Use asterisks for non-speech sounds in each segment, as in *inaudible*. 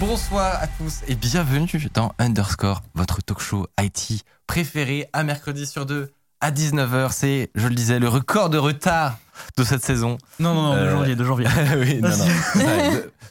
Bonsoir à tous et bienvenue dans Underscore, votre talk show IT préféré à mercredi sur deux à 19h. C'est, je le disais, le record de retard de cette saison. Non, non, non, de Euh, janvier, de janvier. *laughs* oui, non, non.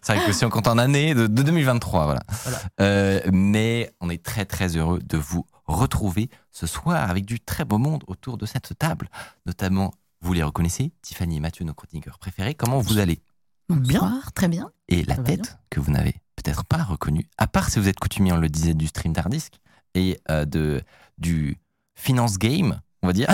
C'est vrai, que si on compte en année, de, de 2023, voilà. Voilà. Euh, mais on est très très heureux de vous retrouver ce soir avec du très beau monde autour de cette table. Notamment, vous les reconnaissez, Tiffany et Mathieu, nos chroniqueurs préférés. Comment vous allez? Bien. très bien. Et la tête que vous n'avez peut-être pas reconnue, à part si vous êtes coutumier, on le disait, du stream d'Hardisk et euh, de, du finance game, on va dire,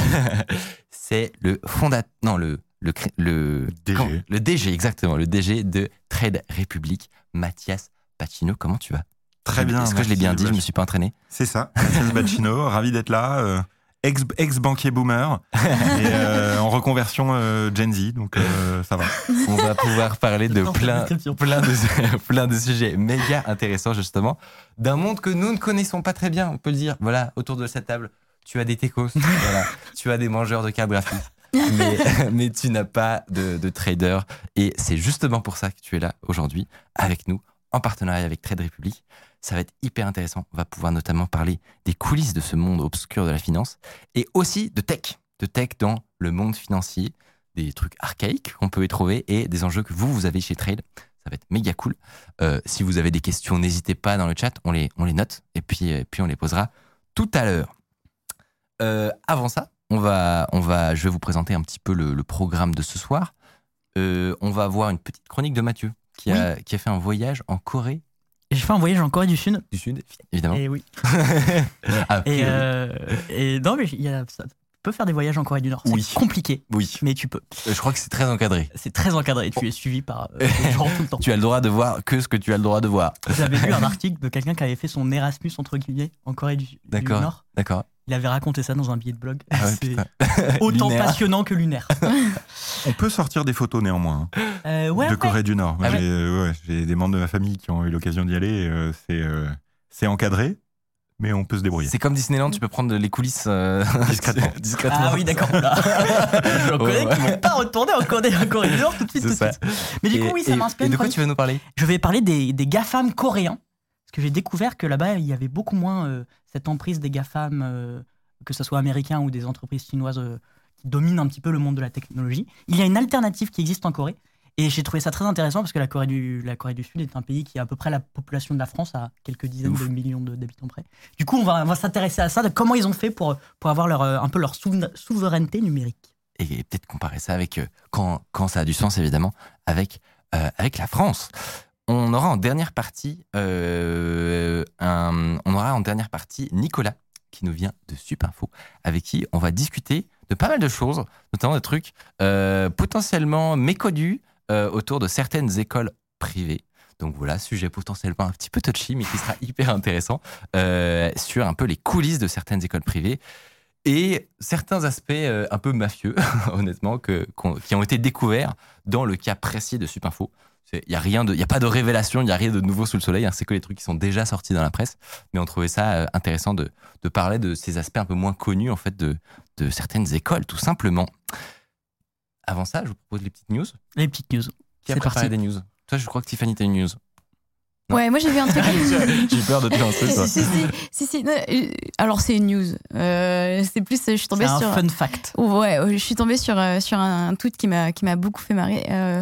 *laughs* c'est le fondateur, non, le, le, le, DG. le DG, exactement, le DG de Trade Republic, Mathias Pacino. Comment tu vas? Très bien. Est-ce que je l'ai bien dit? Je me suis pas entraîné C'est ça, Mathias Bacchino, *laughs* ravi d'être là. euh, ex, ex-banquier boomer. *laughs* Et euh, en reconversion euh, Gen Z, donc euh, ça va. On va pouvoir parler de *laughs* plein, plein, de, *laughs* plein de sujets méga intéressants, justement, d'un monde que nous ne connaissons pas très bien, on peut le dire. Voilà, autour de cette table, tu as des techos, voilà, tu as des mangeurs de cartes graphiques, mais, mais tu n'as pas de, de trader. Et c'est justement pour ça que tu es là aujourd'hui, avec nous, en partenariat avec Trade Republic. Ça va être hyper intéressant. On va pouvoir notamment parler des coulisses de ce monde obscur de la finance et aussi de tech, de tech dans le monde financier, des trucs archaïques qu'on peut y trouver et des enjeux que vous, vous avez chez Trade. Ça va être méga cool. Euh, si vous avez des questions, n'hésitez pas dans le chat, on les, note et puis, et puis on les posera tout à l'heure. Euh, avant ça, on va, je vais vous présenter un petit peu le, programme de ce soir. Euh, on va avoir une petite chronique de Mathieu qui a, qui a fait un voyage en Corée J'ai fait un voyage en Corée du Sud. du Sud, évidemment. Et oui. *laughs* Ah, Et, euh, et non, mais il y a, ça, peux faire des voyages en Corée du Nord. Oui. C'est compliqué, oui. mais tu peux. je crois que c'est très encadré. C'est très encadré. Tu es suivi par euh, *laughs* gens tout le temps. Tu as le droit de voir que ce que tu as le droit de voir. J'avais lu un *laughs* article de quelqu'un qui avait fait son Erasmus entre guillemets en Corée du. Nord. D'accord. Il avait raconté ça dans un billet de blog. Ah ouais, *laughs* C'est putain. autant Lunaire. passionnant que lunaire. On peut sortir des photos néanmoins hein, Euh, ouais, de ouais. Corée du Nord. Moi, Ah j'ai, euh, ouais, j'ai des membres de ma famille qui ont eu l'occasion d'y aller. euh, c'est, euh, c'est encadré, mais on peut se débrouiller. C'est comme Disneyland, tu peux prendre les coulisses euh, *laughs* Discrètement. *laughs* discrètement. Ah oui, d'accord. Là. *laughs* Je connais Ouais. qui vont pas retourner en Corée, en Corée du Nord tout de suite. Tout de ça. suite. Mais du Et- coup, oui, ça m'inspire. Et de quoi tu veux nous parler? Je vais parler des, des GAFAM coréens. Parce que j'ai découvert que là-bas, il y avait beaucoup moins euh, cette emprise des GAFAM, euh, que ce soit américains ou des entreprises chinoises euh, qui dominent un petit peu le monde de la technologie. Il y a une alternative qui existe en Corée. Et j'ai trouvé ça très intéressant parce que la Corée, du, la Corée du Sud est un pays qui a à peu près la population de la France, à quelques dizaines Ouf. de millions d'habitants près. Du coup, on va, s'intéresser à ça, de comment ils ont fait pour, pour avoir leur, euh, un peu leur souveraineté numérique. Et peut-être comparer ça avec, euh, quand, quand ça a du sens évidemment, avec, euh, avec la France. On aura en dernière partie, euh, un- on aura en dernière partie Nicolas qui nous vient de Supinfo, avec qui on va discuter de pas mal de choses, notamment des trucs potentiellement méconnus autour de certaines écoles privées. Donc voilà, sujet potentiellement un petit peu touchy, mais qui sera *laughs* hyper intéressant euh, sur un peu les coulisses de certaines écoles privées et certains aspects euh, un peu mafieux, *laughs* honnêtement, qui ont été découverts dans le cas précis de Supinfo. Il n'y a, a pas de révélation, il n'y a rien de nouveau sous le soleil, hein, c'est que les trucs qui sont déjà sortis dans la presse, mais on trouvait ça euh, intéressant de, parler de ces aspects un peu moins connus en fait de certaines écoles, tout simplement. Avant ça, je vous propose les petites news. Les petites news. Qui a C'est préparé parti. des news? Toi, je crois que Tiffany, t'as une news. Non. Ouais, moi j'ai vu un truc. *laughs* J'ai eu peur de te lancer, toi. si, si, si, si, non, euh, alors c'est une news. Euh, c'est plus, je suis C'est tombée un sur. fun fact. Ouais, je suis tombée sur, euh, sur un, un tweet qui m'a qui m'a beaucoup fait marrer euh,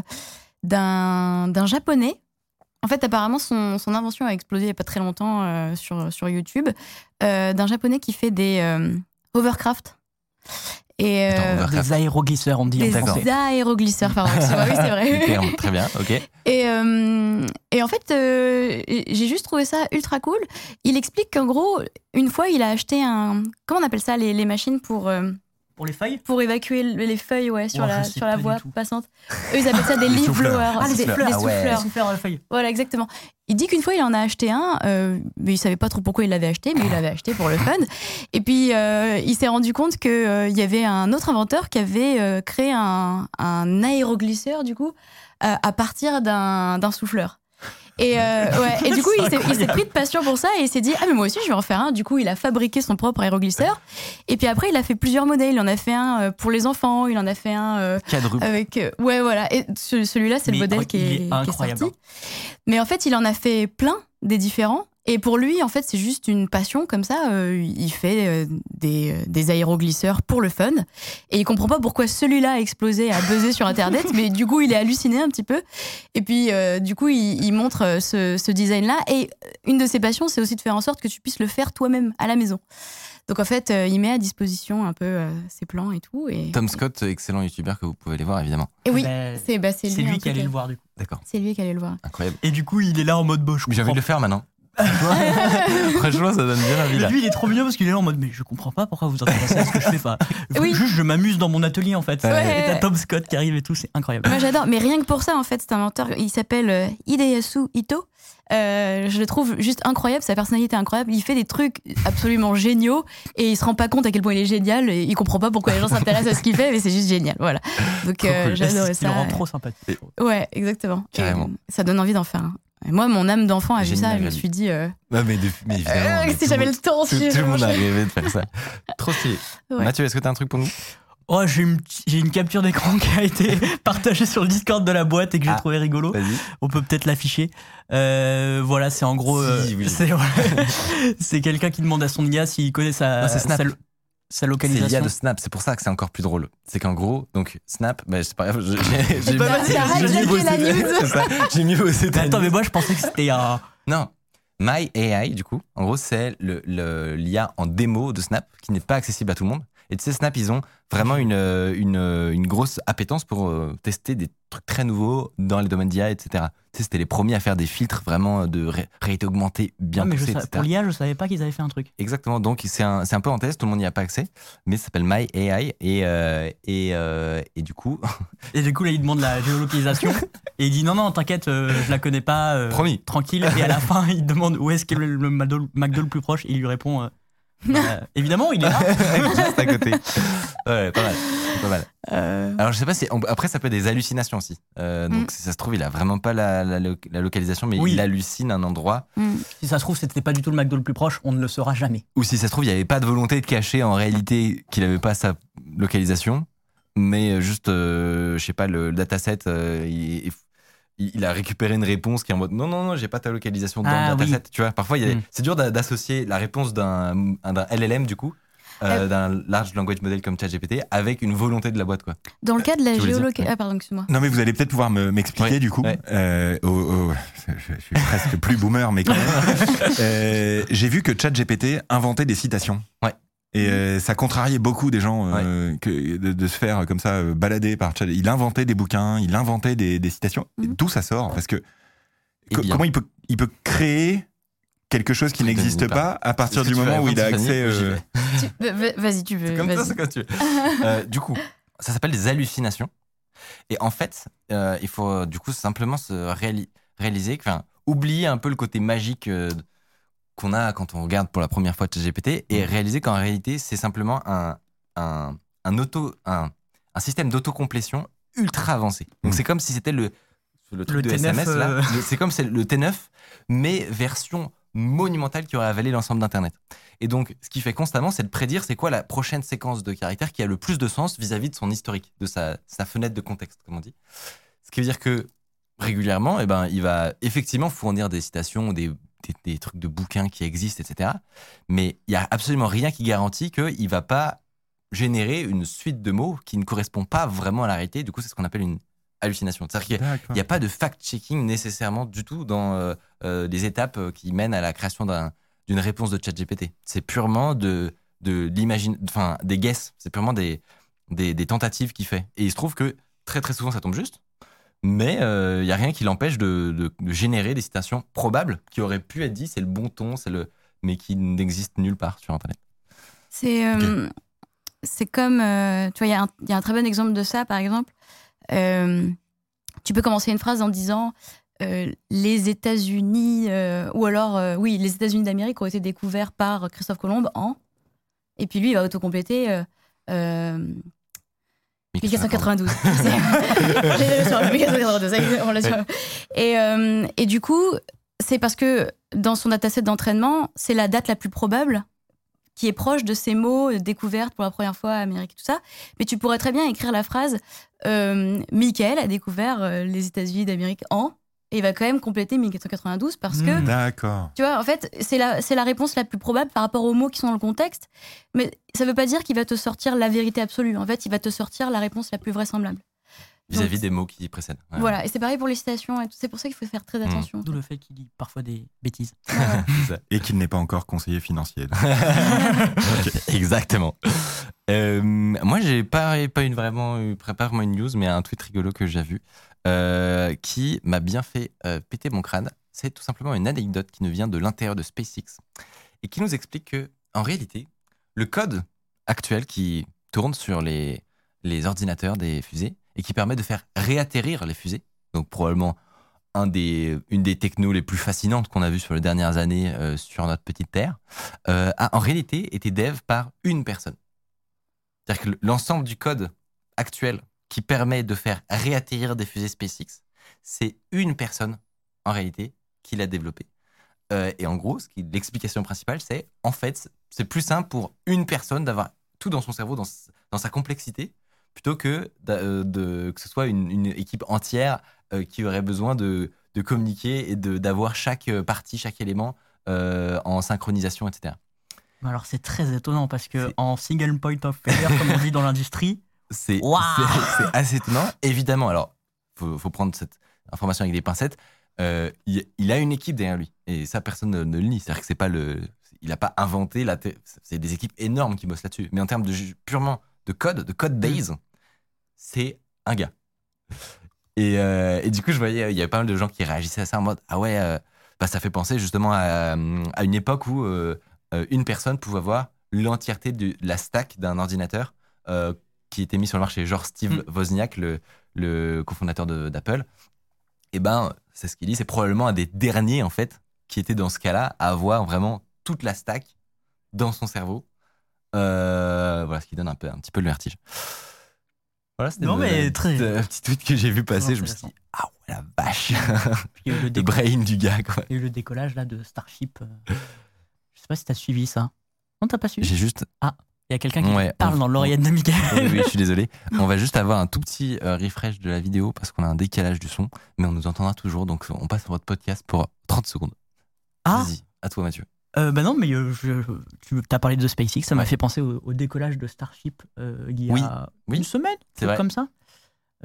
d'un d'un japonais. En fait, apparemment, son, son invention a explosé il n'y a pas très longtemps euh, sur, sur YouTube. euh, d'un japonais qui fait des euh, hovercraft. Et euh. Des aéroglisseurs, on dit en des D'accord. français. aéroglisseurs, pardon. oui, c'est vrai. *laughs* Très bien, ok. Et, euh, et en fait, euh, j'ai juste trouvé ça ultra cool. Il explique qu'en gros, une fois, il a acheté un. Comment on appelle ça, les, les machines pour. Euh, Pour les feuilles pour évacuer le- les feuilles ouais, sur, Oh, la, sur la voie passante. Eux, ils appellent ça *laughs* des leaf blowers. Ah, des- souffleurs. des Ah souffleurs. À. Voilà, exactement. Il dit qu'une fois, il en a acheté un, euh, mais il savait pas trop pourquoi il l'avait acheté, mais il l'avait acheté pour le fun. Et puis, euh, il s'est rendu compte qu'il y avait un autre inventeur qui avait euh, créé un, un aéroglisseur, du coup, euh, à partir d'un souffleur. Et, euh, *laughs* ouais, et du coup, il s'est- pris de passion pour ça et il s'est dit Ah, mais moi aussi, je vais en faire un. Du coup, il a fabriqué son propre aéroglisseur. Et puis après, il a fait plusieurs modèles. Il en a fait un euh, pour les enfants, il en a fait un euh, Quadruple. avec euh, ouais voilà et ce- celui-là c'est le modèle il qui est qui est sorti mais en fait il en a fait plein des différents et pour lui en fait c'est juste une passion comme ça euh, il fait euh, des, euh, des aéroglisseurs pour le fun et il comprend pas pourquoi celui-là a explosé a buzzé sur internet *laughs* mais du coup il est halluciné un petit peu et puis euh, du coup il, il montre ce, ce design là et une de ses passions c'est aussi de faire en sorte que tu puisses le faire toi-même à la maison donc en fait euh, il met à disposition un peu euh, ses plans et tout et, Tom Scott, excellent youtubeur que vous pouvez aller voir évidemment. et oui Ben, c'est bah, c'est C'est lui, lui qui allait le voir du coup. D'accord, C'est lui qui allait le voir. incroyable. Et du coup, il est là en mode bosch. J'ai envie de le faire maintenant. *laughs* Franchement, ça donne bien envie là. Lui, il est trop mignon parce qu'il est là en mode mais je comprends pas pourquoi vous intéressez à ce que je fais. Enfin, *laughs* Oui. Juste, je m'amuse dans mon atelier en fait. Ouais. Et t'as Tom Scott qui arrive et tout, c'est incroyable. Moi j'adore, mais rien que pour ça en fait, cet inventeur, il s'appelle euh, Hideyasu Ito. Euh, je le trouve juste incroyable, sa personnalité est incroyable. Il fait des trucs absolument géniaux et il se rend pas compte à quel point il est génial et il comprend pas pourquoi les gens s'intéressent à ce qu'il fait, mais c'est juste génial. Voilà. Donc euh, C'est ce qui le rend ça. trop sympathique. Ouais, exactement. Carrément. ça donne envie d'en faire un. Et moi, mon âme d'enfant a vu ça, je me suis dit, euh, Ouais, mais, depuis- mais évidemment. euh, mais si tout j'avais le temps, Tout, si tout le monde a rêvé de faire ça. Trop stylé. Ouais. Mathieu, est-ce que t'as un truc pour nous? Oh, j'ai une, capture d'écran qui a été *laughs* partagée sur le Discord de la boîte et que j'ai Ah. trouvé rigolo. Vas-y. On peut peut-être l'afficher. Euh, voilà, c'est en gros. Si, euh, oui. *laughs* C'est quelqu'un qui demande à son IA s'il connaît sa, Non, c'est Snap. sa, sa C'est localisation. l'IA de Snap, c'est pour ça que c'est encore plus drôle. C'est qu'en gros, donc Snap, bah, c'est pas grave, *laughs* j'ai mis- vos la états- c'est Attends, mais moi je pensais que c'était un. Non. My AI, du coup, en gros, c'est le- le- l'IA en démo de Snap qui n'est pas accessible à tout le monde. Et tu sais, Snap, ils ont vraiment une, euh, une, euh, une grosse appétence pour euh, tester des trucs très nouveaux dans les domaines d'IA, etc. Tu sais, c'était les premiers à faire des filtres vraiment de ré- réalité augmentée bien Ah, mais je pour l'IA, je savais pas qu'ils avaient fait un truc. Exactement, donc c'est un, un peu en test, tout le monde n'y a pas accès, mais ça s'appelle My AI. Et, euh, et, euh, et du coup, *laughs* Et du coup, là, il demande la géolocalisation. *laughs* et il dit non, non, t'inquiète, euh, je la connais pas. Promis. Tranquille. Et à la *laughs* fin, il demande où est-ce qu'est le, le McDo, McDo le plus proche. Et il lui répond *laughs* euh, évidemment, il est là. *laughs* juste à côté. Ouais, pas mal. Pas mal. Euh, Alors je sais pas si on- après ça peut être des hallucinations aussi. Euh, donc Mm. si ça se trouve il a vraiment pas la, la, lo- la localisation mais Oui. il hallucine un endroit hmm. Si ça se trouve, c'était pas du tout le McDo le plus proche, on ne le saura jamais. ou si ça se trouve il y avait pas de volonté de cacher en réalité qu'il avait pas sa localisation mais euh, juste euh, je sais pas le, le dataset euh, il, il- il a récupéré une réponse qui est en mode non non non j'ai pas ta localisation dans Ah, le dataset oui. tu vois parfois il y a- Mm. c'est dur d'a- d'associer la réponse d'un d'un LLM du coup euh, d'un large language model comme ChatGPT avec une volonté de la boîte quoi Dans le cas de la géolocalisation. Ah, pardon, excuse-moi. Non, mais vous allez peut-être pouvoir me- m'expliquer du coup. Euh, oh, oh, je, je suis presque plus boomer, mais quand même. *laughs* Euh, J'ai vu que ChatGPT inventait des citations. Ouais. Et euh, ça contrariait beaucoup des gens euh, que de, de se faire comme ça euh, balader par Chat. Il inventait des bouquins, il inventait des, des citations. Mhm. D'où ça sort? Parce que Eh co- bien. comment il peut, il peut créer quelque chose qui n'existe pas à partir du moment où il a accès. Euh, Vas-y, tu veux. C'est comme ça, vas-y. c'est comme tu veux. *laughs* Euh, du coup, ça s'appelle des hallucinations. Et en fait, euh, il faut euh, du coup simplement se réali- réaliser, enfin, oublier un peu le côté magique euh, qu'on a quand on regarde pour la première fois ChatGPT et réaliser qu'en réalité, c'est simplement un, un, un, auto, un, un système d'autocomplétion ultra avancé. Donc Mm. c'est comme si c'était le, le truc Le de T9, SMS là. euh. C'est comme c'est le T9, mais version monumentale qui aurait avalé l'ensemble d'Internet. Et donc, ce qu'il fait constamment, c'est de prédire c'est quoi la prochaine séquence de caractères qui a le plus de sens vis-à-vis de son historique, de sa, sa fenêtre de contexte, comme on dit. Ce qui veut dire que régulièrement, eh ben, il va effectivement fournir des citations, des, des, des trucs de bouquins qui existent, etc. Mais il y a absolument rien qui garantit qu'il va pas générer une suite de mots qui ne correspond pas vraiment à la réalité. Du coup, c'est ce qu'on appelle une hallucination. C'est-à-dire qu'il a- n'y a pas de fact-checking nécessairement du tout dans euh, euh, les étapes euh, qui mènent à la création d'un- d'une réponse de ChatGPT. C'est purement de, de enfin des guesses. C'est purement des, des, des tentatives qu'il fait. Et il se trouve que très très souvent ça tombe juste, mais euh, il n'y a rien qui l'empêche de, de- de générer des citations probables qui auraient pu être dites. C'est le bon ton, c'est le, mais qui n'existent nulle part sur Internet. C'est. euh, c'est comme, euh, tu vois, il y, a un- il y a un très bon exemple de ça, par exemple. Euh, tu peux commencer une phrase en disant euh, les États-Unis, euh, ou alors, euh, oui, les États-Unis d'Amérique ont été découverts par Christophe Colomb en. Et puis lui, il va autocompléter. Euh, euh, 1492. J'ai sur le 1492, exactement, là, sur- Et, euh, et du coup, c'est parce que dans son dataset d'entraînement, c'est la date la plus probable qui est proche de ces mots découvertes pour la première fois à Amérique, tout ça. Mais tu pourrais très bien écrire la phrase euh, Michael a découvert euh, les États-Unis d'Amérique en. Et il va quand même compléter 1492 parce que Mm. D'accord. tu vois, en fait, c'est la, c'est la réponse la plus probable par rapport aux mots qui sont dans le contexte. Mais ça veut pas dire qu'il va te sortir la vérité absolue. En fait, il va te sortir la réponse la plus vraisemble. Vis-à-vis des mots qui précèdent. Ouais. Voilà, et c'est pareil pour les citations. et tout. C'est pour ça qu'il faut faire très Mm. attention. D'où le fait qu'il dit parfois des bêtises. *laughs* Et qu'il n'est pas encore conseiller financier. *laughs* Exactement. Euh, moi, j'ai pas, pas une vraiment eu- pas vraiment une news, mais un tweet rigolo que j'ai vu euh, qui m'a bien fait euh, péter mon crâne. C'est tout simplement une anecdote qui nous vient de l'intérieur de SpaceX et qui nous explique que, en réalité, le code actuel qui tourne sur les, ordinateurs des fusées et qui permet de faire réatterrir les fusées, donc probablement une des technos les plus fascinantes qu'on a vues sur les dernières années euh, sur notre petite Terre, a en réalité été dev par une personne. C'est-à-dire que l'ensemble du code actuel qui permet de faire réatterrir des fusées SpaceX, c'est une personne en réalité qui l'a développé. Euh, et en gros, l'explication principale, c'est en fait, c'est plus simple pour une personne d'avoir tout dans son cerveau, dans, sa complexité, plutôt que, euh, de, que ce soit une, une équipe entière euh, qui aurait besoin de, de communiquer et d'avoir chaque partie, chaque élément euh, en synchronisation, etc. Alors c'est très étonnant parce que en single point of failure, comme on dit dans l'industrie, *laughs* C'est assez étonnant. Évidemment, alors, faut, faut prendre cette information avec des pincettes. Euh, il, il a une équipe derrière lui. Et ça, personne ne, ne le nie. C'est-à-dire que c'est pas le. Il n'a pas inventé la. C'est des équipes énormes qui bossent là-dessus. Mais en termes de purement de code, de code base, c'est un gars. Et, euh, et du coup, je voyais, il y avait pas mal de gens qui réagissaient à ça en mode Ah ouais, euh, bah, ça fait penser justement à, à une époque où une personne pouvait avoir l'entièreté de la stack d'un ordinateur qui était mis sur le marché, genre Steve Mm. Wozniak, le, le cofondateur de- d'Apple. Et ben, c'est ce qu'il dit, c'est probablement un des derniers en fait qui était dans ce cas-là à avoir vraiment toute la stack dans son cerveau. Euh, voilà, ce qui donne un, peu, un petit peu le vertige. Voilà, c'était très- petit, euh, petit tweet que j'ai vu passer. Je me suis dit, ah ouais, la vache, eu le, *laughs* brain du gars, quoi. il y a eu le décollage là de Starship. euh, Je sais pas si t'as suivi ça. Non, t'as pas suivi J'ai juste. Il y a quelqu'un qui Ouais, parle on- dans l'oreillette de Michael. Oui, oui, je suis désolé. *laughs* On va juste avoir un tout petit euh, refresh de la vidéo parce qu'on a un décalage du son, mais on nous entendra toujours. Donc, on passe sur votre podcast pour 30 secondes. Ah, Vas-y, à toi, Mathieu. euh, bah non, mais euh, je- tu as parlé de SpaceX, ça m'a fait penser au, au décollage de Starship euh, il y a Oui, oui. une semaine, C'est comme ça,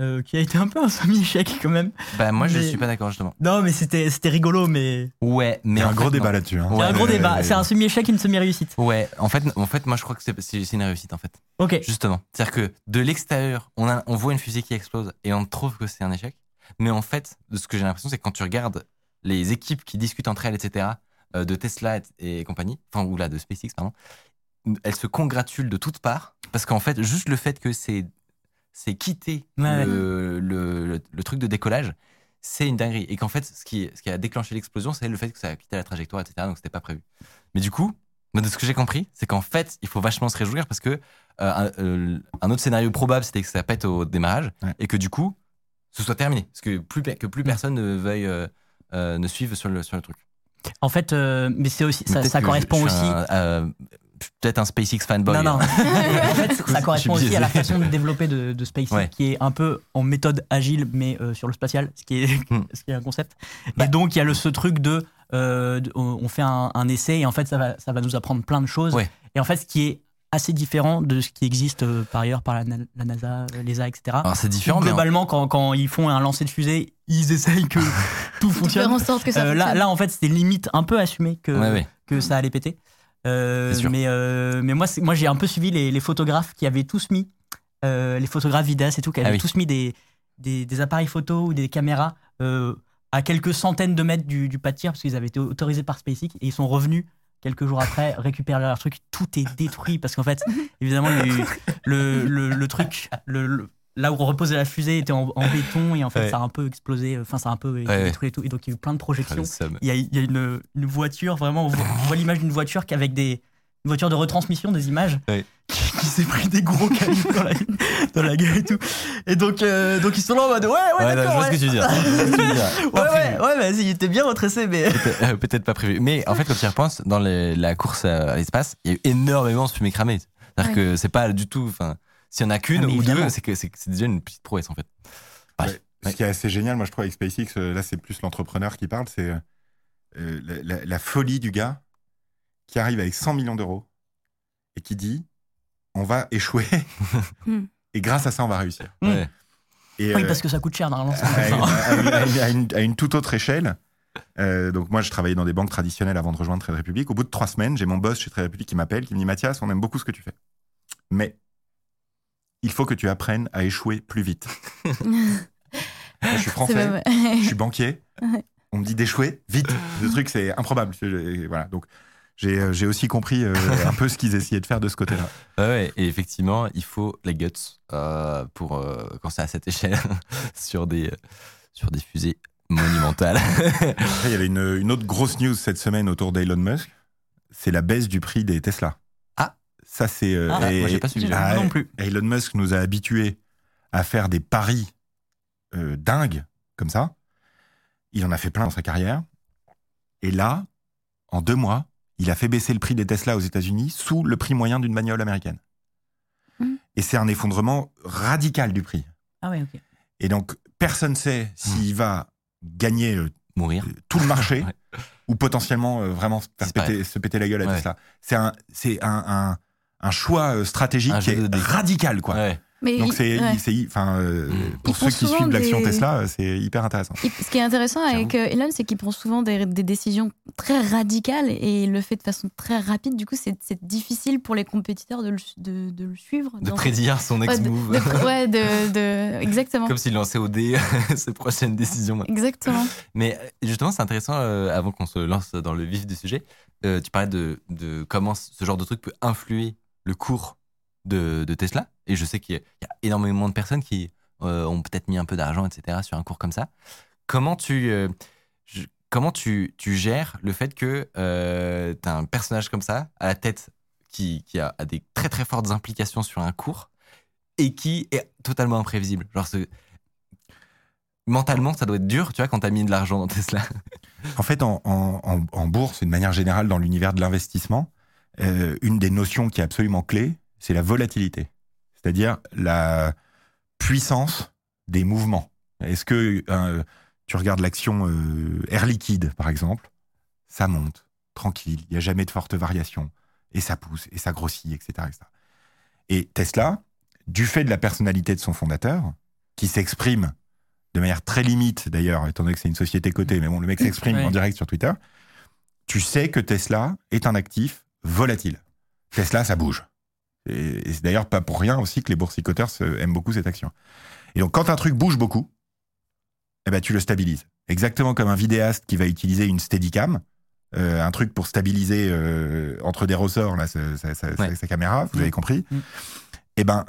euh, qui a été un peu un semi-échec quand même. Bah, moi, je Mais- suis pas d'accord, justement. Non, mais c'était c'était rigolo, mais Ouais, Il mais y a un gros fait, débat là-dessus. hein. il y a un Ouais, gros ouais, débat. ouais. C'est un semi-échec, une semi-réussite. Ouais, en fait, en fait, moi, je crois que c'est une réussite, en fait. Ok. Justement. C'est-à-dire que de l'extérieur, on, a- on voit une fusée qui explose et on trouve que c'est un échec. Mais en fait, de ce que j'ai l'impression, c'est que quand tu regardes les équipes qui discutent entre elles, etc., euh, de Tesla et, et compagnie, enfin, ou là, de SpaceX, pardon, elles se congratulent de toutes parts parce qu'en fait, juste le fait que c'est c'est Ouais, le, le- truc de décollage, c'est une dinguerie. Et qu'en fait, ce qui, ce qui a déclenché l'explosion, c'est le fait que ça a quitté la trajectoire, etc. Donc, c'était pas prévu. Mais du coup, de ce que j'ai compris, c'est qu'en fait, il faut vachement se réjouir parce que euh, un, euh, un autre scénario probable, c'était que ça pète au démarrage Ouais. et que du coup, ce soit terminé. Parce que plus, que plus personne ne veuille euh, ne suive sur le, sur le truc. En fait, mais c'est aussi, Mais ça, correspond aussi. un, peut-être un SpaceX fanboy. Non, non. *laughs* en fait, ça correspond aussi à la façon de développer de, de SpaceX, Ouais. qui est un peu en méthode agile, mais euh, sur le spatial, ce qui est, *laughs* Hmm. ce qui est un concept. Bah. Et donc, il y a le, ce truc de, euh, de- on fait un, un essai et en fait, ça va, ça va nous apprendre plein de choses. Ouais. Et en fait, ce qui est assez différent de ce qui existe euh, par ailleurs par la, na- la NASA, l'ESA, etc. Alors, c'est différent, mais en- Globalement, quand, quand ils font un lancer de fusée, ils essayent que *laughs* tout Faire fonctionne. en sorte que ça Euh, là, fonctionne. là, en fait, c'était limite un peu assumé que, Ouais, ouais. que ça allait péter. Euh, mais, euh, mais moi, moi j'ai un peu suivi les, les photographes qui avaient tous mis, euh, les photographes vidéastes et tout, qui avaient Ah oui. tous mis des, des, des appareils photo ou des caméras euh, à quelques centaines de mètres du, du pas de tir, parce qu'ils avaient été autorisés par SpaceX et ils sont revenus quelques jours après, *laughs* récupèrent leur truc, tout est détruit parce qu'en fait, *laughs* évidemment, *laughs* le, le, le truc, le, le- là où on reposait la fusée était en, en béton et en fait, Ouais. ça a un peu explosé, enfin, ça a un peu Ouais, ouais. détruit et tout. Et donc, il y a eu plein de Ah, projections. seum. Il y a, il y a une, une voiture, vraiment, on voit, l'image d'une voiture qui- avec des. Une voiture de retransmission des images Ouais. qui, qui s'est pris des gros cailloux dans la, dans la gueule et tout. Et donc, euh, donc ils sont là en mode ouais, ouais, Ouais, je vois ce que ouais. tu veux dire. Je vois ce que tu veux dire. Ouais, *laughs* ouais, ouais, vas-y, il était bien retracé, mais. Peut-être euh, peut-être pas prévu. Mais en fait, quand tu y repenses, dans les- la course à à l'espace, il y a eu énormément de fumée cramée. C'est-à-dire Ouais. que c'est pas du tout. Enfin, s'il y en a qu'une Ah, ou évidemment. deux, c'est que c'est c'est déjà une petite prouesse en fait. Ouais. Ce qui est assez génial, moi je trouve avec SpaceX, euh, là c'est plus l'entrepreneur qui parle, c'est euh, la, la- la folie du gars qui arrive avec 100 millions d'euros et qui dit on va échouer *laughs* Hmm. et grâce à ça on va réussir. Mm. Ouais. Et, Oui, euh, parce que ça coûte cher normalement. à, une, ça. à une- à une- à une- à une toute autre échelle. euh, donc moi, je travaillais dans des banques traditionnelles avant de rejoindre Trade Republic. Au bout de trois semaines, j'ai mon boss chez Trade Republic qui m'appelle, qui me dit Mathias, on aime beaucoup ce que tu fais, mais il faut que tu apprennes à échouer plus vite. Moi, *laughs* je suis français, je suis banquier. On me dit d'échouer vite. Le truc, c'est improbable. Je- voilà. Donc j'ai euh, aussi compris euh, *laughs* un peu ce qu'ils essayaient de faire de ce côté-là. Ouais, et effectivement, il faut les guts euh, pour euh, quand c'est à cette échelle *laughs* sur des euh, sur des fusées monumentales. Après, il y avait une, une autre grosse news cette semaine autour d'Elon Musk. C'est la baisse du prix des Tesla. Ça, c'est. euh, Ah, moi, j'ai pas suivi. Ah, non plus. Elon Musk nous a habitués à faire des paris euh, dingues comme ça. Il en a fait plein dans sa carrière. Et là, en deux mois, il a fait baisser le prix des Tesla aux États-Unis sous le prix moyen d'une bagnole américaine. Mhm. Et c'est un effondrement radical du prix. Ah ouais, ok. Et donc, personne ne sait s'il va gagner euh, Mourir. tout le marché *laughs* Ouais. ou potentiellement euh, vraiment se, péter, se péter la gueule à Ouais. Tesla. C'est un, c'est un, un, un choix euh, stratégique radical, quoi. Ouais. Mais Donc il- c'est, ouais. euh, Mm. pour ceux qui suivent l'action Tesla, euh, c'est hyper intéressant. Il- Ce qui est intéressant avec euh, Elon, c'est qu'il prend souvent des, des décisions très radicales et il le fait de façon très rapide. Du coup, c'est difficile pour les compétiteurs de le, de, de le suivre. De dans- prédire son Ouais, next de- move. de- ouais, de, de- exactement. Comme s'il lançait au dé *laughs* ses prochaines décisions. Exactement. Mais justement, c'est intéressant, euh, avant qu'on se lance dans le vif du sujet, euh, tu parlais de, de comment ce genre de truc peut influer le cours de, Tesla. Et je sais qu'il y, a- énormément de personnes qui euh, ont peut-être mis un peu d'argent, etc., sur un cours comme ça. Comment tu, euh, comment tu, tu gères le fait que tu as un personnage comme ça à la tête qui, qui a, des très très fortes implications sur un cours et qui est totalement imprévisible? Genre, mentalement, ça doit être dur, tu vois, quand tu as mis de l'argent dans Tesla. En fait, en, en- en bourse, et de manière générale dans l'univers de l'investissement, euh, une des notions qui est absolument clé, c'est la volatilité. C'est-à-dire la puissance des mouvements. Est-ce que euh, tu regardes l'action euh, Air Liquide, par exemple, ça monte, tranquille, il n'y a jamais de forte variation, et ça pousse, et ça grossit, etc., etc. Et Tesla, du fait de la personnalité de son fondateur, qui s'exprime de manière très limite d'ailleurs, étant donné que c'est une société cotée, mais bon, le mec s'exprime Ouais. en direct sur Twitter, tu sais que Tesla est un actif volatile. Tesla, ça bouge. Et, et c'est d'ailleurs pas pour rien aussi que les boursicoteurs aiment beaucoup cette action. Et donc, quand un truc bouge beaucoup, eh ben, tu le stabilises. Exactement comme un vidéaste qui va utiliser une Steadicam, euh, un truc pour stabiliser euh, entre des ressorts là, sa, sa- sa- Ouais. sa caméra, vous Mm. avez compris. Mm. Eh ben,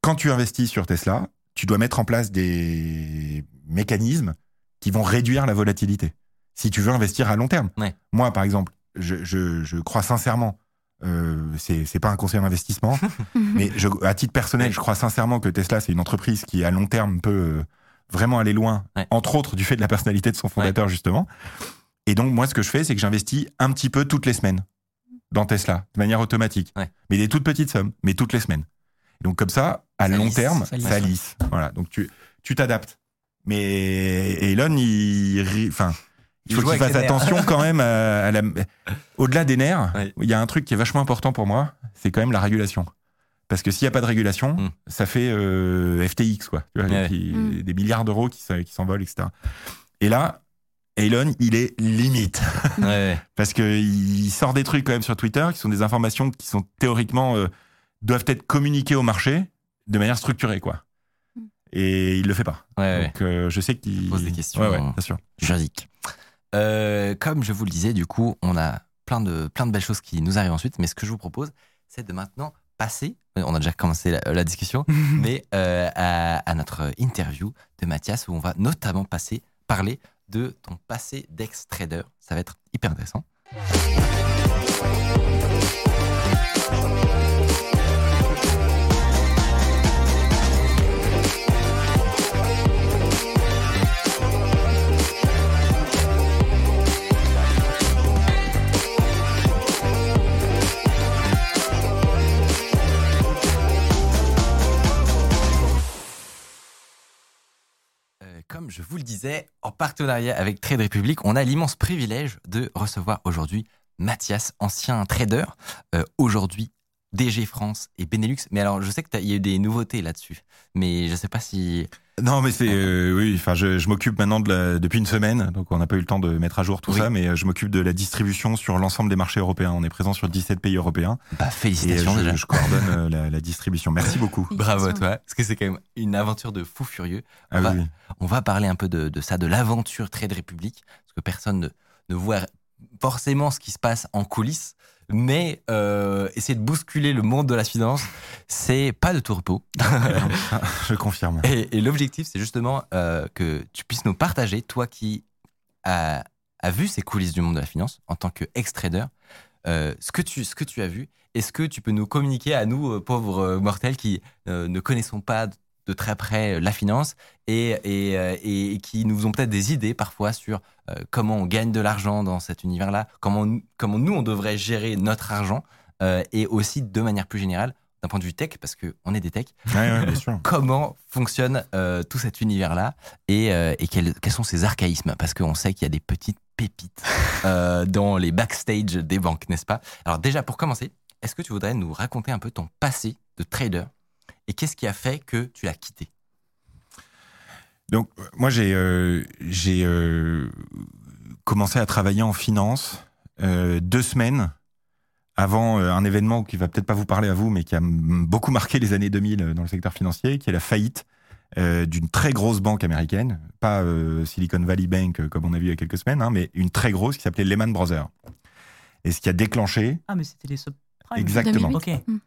quand tu investis sur Tesla, tu dois mettre en place des mécanismes qui vont réduire la volatilité. Si tu veux investir à long terme. Ouais. Moi, par exemple, je, je- je crois sincèrement, euh, c'est pas un conseil d'investissement, *laughs* mais je, à titre personnel, je crois sincèrement que Tesla, c'est une entreprise qui, à long terme, peut euh, vraiment aller loin, Ouais. entre autres du fait de la personnalité de son fondateur, justement. Et donc, moi, ce que je fais, c'est que j'investis un petit peu toutes les semaines dans Tesla, de manière automatique. Ouais. Mais des toutes petites sommes, mais toutes les semaines. Et donc, comme ça, à Ça long lisse, terme, ça ça lisse. Voilà. Donc, tu tu t'adaptes. Mais Elon, il, enfin, il faut qu'il fasse attention quand même à, à la. Au-delà des nerfs, il y a un truc qui est vachement important pour moi, c'est quand même la régulation. Parce que s'il n'y a pas de régulation, Mm. ça fait euh, FTX, quoi. Tu vois, Ouais. qui- Mm. Des milliards d'euros qui, s'envolent, etc. Et là, Elon, il est limite. *laughs* Ouais. Parce qu'il sort des trucs quand même sur Twitter qui sont des informations qui sont théoriquement euh, doivent être communiquées au marché de manière structurée, quoi. Mm. Et il le fait pas. Ouais, ouais. Donc euh, je sais qu'il Pose des questions. Ouais, ouais, bien sûr. juridique. Euh, comme je vous le disais, du coup, on a plein de, plein de belles choses qui nous arrivent ensuite. Mais ce que je vous propose, c'est de maintenant passer, on a déjà commencé la, la discussion, *laughs* mais euh, à, à notre interview de Mathias où on va notamment passer, parler de ton passé d'ex-trader. Ça va être hyper intéressant. Comme je vous le disais, en partenariat avec Trade Republic, on a l'immense privilège de recevoir aujourd'hui Mathias, ancien trader, euh, aujourd'hui DG France et Benelux. Mais alors, je sais qu'il y a eu des nouveautés là-dessus, mais je ne sais pas si. Non, mais c'est euh, oui. Enfin, je, je m'occupe maintenant de la, depuis une semaine, donc on n'a pas eu le temps de mettre à jour tout Oui. ça, mais euh, je m'occupe de la distribution sur l'ensemble des marchés européens. On est présent sur 17 pays européens Bah, et félicitations je, déjà. je coordonne euh, la, la distribution. Merci *laughs* beaucoup. Bravo à toi, parce que c'est quand même une aventure de fou furieux. On, Ah va, oui. on va parler un peu de, de ça, de l'aventure Trade Republic, parce que personne ne, ne voit forcément ce qui se passe en coulisses, mais euh, essayer de bousculer le monde de la finance, c'est pas de tout repos. *laughs* Je confirme. Et, et l'objectif, c'est justement euh, que tu puisses nous partager, toi qui as, as vu ces coulisses du monde de la finance en tant qu'ex-trader, euh, ce, que tu, ce que tu as vu. Est-ce que tu peux nous communiquer à nous, pauvres mortels qui ne connaissons pas de très près euh, la finance et, et, euh, et qui nous ont peut-être des idées parfois sur euh, comment on gagne de l'argent dans cet univers-là, comment, nous- comment nous, on devrait gérer notre argent et aussi de manière plus générale, d'un point de vue tech, parce qu'on est des techs, Ouais, ouais, bien sûr. *laughs* comment fonctionne euh, tout cet univers-là et, euh, et quels, quels sont ses archaïsmes Parce qu'on sait qu'il y a des petites pépites *laughs* euh, dans les backstage des banques, n'est-ce pas? Alors déjà, pour commencer, est-ce que tu voudrais nous raconter un peu ton passé de trader? Et qu'est-ce qui a fait que tu l'as quitté? Donc, euh, moi, j'ai euh, j'ai euh, commencé à travailler en finance euh, deux semaines avant euh, un événement qui va peut-être pas vous parler à vous, mais qui a beaucoup marqué les années 2000 dans le secteur financier, qui est la faillite euh, d'une très grosse banque américaine, pas euh, Silicon Valley Bank euh, comme on a vu il y a quelques semaines, hein, mais une très grosse qui s'appelait Lehman Brothers. Et ce qui a déclenché, Ah, mais c'était les subprimes. Exactement. 2008.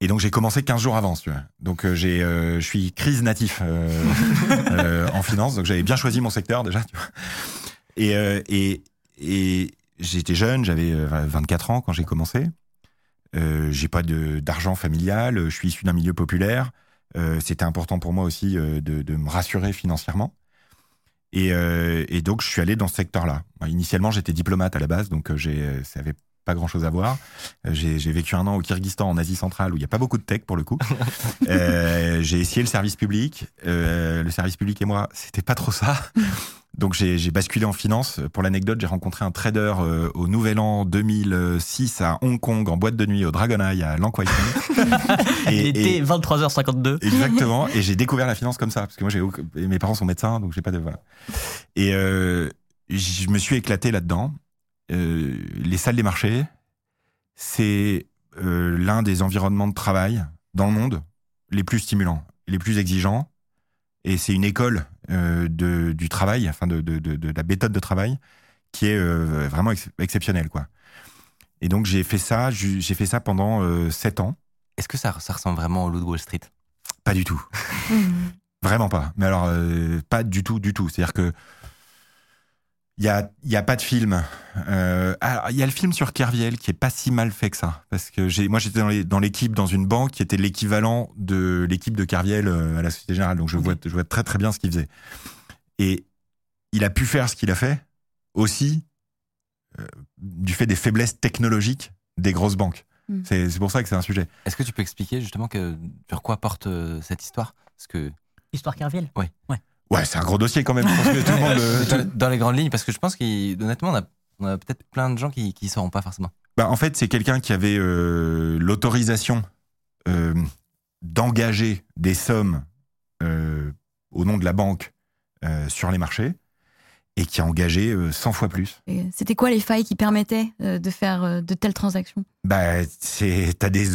Et donc j'ai commencé 15 jours avant, tu veux. Donc euh, j'ai, euh, je suis crise natif *laughs* euh, en finance, donc j'avais bien choisi mon secteur déjà. Tu vois. Et, et, et j'étais jeune, j'avais euh, 24 ans quand j'ai commencé. J'ai pas de, d'argent familial, je suis issu d'un milieu populaire. C'était important pour moi aussi de, de me rassurer financièrement. Et, et donc je suis allé dans ce secteur-là. Initialement j'étais diplomate à la base, donc j'ai, ça avait pas grand-chose à voir. Euh, J'ai vécu un an au Kyrgyzstan, en Asie centrale, où il n'y a pas beaucoup de tech pour le coup. *laughs* Euh, j'ai essayé le service public. Euh, le service public et moi, c'était pas trop ça. Donc j'ai basculé en finance. Pour l'anecdote, j'ai rencontré un trader euh, au Nouvel An 2006 à Hong Kong, en boîte de nuit, au Dragon Eye à Lang. *laughs* Il était et- 23h52. Exactement. Et j'ai découvert la finance comme ça, parce que moi, mes parents sont médecins, donc j'ai pas de voilà. Et je me suis éclaté là-dedans. Euh, les salles des marchés, c'est euh, l'un des environnements de travail dans le monde les plus stimulants, les plus exigeants. Et c'est une école euh, de, du travail, enfin de, de, de, de la méthode de travail, qui est euh, vraiment ex- exceptionnelle, quoi. Et donc j'ai fait ça, j'ai fait ça pendant euh, sept ans. Est-ce que ça, ça ressemble vraiment au loup de Wall Street? Pas du tout. *laughs* Vraiment pas. Mais alors, euh, pas du tout, du tout. C'est-à-dire que il y a, y a pas de film. Euh, alors, il y a le film sur Kerviel qui est pas si mal fait que ça, parce que j'ai, moi j'étais dans, l'équipe dans une banque qui était l'équivalent de l'équipe de Kerviel euh, à la Société Générale, donc je vois, je vois très très bien ce qu'il faisait. Et il a pu faire ce qu'il a fait aussi euh, du fait des faiblesses technologiques des grosses banques. Mm. C'est, pour ça que c'est un sujet. Est-ce que tu peux expliquer justement que, sur quoi porte euh, cette histoire? Parce que Histoire Kerviel? Ouais, c'est un gros dossier quand même. Je pense que tout le monde. euh, tout- dans, les grandes lignes, parce que je pense qu'honnêtement, on a, on a peut-être plein de gens qui ne sauront pas forcément. Bah, en fait, c'est quelqu'un qui avait euh, l'autorisation euh, d'engager des sommes euh, au nom de la banque euh, sur les marchés et qui a engagé euh, 100 fois plus. C'était quoi les failles qui permettaient euh, de faire euh, de telles transactions? Bah, c'est, t'as des,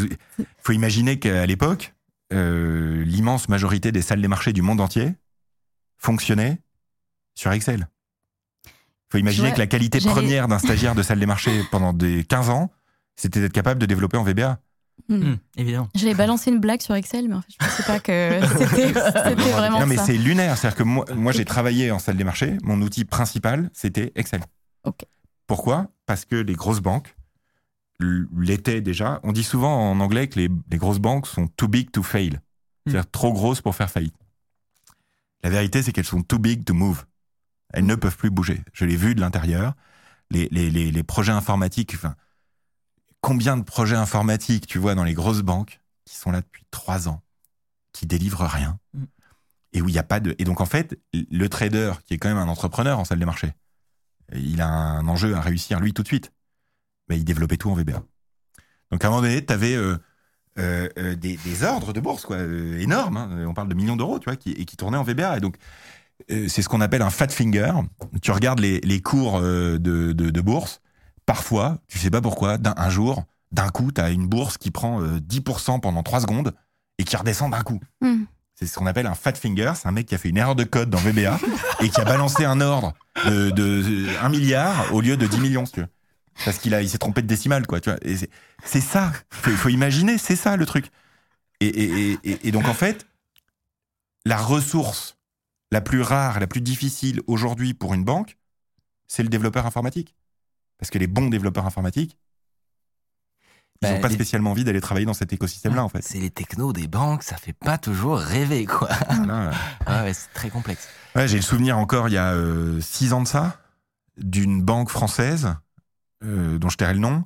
faut imaginer qu'à l'époque, euh, l'immense majorité des salles des marchés du monde entier fonctionnaient sur Excel. faut imaginer vois, que la qualité première d'un *laughs* stagiaire de salle des marchés pendant des 15 ans, c'était d'être capable de développer en VBA. Hmm. Hum, évidemment. J'allais balancer une blague sur Excel, mais en fait, je pensais pas que *laughs* c'était vraiment non, mais c'est lunaire. C'est-à-dire que moi, moi j'ai travaillé en salle des marchés. Mon outil principal, c'était Excel. Ok. Pourquoi? Parce que les grosses banques l'étaient déjà. On dit souvent en anglais que les, les grosses banques sont too big to fail. C'est-à-dire trop grosses pour faire faillite. La vérité, c'est qu'elles sont too big to move. Elles ne peuvent plus bouger. Je l'ai vu de l'intérieur. Les, les, les, les projets informatiques, enfin, combien de projets informatiques tu vois dans les grosses banques qui sont là depuis trois ans, qui délivrent rien, Mm. et où il n'y a pas de. Et donc en fait, le trader, qui est quand même un entrepreneur en salle des marchés, il a un enjeu à réussir lui tout de suite. Mais il développait tout en VBA. Donc à un moment donné, tu avais des, des ordres de bourse quoi, euh, énormes. hein. On parle de millions d'euros, tu vois, qui, et qui tournaient en VBA. Et donc euh, c'est ce qu'on appelle un fat finger. Tu regardes les, les cours euh, de, de, de bourse. Parfois, tu sais pas pourquoi, d'un un jour, d'un coup, tu as une bourse qui prend euh, 10% pendant 3 secondes et qui redescend d'un coup. Hmm. C'est ce qu'on appelle un fat finger. C'est un mec qui a fait une erreur de code dans VBA *laughs* et qui a balancé un ordre de, de 1 milliard au lieu de 10 millions, si tu veux. Parce qu'il a, il s'est trompé de décimale, quoi. Tu vois. Et c'est, ça. Faut, faut imaginer, c'est ça le truc. Et, et, et- et, et donc en fait, la ressource la plus rare, la plus difficile aujourd'hui pour une banque, c'est le développeur informatique. Parce que les bons développeurs informatiques, ils Bah, n'ont pas les- spécialement envie d'aller travailler dans cet écosystème-là, en fait. C'est les technos des banques, ça fait pas toujours rêver, quoi. Ah *laughs* ouais, c'est très complexe. Ouais, j'ai le souvenir encore, il y a euh, six ans de ça, d'une banque française, euh, dont je tairai le nom,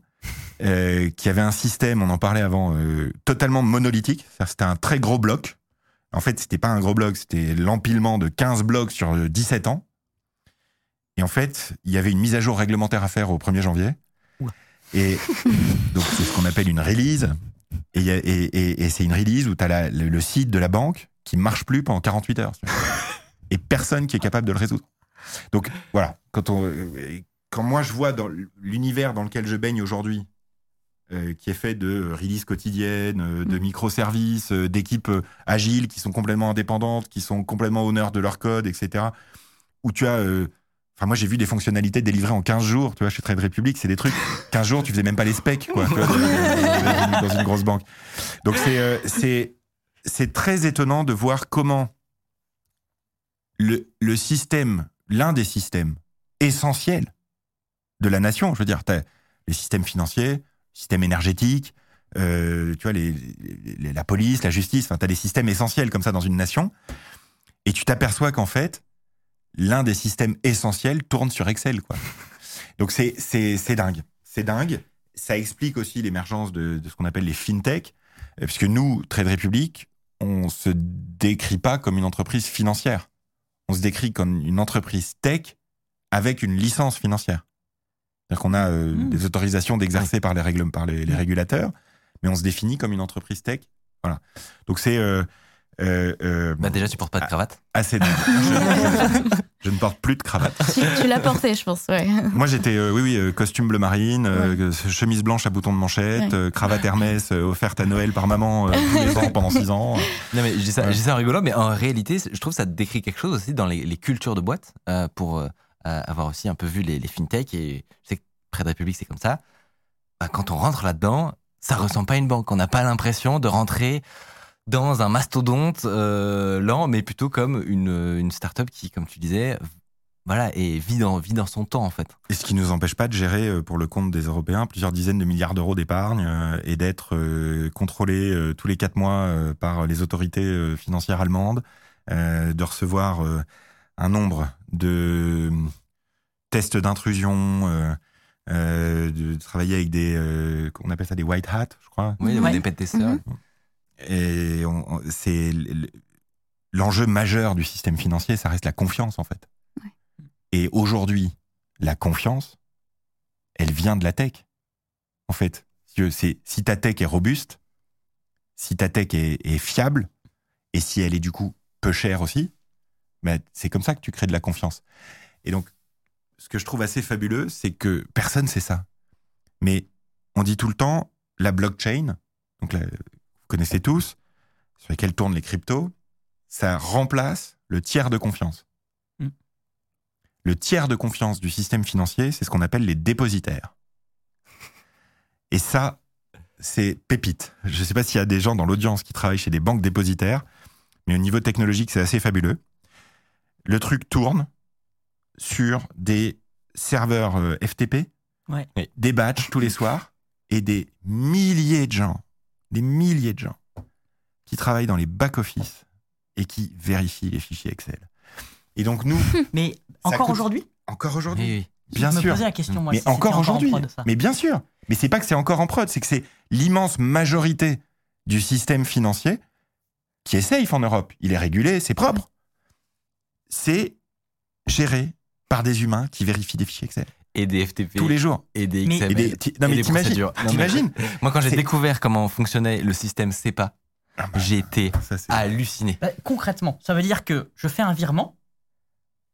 euh, qui avait un système, on en parlait avant, euh, totalement monolithique. C'était un très gros bloc. En fait, c'était pas un gros bloc, c'était l'empilement de 15 blocs sur euh, 17 ans. Et en fait, il y avait une mise à jour réglementaire à faire au 1er janvier. Et donc, c'est ce qu'on appelle une release. Et, c'est une release où tu as le, le site de la banque qui marche plus pendant 48 heures. Et personne qui est capable de le résoudre. Donc voilà, quand, on, euh, quand moi je vois dans l'univers dans lequel je baigne aujourd'hui, euh, qui est fait de release quotidiennes, euh, de microservices, euh, d'équipes euh, agiles qui sont complètement indépendantes, qui sont complètement honneurs de leur code, etc. Où tu as... euh, Enfin, moi, j'ai vu des fonctionnalités délivrées en 15 jours. Tu vois, chez Trade Republic, c'est des trucs. 15 jours, tu faisais même pas les specs, quoi, vois, dans, une grosse banque. Donc, c'est, euh, c'est, c'est très étonnant de voir comment le, le système, l'un des systèmes essentiels de la nation, je veux dire, les systèmes financiers, système énergétique, euh, tu vois, les, les- la police, la justice, enfin, t'as des systèmes essentiels comme ça dans une nation, et tu t'aperçois qu'en fait, l'un des systèmes essentiels tourne sur Excel, quoi. *laughs* Donc c'est c'est c'est dingue, c'est dingue. Ça explique aussi l'émergence de, de ce qu'on appelle les fintech, euh, puisque nous, Trade Republic, on se décrit pas comme une entreprise financière. On se décrit comme une entreprise tech avec une licence financière. C'est-à-dire qu'on a euh, Mmh. des autorisations d'exercer par les règles, par les, les régulateurs, mais on se définit comme une entreprise tech. Voilà. Donc c'est euh, euh, euh, Bah déjà, tu portes pas de cravate. assez *laughs* je, je- je ne porte plus de cravate. Tu, tu l'as porté, je pense, ouais. Moi, j'étais, euh, oui, oui, costume bleu marine, euh, chemise blanche à boutons de manchette, Ouais. euh, cravate Hermès euh, offerte à Noël par maman euh, tous les ans pendant six ans. Non mais je dis ça, ça en rigolant, mais en réalité, je trouve que ça décrit quelque chose aussi dans les, les cultures de boîte, euh, pour avoir aussi un peu vu les, les fintech, et je sais que près de République, c'est comme ça. Bah, quand on rentre là-dedans, ça ressemble pas à une banque. On n'a pas l'impression de rentrer dans un mastodonte euh, lent, mais plutôt comme une, une start-up qui, comme tu disais, voilà, et vit dans, vit dans son temps, en fait. Et ce qui nous empêche pas de gérer euh, pour le compte des Européens plusieurs dizaines de milliards d'euros d'épargne euh, et d'être euh, contrôlé tous les quatre mois par les autorités financières allemandes, de recevoir un nombre de euh, tests d'intrusion, euh, euh, de travailler avec des, euh, on appelle ça des white hats, je crois. Oui, Ouais. des pet testeurs. Mhm. Et c'est l'enjeu majeur du système financier, ça reste la confiance en fait. Ouais. Et aujourd'hui, la confiance, elle vient de la tech. En fait, Si c'est si ta tech est robuste, si ta tech est, est fiable, et si elle est du coup peu chère aussi, c'est comme ça que tu crées de la confiance. Et donc, ce que je trouve assez fabuleux, c'est que personne sait ça. Mais on dit tout le temps la blockchain, donc la- vous connaissez tous, sur lesquels tournent les cryptos, ça remplace le tiers de confiance. Mm. Le tiers de confiance du système financier, c'est ce qu'on appelle les dépositaires. Et ça, c'est pépite. Je ne sais pas s'il y a des gens dans l'audience qui travaillent chez des banques dépositaires, mais au niveau technologique, c'est assez fabuleux. Le truc tourne sur des serveurs euh, FTP, Ouais. des batchs tous les soirs, et des milliers de gens, des milliers de gens, qui travaillent dans les back-office et qui vérifient les fichiers Excel. Et donc nous, *laughs* Mais encore coûte- aujourd'hui? Encore aujourd'hui, Oui, oui. bien Je me sûr, la question, moi. mais si encore en aujourd'hui, mais bien sûr. Mais c'est pas que c'est encore en prod, c'est que c'est l'immense majorité du système financier qui est safe en Europe. Il est régulé, c'est propre. C'est géré par des humains qui vérifient des fichiers Excel Et des FTP. tous les jours. Et des XML. Et des- ti- non et mais des t'imagines, *laughs* Moi, quand j'ai découvert comment fonctionnait le système CEPA, Ah bah, j'ai été ça, halluciné. Bah, concrètement, ça veut dire que je fais un virement,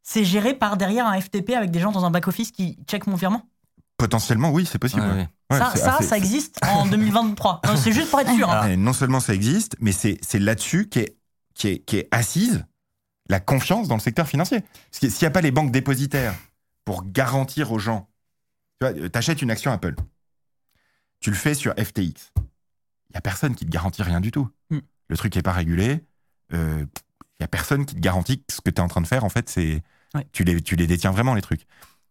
c'est géré par derrière un FTP avec des gens dans un back-office qui check mon virement? Potentiellement, oui, c'est possible. Ouais, ouais. ouais. Ouais, ça, ça, assez- ça existe en *laughs* 2023. Non, C'est juste pour être sûr. hein. Non seulement ça existe, mais c'est c'est là-dessus qu'est qui est, qui est assise la confiance dans le secteur financier. S'il n'y a pas les banques dépositaires pour garantir aux gens, tu achètes une action Apple, tu le fais sur FTX, il n'y a personne qui te garantit rien du tout. Mm. Le truc n'est pas régulé, euh, il n'y a personne qui te garantit que ce que tu es en train de faire, en fait, c'est Ouais. tu, les, tu les détiens vraiment, les trucs.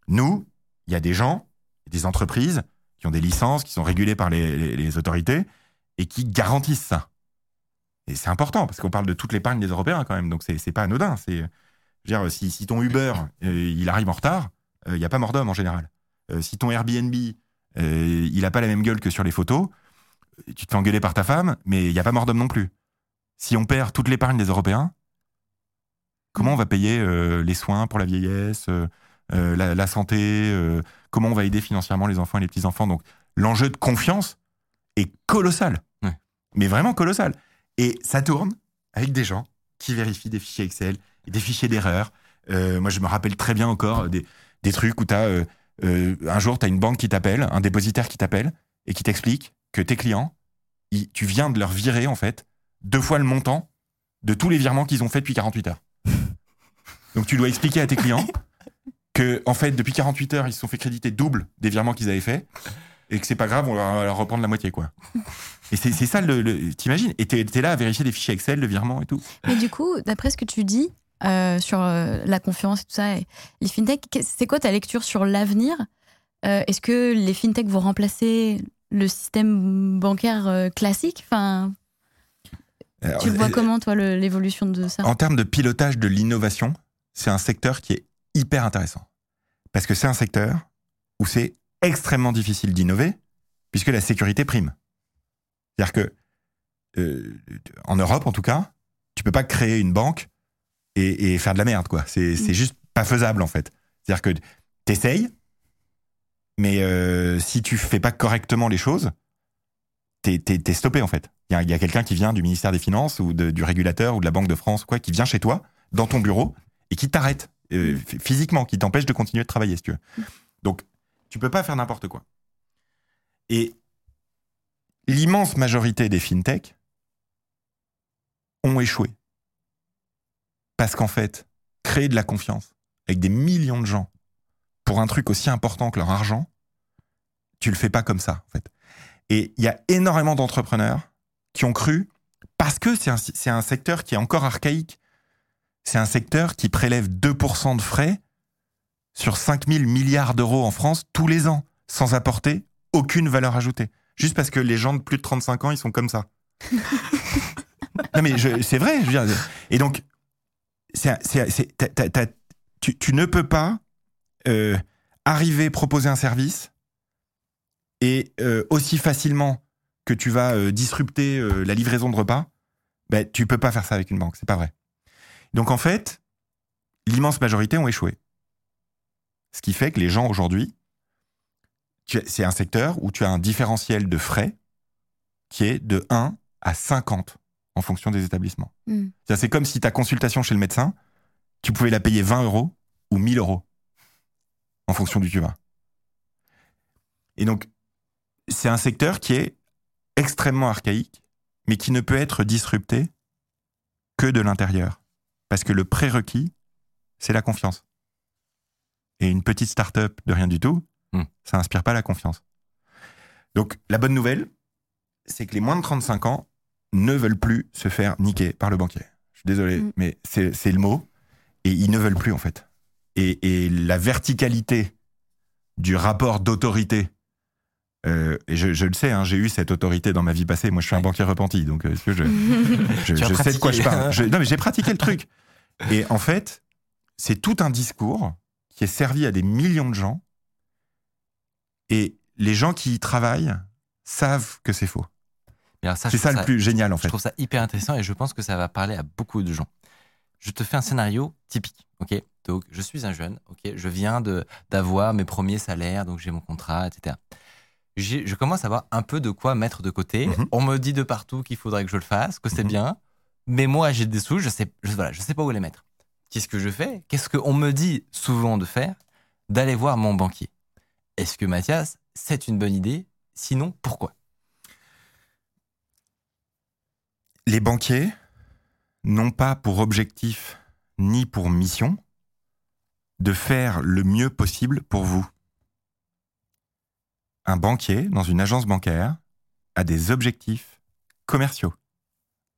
Nous, il y a des gens, des entreprises qui ont des licences, qui sont régulées par les- les- les autorités, et qui garantissent ça. Et c'est important parce qu'on parle de toute l'épargne des Européens quand même, donc c'est pas anodin. C'est, je veux dire, si, si ton Uber euh, il arrive en retard, il n'y a pas mort d'homme en général. Euh, si ton Airbnb euh, il a pas la même gueule que sur les photos, euh, tu te fais engueuler par ta femme, mais il n'y a pas mort d'homme non plus. Si on perd toute l'épargne des Européens, comment on va payer euh, les soins pour la vieillesse, euh, euh, la, la santé, euh, comment on va aider financièrement les enfants et les petits enfants Donc l'enjeu de confiance est colossal, Ouais. mais vraiment colossal. Et ça tourne avec des gens qui vérifient des fichiers Excel, et des fichiers d'erreur. Euh, moi, je me rappelle très bien encore des, des trucs où tu as un jour, tu as une banque qui t'appelle, un dépositaire qui t'appelle et qui t'explique que tes clients, ils- tu viens de leur virer en fait deux fois le montant de tous les virements qu'ils ont fait depuis 48 heures. *laughs* Donc tu dois expliquer à tes clients que en fait depuis 48 heures ils se sont fait créditer double des virements qu'ils avaient fait et que c'est pas grave, on va leur reprendre la moitié quoi. Et c'est ça le, le- t'imagines? Et t'es es là à vérifier des fichiers Excel, le virement et tout. Mais du coup, d'après ce que tu dis euh, sur euh, la confiance et tout ça, et les fintechs, qu'est- c'est quoi ta lecture sur l'avenir? Euh, Est-ce que les fintechs vont remplacer le système bancaire classique? Enfin, Alors, Tu vois comment, toi, l'évolution de ça? En termes de pilotage de l'innovation, c'est un secteur qui est hyper intéressant. Parce que c'est un secteur où c'est extrêmement difficile d'innover, puisque la sécurité prime. C'est-à-dire que, euh, en Europe en tout cas, tu peux pas créer une banque et, et faire de la merde, quoi. C'est c'est juste pas faisable, en fait. C'est-à-dire que t'essayes, mais euh, si tu fais pas correctement les choses, t'es stoppé, en fait. Il y a, quelqu'un qui vient du ministère des Finances ou de- du régulateur ou de la Banque de France quoi, qui vient chez toi, dans ton bureau, et qui t'arrête euh, ph- physiquement, qui t'empêche de continuer de travailler, si tu veux. Donc, tu peux pas faire n'importe quoi. Et l'immense majorité des fintechs ont échoué. Parce qu'en fait, créer de la confiance avec des millions de gens pour un truc aussi important que leur argent, tu le fais pas comme ça. Et il y a énormément d'entrepreneurs qui ont cru, parce que c'est un, c'est un secteur qui est encore archaïque, c'est un secteur qui prélève 2% de frais sur 5000 milliards d'euros en France tous les ans, sans apporter aucune valeur ajoutée. Juste parce que les gens de plus de 35 ans, ils sont comme ça. *laughs* non mais c'est vrai, je veux dire. Et donc, tu, tu ne peux pas euh, arriver, proposer un service et euh, aussi facilement que tu vas euh, disrupter la livraison de repas, ben, tu peux pas faire ça avec une banque, c'est pas vrai. Donc en fait, l'immense majorité ont échoué. Ce qui fait que les gens aujourd'hui, c'est un secteur où tu as un différentiel de frais qui est de 1 à 50 en fonction des établissements. Hmm. C'est comme si ta consultation chez le médecin, tu pouvais la payer 20 euros ou 1000 euros en fonction du tu vas. Et donc, c'est un secteur qui est extrêmement archaïque, mais qui ne peut être disrupté que de l'intérieur. Parce que le prérequis, c'est la confiance. Et une petite start-up de rien du tout, Hmm. ça inspire pas la confiance. Donc, la bonne nouvelle, c'est que les moins de 35 ans ne veulent plus se faire niquer par le banquier. Je suis désolé, Hmm. mais c'est c'est le mot. Et ils ne veulent plus, en fait. Et, et la verticalité du rapport d'autorité, euh, et je, je le sais, hein, j'ai eu cette autorité dans ma vie passée. Moi, je suis un Ouais. banquier repenti, donc euh, est-ce que je, *laughs* je, je sais de quoi je parle. Je- non, mais j'ai pratiqué le truc. Et en fait, c'est tout un discours qui est servi à des millions de gens. Et les gens qui y travaillent savent que c'est faux. Ça, je C'est ça le plus génial, en Je fait. trouve ça hyper intéressant et je pense que ça va parler à beaucoup de gens. Je te fais un scénario typique, ok? Donc, je suis un jeune, ok? Je viens de d'avoir mes premiers salaires, donc j'ai mon contrat, etc. Je commence à avoir un peu de quoi mettre de côté. Mhm. On me dit de partout qu'il faudrait que je le fasse, que c'est Mhm. bien, mais moi j'ai des sous, je sais, je, voilà, je sais pas où les mettre. Qu'est-ce que je fais Qu'est-ce qu'on me dit souvent de faire D'aller voir mon banquier? Est-ce que Mathias, c'est une bonne idée? Sinon, pourquoi? Les banquiers n'ont pas pour objectif ni pour mission de faire le mieux possible pour vous. Un banquier dans une agence bancaire a des objectifs commerciaux.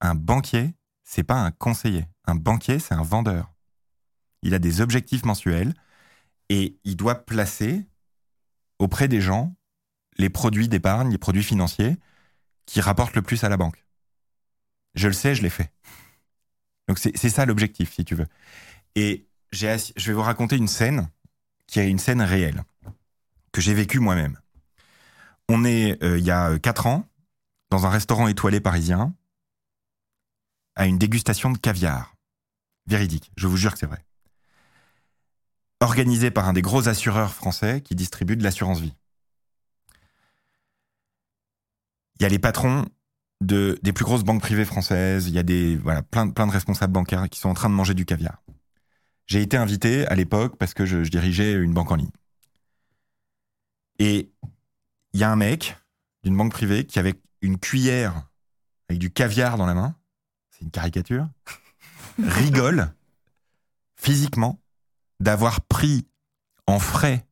Un banquier, c'est pas un conseiller. Un banquier, c'est un vendeur. Il a des objectifs mensuels et il doit placer auprès des gens les produits d'épargne, les produits financiers qui rapportent le plus à la banque. Je le sais, je l'ai fait. Donc c'est ça l'objectif, si tu veux. Et je vais vous raconter une scène qui est une scène réelle que j'ai vécue moi-même. On est euh, il y a euh, quatre ans dans un restaurant étoilé parisien à une dégustation de caviar. Véridique, je vous jure que c'est vrai. Organisé par un des gros assureurs français qui distribue de l'assurance vie. Il y a les patrons de, des plus grosses banques privées françaises, il y a des, voilà, plein, de- plein de responsables bancaires qui sont en train de manger du caviar. J'ai été invité à l'époque parce que je, je dirigeais une banque en ligne. Et il y a un mec d'une banque privée qui, avec une cuillère avec du caviar dans la main, c'est une caricature, *laughs* rigole physiquement d'avoir pris en frais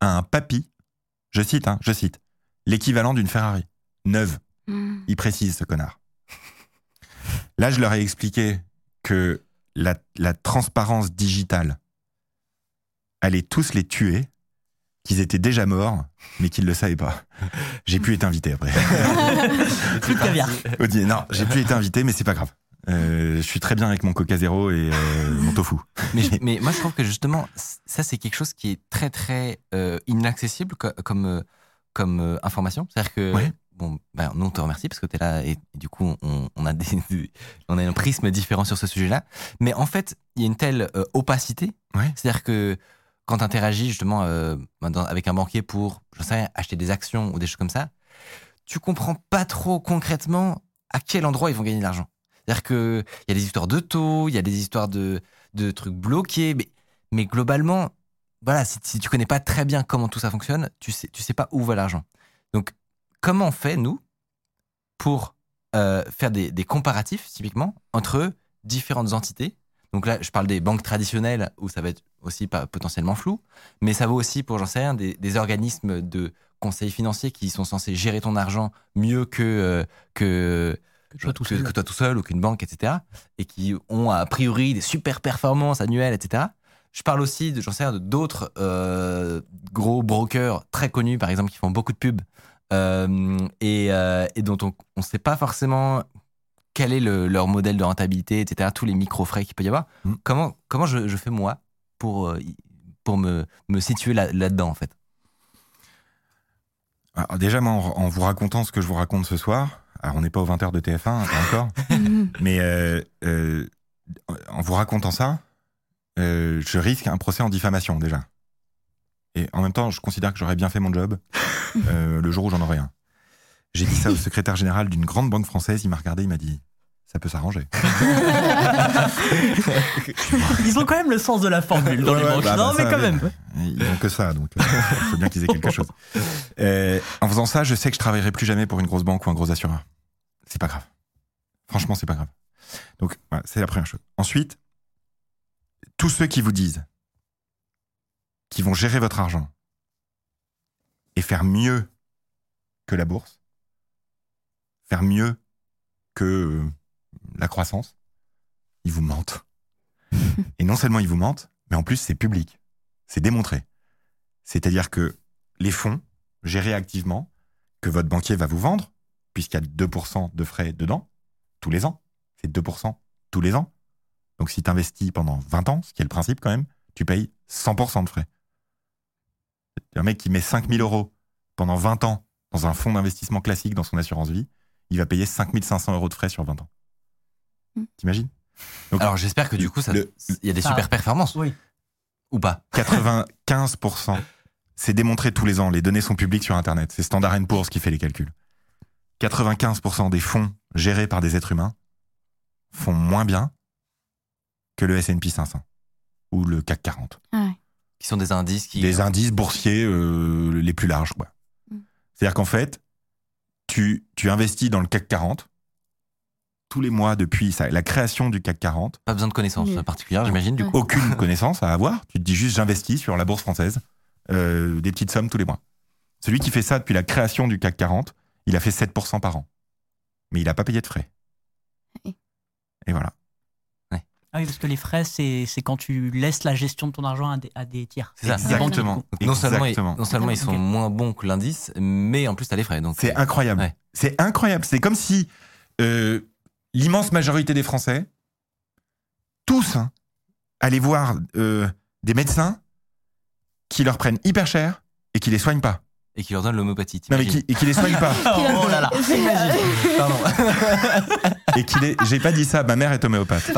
à un papy, je cite, hein, je cite, l'équivalent d'une Ferrari, neuve. Mm. Il précise, ce connard. Là, je leur ai expliqué que la, la transparence digitale allait tous les tuer, qu'ils étaient déjà morts, mais qu'ils ne le savaient pas. J'ai pu être invité après. *laughs* *laughs* Plus de caviar. Non, j'ai pu être invité, mais c'est pas grave. Euh, je suis très bien avec mon Coca Zéro et euh, mon tofu. *laughs* *laughs* Mais, moi, je trouve que justement, ça, c'est quelque chose qui est très, très euh, inaccessible co- comme, comme information. C'est-à-dire que, Ouais. bon, ben, nous, on te remercie parce que tu es là et, et du coup, on, on a des, on a un prisme différent sur ce sujet-là. Mais en fait, il y a une telle opacité. Ouais. C'est-à-dire que quand tu interagis justement dans- avec un banquier pour, je sais, rien, acheter des actions ou des choses comme ça, tu comprends pas trop concrètement à quel endroit ils vont gagner de l'argent. C'est-à-dire qu'il y a des histoires de taux, il y a des histoires de, de trucs bloqués, mais, mais globalement, voilà, si, si tu connais pas très bien comment tout ça fonctionne, tu sais, tu sais pas où va l'argent. Donc, comment on fait, nous, pour euh, faire des, des comparatifs, typiquement, entre différentes entités? Donc là, je parle des banques traditionnelles, où ça va être aussi pas, potentiellement flou, mais ça vaut aussi pour, j'en sais rien, des, organismes de conseils financiers qui sont censés gérer ton argent mieux que... euh, que Que toi tout seul. que toi tout seul ou qu'une banque, etc. Et qui ont a priori des super performances annuelles, etc. Je parle aussi, j'en sais rien, de d'autres euh, gros brokers très connus, par exemple, qui font beaucoup de pubs euh, et, euh, et dont on ne sait pas forcément quel est le- leur modèle de rentabilité, etc. Tous les micro-frais qu'il peut y avoir. Mm. Comment, comment je, je fais moi pour, pour me, me situer là- là-dedans, en fait? Alors déjà, moi, en, en vous racontant ce que je vous raconte ce soir, alors on n'est pas au 20h de TF1, hein, pas encore, *laughs* mais euh, euh, en vous racontant ça, euh, je risque un procès en diffamation déjà. Et en même temps, je considère que j'aurais bien fait mon job *laughs* le jour où j'en aurai un. J'ai dit ça au secrétaire général d'une grande banque française, il m'a regardé, il m'a dit ça peut s'arranger. *laughs* Ils ont quand même le sens de la formule dans les banques. bah, non, bah, mais ça, quand même. Ils ont que ça, donc il faut bien qu'ils aient quelque chose. Euh, en faisant ça, je sais que je travaillerai plus jamais pour une grosse banque ou un gros assureur. C'est pas grave. Franchement, c'est pas grave. Donc, voilà, c'est la première chose. Ensuite, tous ceux qui vous disent qui vont gérer votre argent et faire mieux que la bourse, faire mieux que euh, la croissance, ils vous mentent. *laughs* et non seulement ils vous mentent, mais en plus c'est public, c'est démontré. C'est-à-dire que les fonds gérés activement, que votre banquier va vous vendre, puisqu'il y a 2% de frais dedans, tous les ans, c'est 2% tous les ans. Donc si tu investis pendant 20 ans, ce qui est le principe quand même, tu payes 100% de frais. Un mec qui met 5000 euros pendant 20 ans dans un fonds d'investissement classique dans son assurance vie, il va payer 5500 euros de frais sur 20 ans. Mm. T'imagines? Alors j'espère que du coup, ça- il y a des ça- super performances. Oui. Ou pas 95%. C'est démontré tous les ans. Les données sont publiques sur Internet. C'est Standard Poor's qui fait les calculs. 95% des fonds gérés par des êtres humains font moins bien que le S&P 500 ou le CAC 40. Ah ouais. Qui sont des indices qui. Des indices boursiers euh, les plus larges. quoi. Mm. C'est-à-dire qu'en fait, tu, tu investis dans le CAC 40 tous les mois depuis ça, la création du CAC 40 Pas besoin de connaissances Oui. particulières, j'imagine, du Ouais. coup. aucune *laughs* connaissance à avoir. Tu te dis juste j'investis sur la bourse française, euh, des petites sommes tous les mois. Celui qui fait ça depuis la création du CAC 40, il a fait 7% par an. Mais il n'a pas payé de frais. Oui. Et voilà. Ah oui, parce que les frais, c'est quand tu laisses la gestion de ton argent à des, à des tiers. C'est ça. Exactement. non seulement, ils, Exactement. non seulement ils sont moins bons que l'indice, mais en plus, t'as les frais. Donc, C'est incroyable. Ouais. C'est incroyable. C'est comme si euh, l'immense majorité des Français, tous, hein, allaient voir euh, des médecins qui leur prennent hyper cher et qui les soignent pas. Et qui leur donne l'homéopathie. Non, mais qui, et qui les soignent pas. *laughs* Oh là là. Pardon. *laughs* et qui les. J'ai pas dit ça. Ma mère est homéopathe.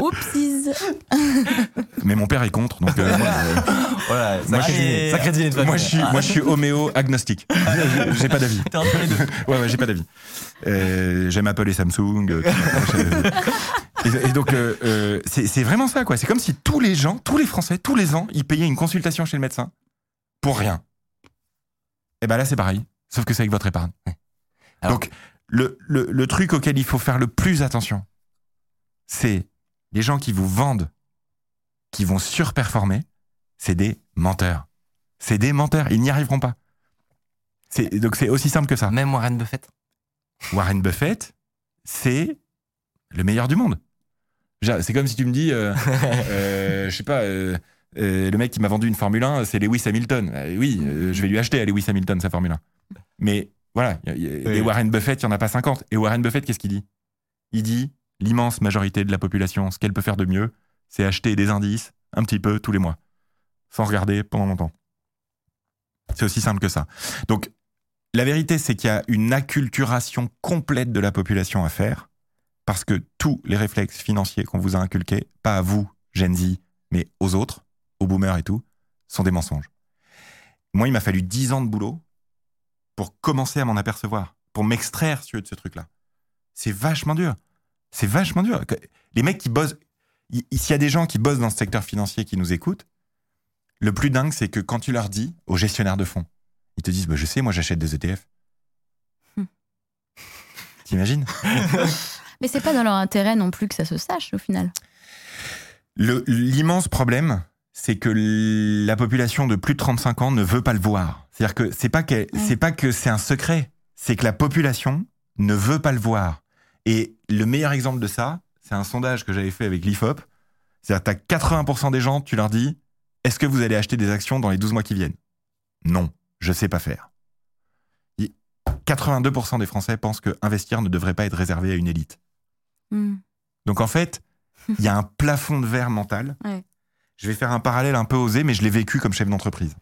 Oupsies. Mais mon père est contre. Donc euh, moi, euh, *laughs* voilà, Moi, sacré je- dîner, sacré dîner de famille. moi, je suis, moi, je suis homéo agnostique. J'ai- pas d'avis. T'es entre les deux. Ouais, ouais, j'ai pas d'avis. Euh, J'aime Apple et Samsung. euh, et, donc, euh, euh, c'est vraiment ça, quoi. C'est comme si tous les gens, tous les Français, tous les ans, ils payaient une consultation chez le médecin pour rien. Et ben là, c'est pareil. Sauf que c'est avec votre épargne. Alors- donc, le, le, le truc auquel il faut faire le plus attention, c'est les gens qui vous vendent, qui vont surperformer, c'est des menteurs. C'est des menteurs. Ils n'y arriveront pas. C'est- Donc, c'est aussi simple que ça. Même Warren Buffett. Warren Buffett, c'est le meilleur du monde. C'est comme si tu me dis, euh, *laughs* euh, je sais pas, euh, euh, le mec qui m'a vendu une Formule 1, c'est Lewis Hamilton. Euh, oui, euh, je vais lui acheter à Lewis Hamilton sa Formule 1. Mais voilà, y a- y a- des Warren Buffett, il n'y en a pas 50. Et Warren Buffett, qu'est-ce qu'il dit? Il dit, l'immense majorité de la population, ce qu'elle peut faire de mieux, c'est acheter des indices un petit peu tous les mois, sans regarder pendant longtemps. C'est aussi simple que ça. Donc, la vérité, c'est qu'il y a une acculturation complète de la population à faire, parce que tous les réflexes financiers qu'on vous a inculqués, pas à vous, Gen Z, mais aux autres, aux boomers et tout, sont des mensonges. Moi, il m'a fallu 10 ans de boulot pour commencer à m'en apercevoir, pour m'extraire de ce truc-là. C'est vachement dur. C'est vachement dur. Les mecs qui bossent, il- s'il y a des gens qui bossent dans ce secteur financier qui nous écoutent, le plus dingue, c'est que quand tu leur dis aux gestionnaires de fonds, ils te disent bah, Je sais, moi j'achète des ETF. Hmm. *laughs* T'imagines? *laughs* Mais c'est pas dans leur intérêt non plus que ça se sache au final. L'immense problème, c'est que la population de plus de 35 ans ne veut pas le voir. C'est-à-dire que c'est pas que c'est pas que c'est un secret, c'est que la population ne veut pas le voir. Et le meilleur exemple de ça, c'est un sondage que j'avais fait avec l'IFOP. C'est-à-dire que tu as 80% des gens, tu leur dis Est-ce que vous allez acheter des actions dans les 12 mois qui viennent? Non, je sais pas faire. Et 82% des Français pensent que investir ne devrait pas être réservé à une élite. Hmm. Donc en fait, *laughs* il y a un plafond de verre mental. Ouais. Je vais faire un parallèle un peu osé, mais je l'ai vécu comme chef d'entreprise.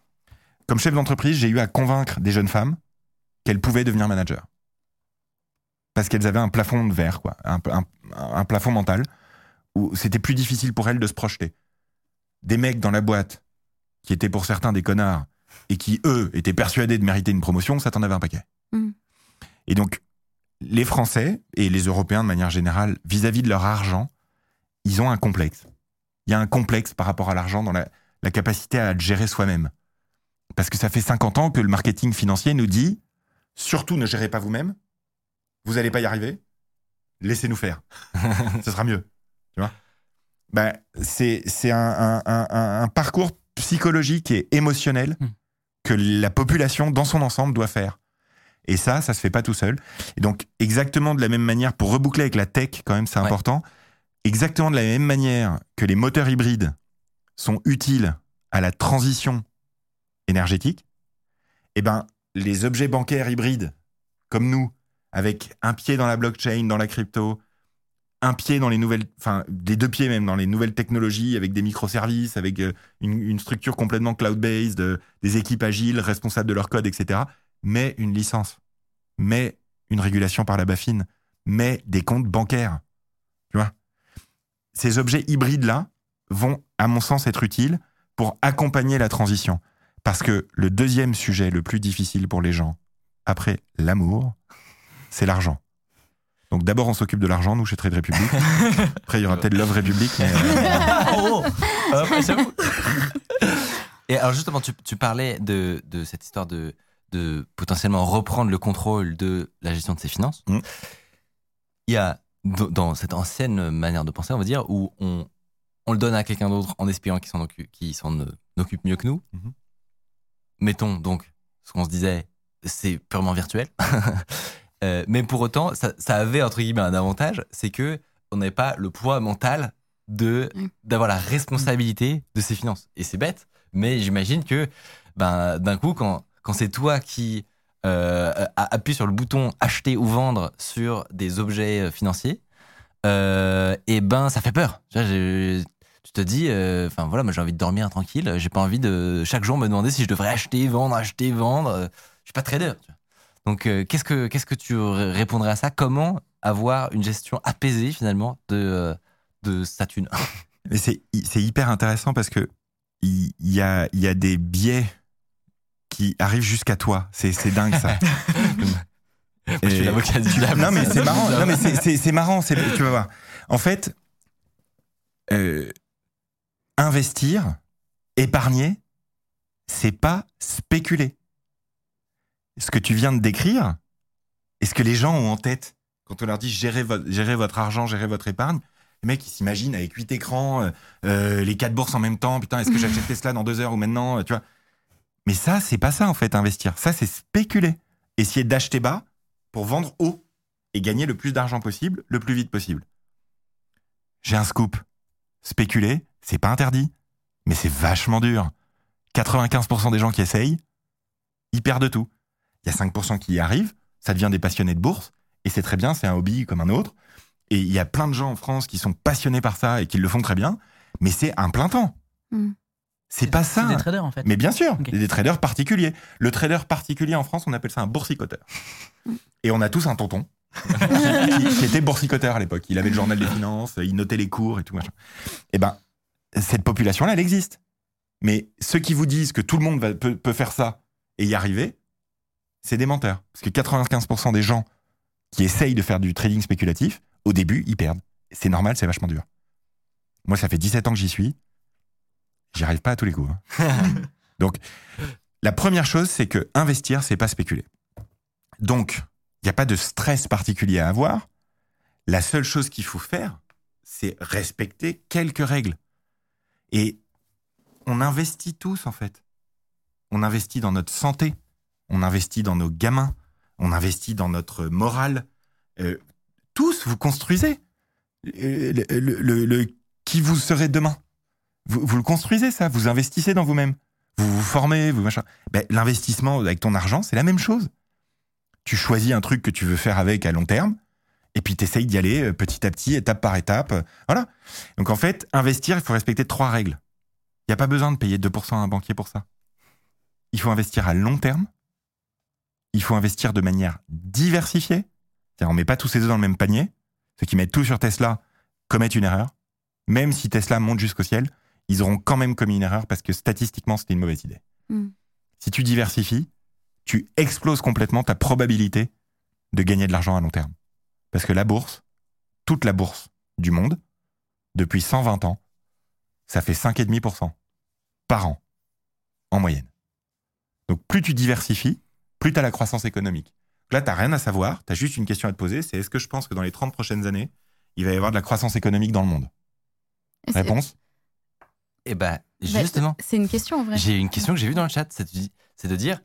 Comme chef d'entreprise, j'ai eu à convaincre des jeunes femmes qu'elles pouvaient devenir managers. Parce qu'elles avaient un plafond de verre, quoi, un, un- un plafond mental, où c'était plus difficile pour elles de se projeter. Des mecs dans la boîte, qui étaient pour certains des connards, et qui, eux, étaient persuadés de mériter une promotion, ça t'en avait un paquet. Mhm. Et donc, les Français et les Européens de manière générale, vis-à-vis de leur argent, ils ont un complexe. Il y a un complexe par rapport à l'argent dans la, la capacité à le gérer soi-même. Parce que ça fait 50 ans que le marketing financier nous dit surtout ne gérez pas vous-même, vous n'allez pas y arriver, laissez-nous faire. *laughs* Ce sera mieux. Tu vois? Bah, c'est c'est un, un- un- un- un parcours psychologique et émotionnel Hmm. que la population dans son ensemble doit faire. Et ça, ça se fait pas tout seul. Et donc, exactement de la même manière, pour reboucler avec la tech, quand même, c'est Ouais. important, exactement de la même manière que les moteurs hybrides sont utiles à la transition énergétique, eh ben, les objets bancaires hybrides, comme nous, avec un pied dans la blockchain, dans la crypto, un pied dans les nouvelles, enfin, les deux pieds même dans les nouvelles technologies, avec des microservices, avec euh, une, structure complètement cloud-based, euh, des équipes agiles, responsables de leur code, etc. Mais une licence, mais une régulation par la BaFin, mais des comptes bancaires. Tu vois Ces objets hybrides-là vont, à mon sens, être utiles pour accompagner la transition. Parce que le deuxième sujet le plus difficile pour les gens, après l'amour, c'est l'argent. Donc d'abord, on s'occupe de l'argent, nous, chez Trade Republic. *laughs* Après, il y aura peut-être Love Republic, mais... euh, *laughs* Oh, Hop, j'avoue. Et alors justement, tu, tu parlais de, de cette histoire de, de potentiellement reprendre le contrôle de la gestion de ses finances. Mm. Il y a dans cette ancienne manière de penser, on va dire, où on, on le donne à quelqu'un d'autre en espérant qu'il s'en occupe, euh, occupe mieux que nous. Mhm. Mettons donc ce qu'on se disait, c'est purement virtuel. *laughs* Euh, mais pour autant, ça, ça avait entre guillemets un avantage, c'est que on n'avait pas le poids mental de Mm. d'avoir la responsabilité de ses finances. Et c'est bête, mais j'imagine que ben, d'un coup, quand, quand c'est toi qui euh, appuie sur le bouton acheter ou vendre sur des objets euh, financiers, euh, et ben ça fait peur. Tu, te dis, euh, enfin voilà, moi j'ai envie de dormir tranquille, j'ai pas envie de chaque jour me demander si je devrais acheter, vendre, acheter, vendre. Euh, Je suis pas trader. Donc qu'est-ce que qu'est-ce que tu répondrais à ça? Comment avoir une gestion apaisée finalement de de sa thune? *laughs* Mais c'est hyper intéressant parce que il y y a des biais qui arrivent jusqu'à toi. C'est dingue ça. *laughs* Je suis l'avocat du diable. non mais c'est *laughs* marrant. Non mais c'est- marrant. Tu vas voir. En fait, euh, investir, épargner, c'est pas spéculer. Ce que tu viens de décrire, et ce que les gens ont en tête quand on leur dit gérez, vo- gérez votre argent, gérez votre épargne, les mecs ils s'imaginent avec huit écrans, euh, euh, les quatre bourses en même temps. Putain, est-ce que j'achète Tesla dans deux heures ou maintenant Tu vois? Mais ça, c'est pas ça en fait, investir. Ça, c'est spéculer. Essayer d'acheter bas pour vendre haut et gagner le plus d'argent possible, le plus vite possible. J'ai un scoop. Spéculer, c'est pas interdit, mais c'est vachement dur. 95% des gens qui essayent, ils perdent tout. Il y a 5% qui y arrivent, ça devient des passionnés de bourse, et c'est très bien, c'est un hobby comme un autre. Et il y a plein de gens en France qui sont passionnés par ça et qui le font très bien, mais c'est un plein temps. Hmm. C'est pas ça. Des traders en fait. Mais bien sûr, Ok. il y a des traders particuliers. Le trader particulier en France, on appelle ça un boursicoteur. Et on a tous un tonton qui, qui- qui était boursicoteur à l'époque. Il avait le journal des finances, il notait les cours et tout machin. Eh ben, cette population-là, elle existe. Mais ceux qui vous disent que tout le monde va- peut, peut faire ça et y arriver, c'est des menteurs. Parce que 95% des gens qui essayent de faire du trading spéculatif, au début, ils perdent. C'est normal, c'est vachement dur. Moi, ça fait 17 ans que j'y suis. J'y arrive pas à tous les coups. hein. *laughs* Donc, la première chose, c'est que investir, c'est pas spéculer. Donc, il n'y a pas de stress particulier à avoir. La seule chose qu'il faut faire, c'est respecter quelques règles. Et on investit tous, en fait. On investit dans notre santé, on investit dans nos gamins, on investit dans notre morale. Euh, tous, vous construisez Euh, le, le- qui vous serez demain. Vous, le construisez, ça. Vous investissez dans vous-même. Vous vous formez, vous machin. Ben, L'investissement avec ton argent, c'est la même chose. Tu choisis un truc que tu veux faire avec à long terme, et puis tu essayes d'y aller euh, petit à petit, étape par étape. euh, Voilà. Donc en fait, investir, il faut respecter trois règles. Il n'y a pas besoin de payer 2% à un banquier pour ça. Il faut investir à long terme. Il faut investir de manière diversifiée. C'est-à-dire, on met pas tous ses œufs dans le même panier. Ceux qui mettent tout sur Tesla commettent une erreur. Même si Tesla monte jusqu'au ciel, ils auront quand même commis une erreur parce que statistiquement, c'était une mauvaise idée. Mm. Si tu diversifies, tu exploses complètement ta probabilité de gagner de l'argent à long terme. Parce que la bourse, toute la bourse du monde, depuis 120 ans, ça fait 5,5% par an, en moyenne. Donc plus tu diversifies, plus tu as la croissance économique. Là, tu rien à savoir, tu as juste une question à te poser, c'est est-ce que je pense que dans les 30 prochaines années, il va y avoir de la croissance économique dans le monde? Et Réponse Et bah, justement, C'est une question en vrai. j'ai une question que j'ai vue dans le chat, c'est de, dire,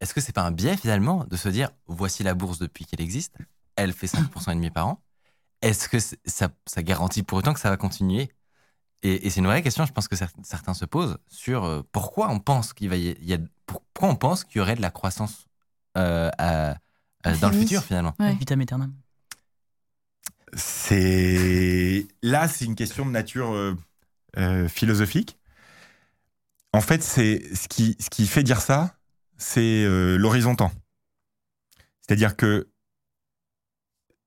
est-ce que c'est pas un biais finalement de se dire, voici la bourse depuis qu'elle existe, elle fait 5% et demi par an, est-ce que ça, ça garantit pour autant que ça va continuer? Et, et c'est une vraie question, je pense que cer- certains se posent sur euh, pourquoi on pense qu'il va y, a, pour- pourquoi on pense qu'il y aurait de la croissance euh, à- à- dans le futur finalement? Ouais. Vitam aeternam. C'est là, c'est une question de nature euh, philosophique. En fait, c'est ce qui, ce qui fait dire ça, c'est euh, l'horizon temps. C'est-à-dire que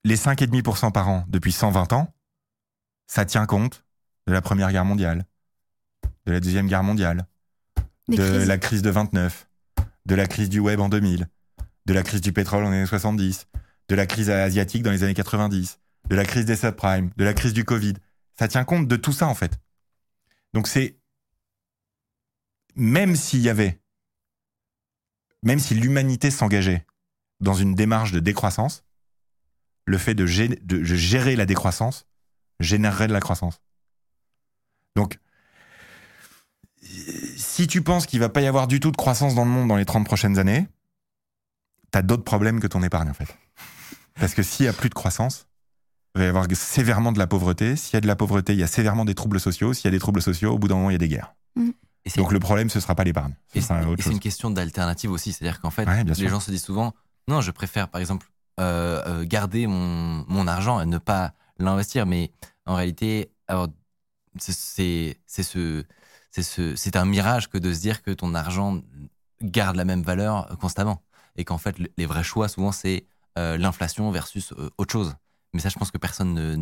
les 5,5% par an depuis 120 ans, ça tient compte de la Première Guerre mondiale, de la Deuxième Guerre mondiale, Des de crises. la crise de 29, de la crise du web en 2000, de la crise du pétrole en années 70, de la crise asiatique dans les années 90, de la crise des subprimes, de la crise du Covid. Ça tient compte de tout ça, en fait. Donc c'est... Même s'il y avait... Même si l'humanité s'engageait dans une démarche de décroissance, le fait de, gé- de gérer la décroissance générerait de la croissance. Donc, si tu penses qu'il va pas y avoir du tout de croissance dans le monde dans les 30 prochaines années, tu as d'autres problèmes que ton épargne, en fait. Parce que s'il y a plus de croissance, il va y avoir sévèrement de la pauvreté. S'il y a de la pauvreté, il y a sévèrement des troubles sociaux. S'il y a des troubles sociaux, au bout d'un moment, il y a des guerres. Et c'est- Donc le problème, ce sera pas l'épargne. Ce c'est une question d'alternative aussi. C'est-à-dire qu'en fait, Ouais, les sûr. gens se disent souvent non, je préfère par exemple euh, euh, garder mon, mon argent et ne pas l'investir. Mais en réalité, c'est- ce, c'est ce, c'est un mirage que de se dire que ton argent garde la même valeur constamment. Et qu'en fait, le- les vrais choix, souvent, c'est euh, l'inflation versus euh, autre chose. Mais ça, je pense que personne ne.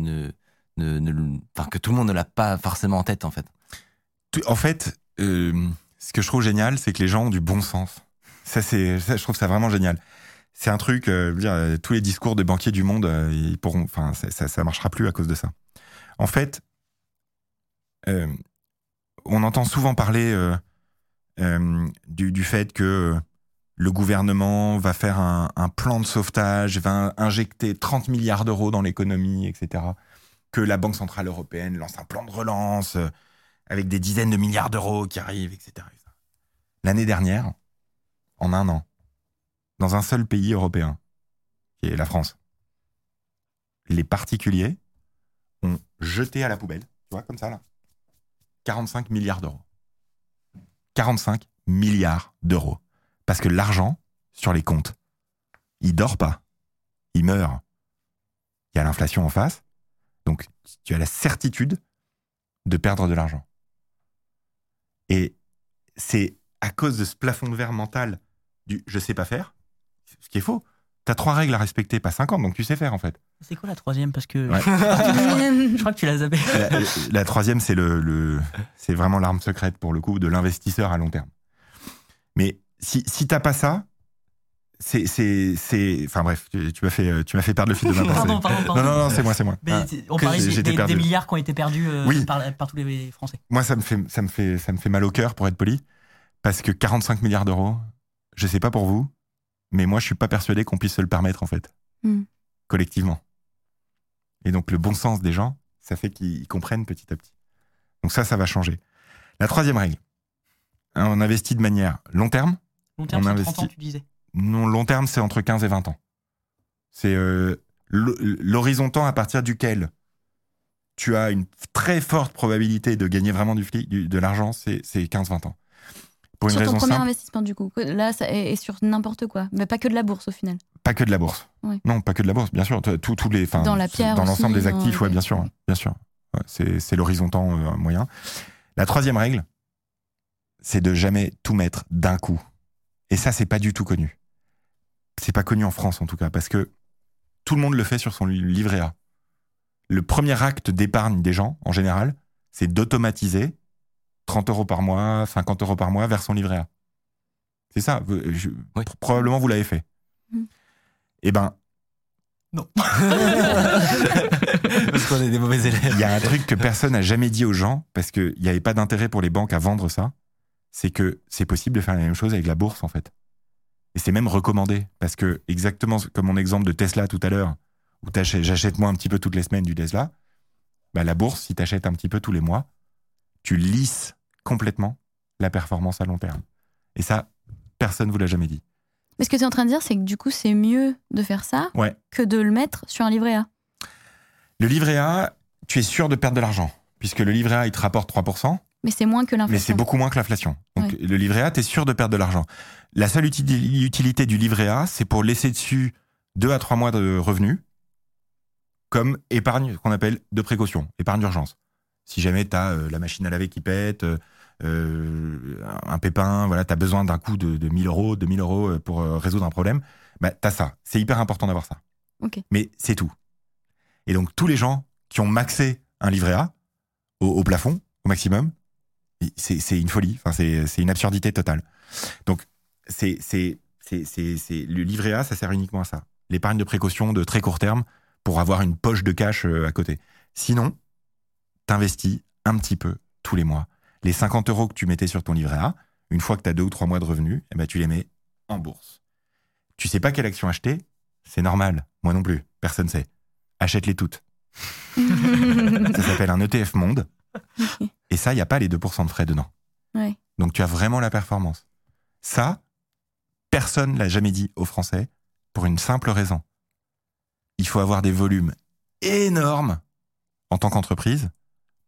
ne, ne, enfin, que tout le monde ne l'a pas forcément en tête, en fait. En fait, euh, ce que je trouve génial, c'est que les gens ont du bon sens. Ça, c'est, je trouve ça vraiment génial. C'est un truc, euh, dire, euh, tous les discours de banquiers du monde, ils pourront, enfin, ça, ça, marchera plus à cause de ça. En fait, on entend souvent parler du, fait que le gouvernement va faire un, plan de sauvetage, va injecter 30 milliards d'euros dans l'économie, etc. Que la Banque Centrale Européenne lance un plan de relance euh, avec des dizaines de milliards d'euros qui arrivent, etc. L'année dernière, en un an, dans un seul pays européen, qui est la France, les particuliers ont jeté à la poubelle, tu vois, comme ça, là, 45 milliards d'euros. 45 milliards d'euros. Parce que l'argent, sur les comptes, il dort pas. Il meurt. Il y a l'inflation en face. Donc, tu as la certitude de perdre de l'argent. Et c'est à cause de ce plafond de verre mental du je sais pas faire, ce qui est faux. Tu as trois règles à respecter, pas 50, donc tu sais faire en fait. C'est quoi la troisième? Parce que Ouais. *laughs* je crois que tu l'as zappé. La, la troisième, c'est le, le- c'est vraiment l'arme secrète pour le coup de l'investisseur à long terme. Mais si, si t'as pas ça, c'est, c'est, c'est, enfin bref, tu, tu m'as fait, tu m'as fait perdre le fil de ma *laughs* pensée. Pardon, pardon, pardon. Non, non, non, c'est moi, c'est moi. Mais Ah. on parlait des, des- milliards qui ont été perdus euh, Oui. par, par tous les Français. Moi, ça me fait, ça me fait, ça me fait mal au cœur pour être poli, parce que 45 milliards d'euros, je sais pas pour vous, mais moi, je suis pas persuadé qu'on puisse se le permettre en fait, Hmm. collectivement. Et donc, le bon sens des gens, ça fait qu'ils comprennent petit à petit. Donc ça, ça va changer. La troisième règle, on investit de manière long terme. Long terme, On c'est 30 investit. ans, tu disais. Non, long terme, c'est entre 15 et 20 ans. C'est euh, l'ho- l'horizon temps à partir duquel tu as une très forte probabilité de gagner vraiment du flic, du- de l'argent, c'est c'est 15-20 ans. Pour une sur ton premier simple, investissement, du coup. Là, ça est, est sur n'importe quoi. Mais pas que de la bourse, au final. pas que de la bourse. Ouais. Non, pas que de la bourse, bien sûr. Tous tous les, Dans la pierre dans l'ensemble des actifs, ouais, ouais. bien sûr, bien sûr. C'est l'horizon temps euh, moyen. La troisième règle, c'est de jamais tout mettre d'un coup. Et ça, c'est pas du tout connu. C'est pas connu en France en tout cas, parce que tout le monde le fait sur son li- livret A. Le premier acte d'épargne des gens, en général, c'est d'automatiser 30 euros par mois, 50 euros par mois vers son livret A. C'est ça. Je- Oui. Probablement vous l'avez fait. Mm. Eh ben, Non. *laughs* Parce qu'on est des mauvais élèves. il y a un truc que personne n'a jamais dit aux gens, parce qu'il n'y avait pas d'intérêt pour les banques à vendre ça, c'est que c'est possible de faire la même chose avec la bourse, en fait. Et c'est même recommandé, parce que exactement comme mon exemple de Tesla tout à l'heure, où j'achète moi un petit peu toutes les semaines du Tesla, bah la bourse, si tu achètes un petit peu tous les mois, tu lisses complètement la performance à long terme. Et ça, personne ne vous l'a jamais dit. Mais ce que tu es en train de dire, c'est que du coup, c'est mieux de faire ça Ouais. que de le mettre sur un livret A. Le livret A, tu es sûr de perdre de l'argent, puisque le livret A, il te rapporte 3%, Mais c'est moins que l'inflation. mais c'est beaucoup moins que l'inflation. Donc Ouais. le livret A, tu es sûr de perdre de l'argent. La seule uti- utilité du livret A, c'est pour laisser dessus 2 à 3 mois de revenus, comme épargne qu'on appelle de précaution, épargne d'urgence. Si jamais tu as la machine à laver qui pète, euh, euh, un pépin, voilà, tu as besoin d'un coup de, de 1000 euros, 2000 euros euh, pour euh, résoudre un problème, bah, tu as ça. C'est hyper important d'avoir ça. Mais c'est tout. Et donc, tous les gens qui ont maxé un livret A au, au plafond, au maximum, c'est une folie. Enfin, c'est une absurdité totale. Donc, c'est le livret A, ça sert uniquement à ça. L'épargne de précaution de très court terme pour avoir une poche de cash euh, à côté. Sinon, t'investis un petit peu tous les mois. Les 50 euros que tu mettais sur ton livret A, une fois que tu as deux ou trois mois de revenus, eh ben, tu les mets en bourse. Tu sais pas quelle action acheter, c'est normal. Moi non plus, personne sait. Achète-les toutes. *laughs* ça s'appelle un ETF monde. Et ça, il n'y a pas les 2% de frais dedans. Ouais. Donc tu as vraiment la performance. Ça, personne l'a jamais dit aux Français pour une simple raison. Il faut avoir des volumes énormes en tant qu'entreprise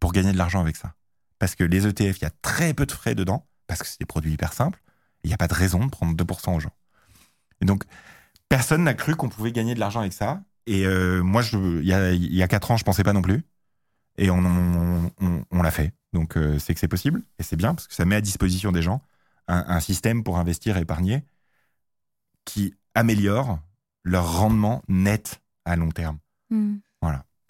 pour gagner de l'argent avec ça. Parce que les ETF, il y a très peu de frais dedans, parce que c'est des produits hyper simples, il n'y a pas de raison de prendre 2% aux gens. Et donc, personne n'a cru qu'on pouvait gagner de l'argent avec ça. Et euh, moi, je, il y a, il y a 4 ans, je pensais pas non plus. Et on, on, on- on l'a fait. Donc, euh, c'est que c'est possible. Et c'est bien, parce que ça met à disposition des gens un, un système pour investir et épargner qui améliore leur rendement net à long terme. Hmm.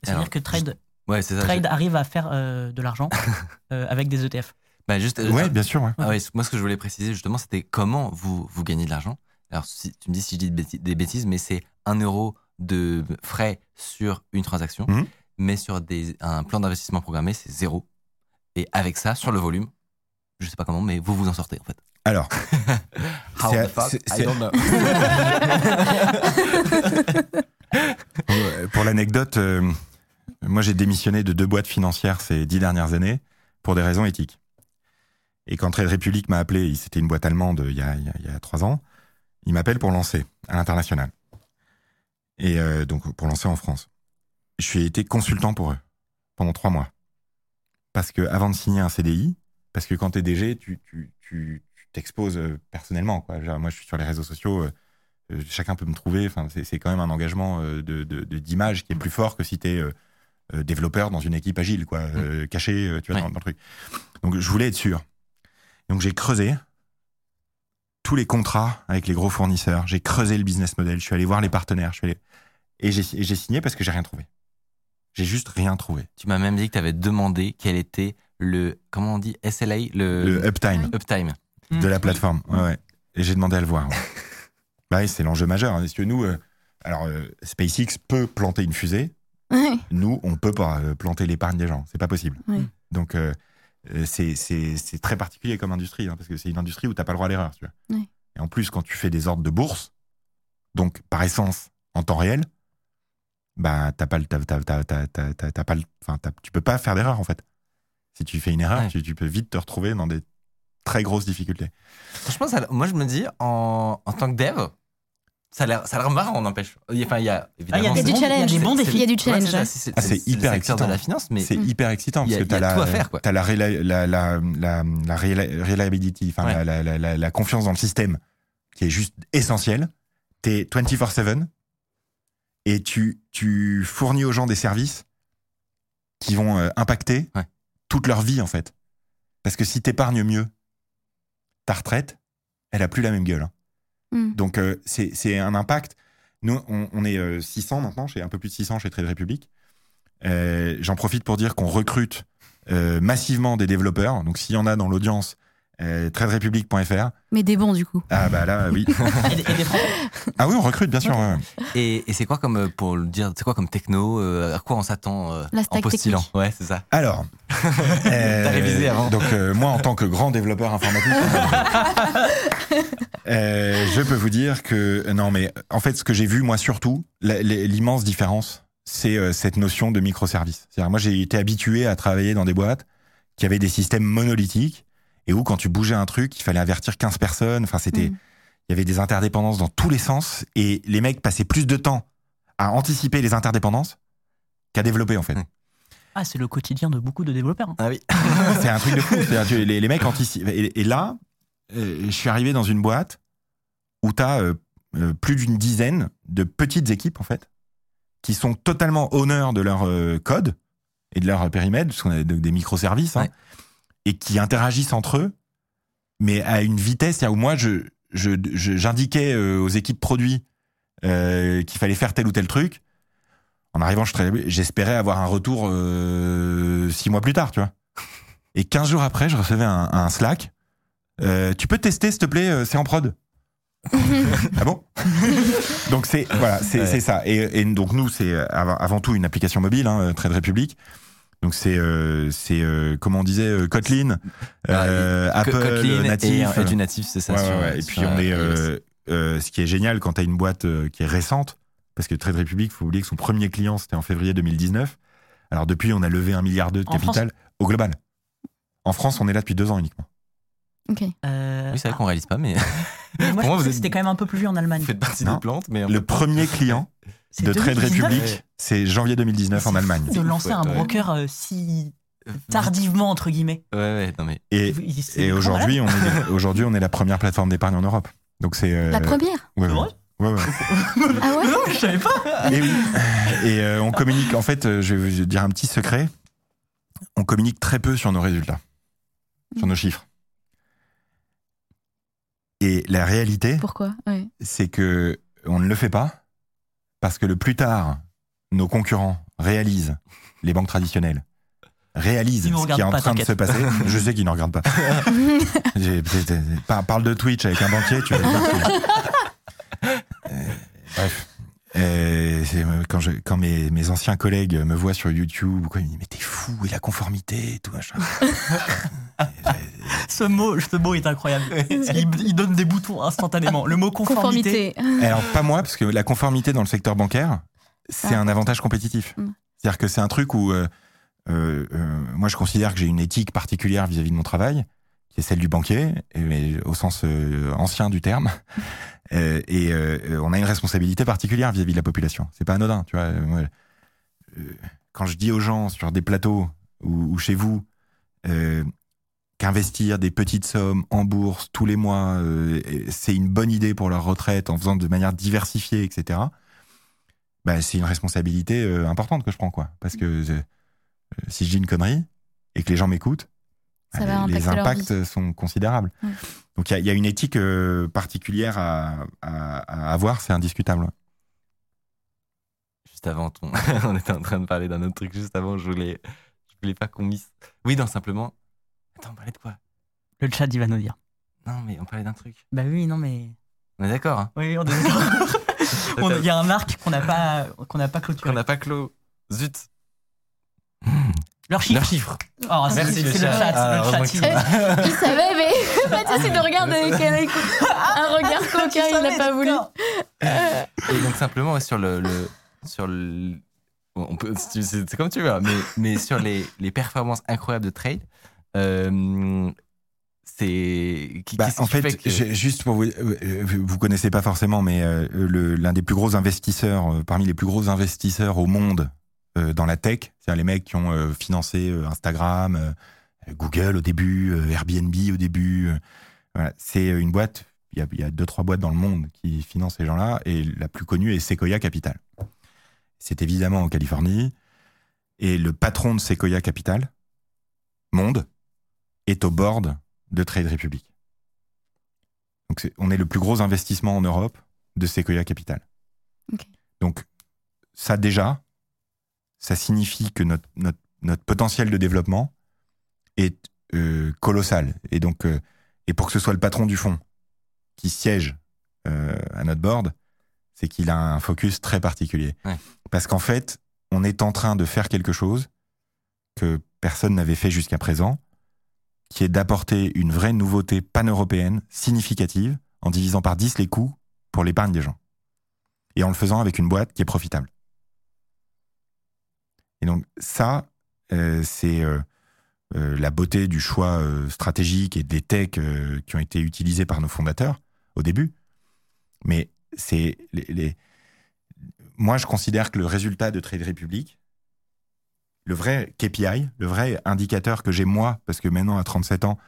C'est-à-dire Alors, que Trade, Ouais, c'est ça. Trade arrive à faire euh, de l'argent *laughs* euh, avec des ETF. Bah, juste, euh, Ouais, bien sûr. ouais. Ah ouais, moi, ce que je voulais préciser, justement, c'était comment vous, vous gagnez de l'argent. Alors, si, tu me dis si je dis des bêtises, mais c'est 1 euro de frais sur une transaction, Mhm. Mais sur des, un plan d'investissement programmé, c'est zéro. Et avec ça, sur le volume, je sais pas comment, mais vous vous en sortez, en fait. Alors, *laughs* How C'est- the fuck? c'est- I c'est- don't know. *laughs* pour l'anecdote, euh, moi j'ai démissionné de deux boîtes financières ces dix dernières années pour des raisons éthiques. Et quand Trade Republic m'a appelé, c'était une boîte allemande il y a, il y a- il y a trois ans, il m'appelle pour lancer à l'international. Et euh, donc pour lancer en France. Je suis été consultant pour eux pendant trois mois. Parce que avant de signer un CDI, parce que quand tu es DG, tu tu- tu- t'exposes euh, personnellement. Quoi. Genre, moi je suis sur les réseaux sociaux, euh, euh, chacun peut me trouver. Enfin, c'est c'est quand même un engagement euh, de de- de- d'image qui est plus fort que si tu es développeur dans une équipe agile, quoi, euh, caché, tu vois, Ouais. dans, dans le truc. Donc je voulais être sûr. Donc j'ai creusé tous les contrats avec les gros fournisseurs. J'ai creusé le business model. Je suis allé voir les partenaires. Je suis allé... Et j'ai et j'ai signé parce que j'ai rien trouvé. J'ai juste rien trouvé. tu m'as même dit que tu avais demandé quel était le, comment on dit, SLA, le, Le uptime uptime. de la plateforme. Ouais, ouais. Et j'ai demandé à le voir. ouais. *laughs* bah oui, c'est l'enjeu majeur. hein. Parce que nous, euh, alors euh, SpaceX peut planter une fusée. Ouais. Nous, on peut pas euh, planter l'épargne des gens. C'est pas possible. Ouais. Donc, euh, c'est- c'est c'est très particulier comme industrie, hein, parce que c'est une industrie où t'as pas le droit à l'erreur. tu. Ouais. Et en plus, quand tu fais des ordres de bourse, donc par essence en temps réel, bah t'as pas le, t'as, t'as- t'as- t'as- t'as- t'as- t'as pas le, enfin, t'as- tu peux pas faire d'erreur en fait. Si tu fais une erreur, Ouais. tu, tu peux vite te retrouver dans des très grosses difficultés. Franchement, ça- moi, je me dis, en, en tant que dev, ça a l'air ça a l'air marrant, n'empêche. Enfin, il y a évidemment. Ah, il y a du bons- challenge. il y a des bons C'est- défis. Il y a du challenge. c'est hyper excitant. de la finance, mais C'est hyper excitant Il y a- parce que t'as a la, tout à faire, quoi. t'as la, la, la, la, reliability, enfin Ouais. la, la, la, la- la confiance dans le système qui est juste essentielle. T'es 24/7 et tu, tu fournis aux gens des services qui vont euh, impacter Ouais. toute leur vie en fait. Parce que si t'épargnes mieux, ta retraite, elle a plus la même gueule. hein. Mm. Donc euh, c'est c'est un impact. Nous, on, on est euh, 600 maintenant, chez un peu plus de 600 chez Trade Republic. Euh, J'en profite pour dire qu'on recrute euh, massivement des développeurs. Donc s'il y en a dans l'audience, euh, traderepublic.fr. Mais des bons, du coup. Ah bah là, oui. *laughs* Et, des- et des Français. ah oui, on recrute, bien sûr. ouais. Et, et c'est quoi comme, euh, pour le dire, c'est quoi comme techno euh, À quoi on s'attend euh, La en postulant technique. Ouais, c'est ça. Alors, *laughs* euh, T'as révisé avant. Donc euh, moi, en tant que grand développeur informatique, *laughs* euh, je peux vous dire que non, mais en fait, ce que j'ai vu moi surtout, l'immense différence, c'est euh, cette notion de microservice. C'est-à-dire, moi, j'ai été habitué à travailler dans des boîtes qui avaient des systèmes monolithiques et où quand tu bougeais un truc, il fallait avertir 15 personnes. Enfin, c'était, Mm. il y avait des interdépendances dans tous les sens et les mecs passaient plus de temps à anticiper les interdépendances qu'à développer en fait. Ah, c'est le quotidien de beaucoup de développeurs. hein. Ah oui. *laughs* c'est un truc de fou. C'est-à-dire que les, les mecs anticipent. Et, et là, euh, je suis arrivé dans une boîte où tu as plus d'une dizaine de petites équipes, en fait, qui sont totalement honneurs de leur euh, code et de leur périmètre, parce qu'on a des, des microservices, hein, Ouais. Et qui interagissent entre eux, mais à une vitesse où moi, je, je, je- j'indiquais euh, aux équipes produits euh, qu'il fallait faire tel ou tel truc. En arrivant, je j'espérais avoir un retour euh, six mois plus tard, tu vois. Et 15 jours après, je recevais un, un Slack. Euh, tu peux tester, s'il te plaît, euh, c'est en prod. *laughs* ah bon? Donc c'est voilà, c'est Ouais. c'est ça. Et, et donc nous, c'est euh, avant, avant tout une application mobile, hein, Trade Republic. Donc c'est euh, c'est euh, comment on disait euh, Kotlin, euh, Apple Kotlin natif. et, et du natif, c'est ça. Ouais, sur- ouais, ouais. Et sur, puis on est, euh, euh, ce qui est génial quand tu as une boîte euh, qui est récente, parce que Trade Republic, faut oublier que son premier client c'était en février 2019. Alors depuis, on a levé un milliard d'euros de capital au global. En France, on est là depuis deux ans uniquement. Ok. Euh, Oui, c'est vrai qu'on réalise pas, mais ah, moi, *laughs* je vous êtes- c'était quand même un peu plus vieux en Allemagne. vous faites partie Non. des plantes. Mais Le premier client de Trade 2019, Republic, c'est janvier 2019 en Allemagne. De lancer un broker euh, si tardivement, entre guillemets. Ouais, ouais, non mais. Et, et aujourd'hui, on est aujourd'hui, on est la première plateforme d'épargne en Europe. Donc c'est euh, La première? ouais, ouais. vrai? Ouais, ouais. *laughs* Ah ouais? Non, je savais pas. Et oui. Et euh, on communique. En fait, je vais vous dire un petit secret. On communique très peu sur nos résultats, sur nos chiffres. Et la réalité, Pourquoi? Ouais. c'est que on ne le fait pas parce que le plus tard, nos concurrents réalisent, les banques traditionnelles réalisent Ils ce qui est en pas, train de se passer. *laughs* Je sais qu'ils ne regardent pas. *laughs* J'ai- par- Parle de Twitch avec un banquier, tu vas dire que- *laughs* Euh, Bref. Euh, euh, quand je, quand mes, mes anciens collègues me voient sur YouTube, quoi, ils me disent Mais t'es fou, et la conformité, et tout machin. *laughs* Ce mot, ce mot est incroyable. Il, il donne des boutons instantanément. Le mot conformité. Conformité. Alors, pas moi, parce que la conformité dans le secteur bancaire, c'est Ah. un avantage compétitif. Mm. C'est-à-dire que c'est un truc où, euh, euh, euh, moi, je considère que j'ai une éthique particulière vis-à-vis de mon travail, qui est celle du banquier, mais au sens euh, ancien du terme. *laughs* Euh, et euh, on a une responsabilité particulière vis-à-vis de la population. C'est pas anodin, tu vois. Quand je dis aux gens sur des plateaux ou, chez vous euh, qu'investir des petites sommes en bourse tous les mois, euh, c'est une bonne idée pour leur retraite en faisant de manière diversifiée, etc. Bah, c'est une responsabilité importante que je prends, quoi. Parce que si je dis une connerie et que les gens m'écoutent, Ça va les impacts sont considérables. Ouais. Donc il y a- il y, a une éthique euh, particulière à, à- à avoir, c'est indiscutable. Juste avant, ton... *laughs* on était en train de parler d'un autre truc juste avant. Je voulais, je voulais pas qu'on misse. Oui, non, simplement. Attends, on parlait de quoi? Le chat, il va nous dire. Non, mais on parlait d'un truc. Bah oui, non, mais. On est d'accord, hein Oui, on est d'accord. *laughs* Il y a un arc qu'on n'a pas, qu'on n'a pas Qu'on clôturé. n'a pas clos. Zut. *laughs* Leur chiffre. Leurs chiffres. Oh, c'est Merci, c'est le le chat. Ah, le chat, que *laughs* il- savait, mais Mathieu, c'est de regarder *laughs* écoute. Un regard coquin, il n'a pas voulu. Et donc simplement sur le, le- sur le, c'est c'est comme tu veux, hein, mais, mais sur les, les performances incroyables de trade, euh, c'est qui, Bah, en fait, que- juste pour vous, euh, vous connaissez pas forcément, mais euh, le- l'un des plus gros investisseurs, euh, parmi les plus gros investisseurs au monde euh, dans la tech, c'est-à-dire les mecs qui ont euh, financé euh, Instagram, euh, Google au début, euh, Airbnb au début, euh, voilà, c'est une boîte. Il y, a, il y a deux trois boîtes dans le monde qui financent ces gens-là, et la plus connue est Sequoia Capital. C'est évidemment en Californie, et le patron de Sequoia Capital, Monde, est au board de Trade Republic. Donc on est le plus gros investissement en Europe de Sequoia Capital. Donc ça déjà, ça signifie que notre, notre, notre potentiel de développement est euh, colossal. Et donc, euh, et pour que ce soit le patron du fonds qui siège euh, à notre board, c'est qu'il a un focus très particulier. Ouais. Parce qu'en fait, on est en train de faire quelque chose que personne n'avait fait jusqu'à présent, qui est d'apporter une vraie nouveauté pan-européenne significative en divisant par 10 les coûts pour l'épargne des gens. Et en le faisant avec une boîte qui est profitable. Et donc ça, euh, c'est... euh, euh, la beauté du choix stratégique et des techs qui ont été utilisés par nos fondateurs au début. Mais c'est les, moi, je considère que le résultat de Trade Republic, le vrai KPI, le vrai indicateur que j'ai moi, parce que maintenant à 37 ans,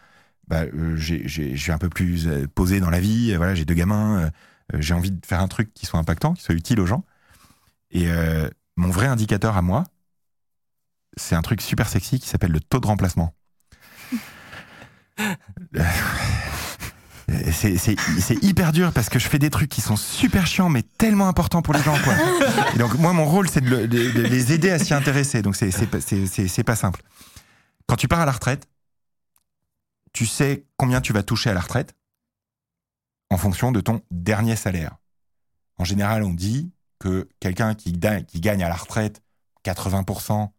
bah, euh, je suis un peu plus posé dans la vie. Voilà, j'ai deux gamins. j'ai envie de faire un truc qui soit impactant, qui soit utile aux gens. Et mon vrai indicateur à moi, c'est un truc super sexy qui s'appelle le taux de remplacement. Euh, C'est hyper dur parce que je fais des trucs qui sont super chiants mais tellement importants pour les gens. Quoi. Et donc moi mon rôle c'est de, le- de- de les aider à s'y intéresser. Donc c'est pas- simple. Quand tu pars à la retraite, tu sais combien tu vas toucher à la retraite en fonction de ton dernier salaire. En général on dit que quelqu'un qui gagne à la retraite 80%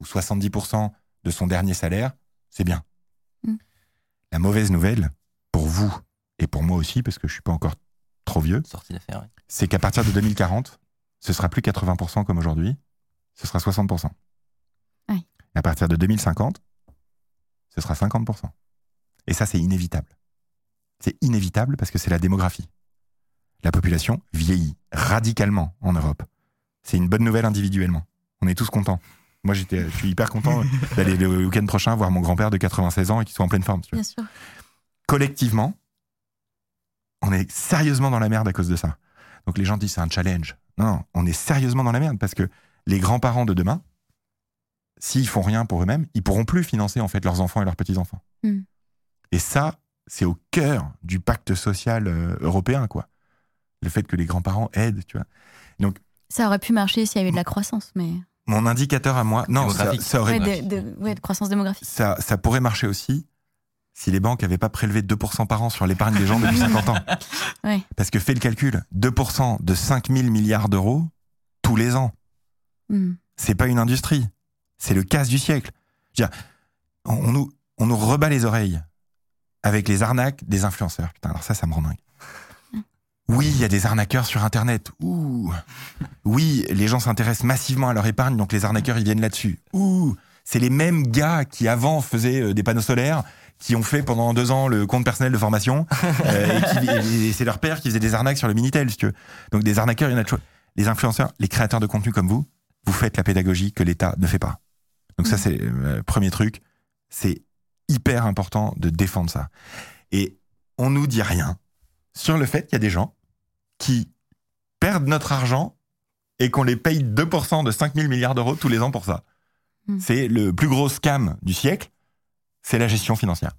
ou 70% de son dernier salaire, c'est bien. Mm. La mauvaise nouvelle, pour vous et pour moi aussi, parce que je suis pas encore trop vieux, c'est qu'à partir de 2040, ce sera plus 80% comme aujourd'hui, ce sera 60%. Oui. Et à partir de 2050, ce sera 50%. Et ça, c'est inévitable. C'est inévitable parce que c'est la démographie. La population vieillit radicalement en Europe. C'est une bonne nouvelle individuellement. On est tous contents. Moi, j'étais, je suis hyper content *laughs* d'aller le week-end prochain voir mon grand-père de 96 ans et qui soit en pleine forme. tu vois Bien sûr. collectivement, on est sérieusement dans la merde à cause de ça. Donc les gens disent c'est un challenge. Non, on est sérieusement dans la merde parce que les grands-parents de demain, s'ils font rien pour eux-mêmes, ils pourront plus financer en fait leurs enfants et leurs petits-enfants. Mm. Et ça, c'est au cœur du pacte social euh, européen, quoi. Le fait que les grands-parents aident, tu vois. Ça aurait pu marcher s'il y avait de la croissance, mais. Mon indicateur à moi, non, ça, ça aurait Ouais, de, de- ouais, de croissance démographique. ça, ça pourrait marcher aussi si les banques n'avaient pas prélevé 2% par an sur l'épargne des gens depuis 50 ans. *laughs* Ouais. Parce que fais le calcul, 2% de 5 000 milliards d'euros tous les ans, Hmm. c'est pas une industrie, c'est le casse du siècle. Je veux dire, on, on nous, on nous rebat les oreilles avec les arnaques des influenceurs. Putain, alors ça, ça me rend dingue. Oui, il y a des arnaqueurs sur Internet. Ouh. Oui, les gens s'intéressent massivement à leur épargne, donc les arnaqueurs, ils viennent là-dessus. Ouh. C'est les mêmes gars qui avant faisaient euh, des panneaux solaires, qui ont fait pendant deux ans le compte personnel de formation, *laughs* euh, et, c'est leur père qui faisait des arnaques sur le Minitel, si tu veux. Donc des arnaqueurs, il y en a toujours. Les influenceurs, les créateurs de contenu comme vous, vous faites la pédagogie que l'État ne fait pas. Donc ça, c'est le premier truc. C'est hyper important de défendre ça. Et on nous dit rien sur le fait qu'il y a des gens qui perdent notre argent et qu'on les paye 2% de 5 000 milliards d'euros tous les ans pour ça. Mm. C'est le plus gros scam du siècle, c'est la gestion financière.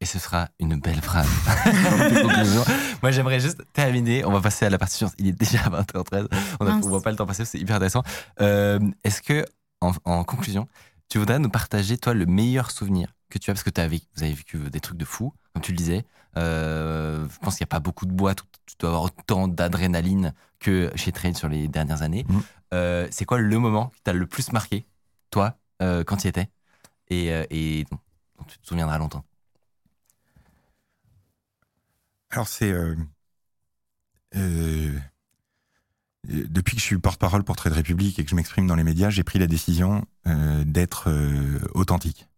Et ce sera une belle phrase. *laughs* *laughs* Moi, j'aimerais juste terminer. On va passer à la partie suivante. Il est déjà 20h13. On ne voit pas le temps passer. C'est hyper intéressant. Euh, Est-ce que, en, en conclusion, tu voudrais nous partager, toi, le meilleur souvenir que tu as Parce que as vécu, vous avez vécu des trucs de fou, comme tu le disais. Euh, je pense qu'il n'y a pas beaucoup de boîtes où tu dois avoir autant d'adrénaline que chez Trade sur les dernières années. Mm. Euh, C'est quoi le moment qui t'a le plus marqué, toi, euh, quand tu y étais? Et, et dont dont tu te souviendras longtemps Alors c'est depuis que je suis porte-parole pour Trade Republic et que je m'exprime dans les médias, j'ai pris la décision euh, d'être euh, authentique.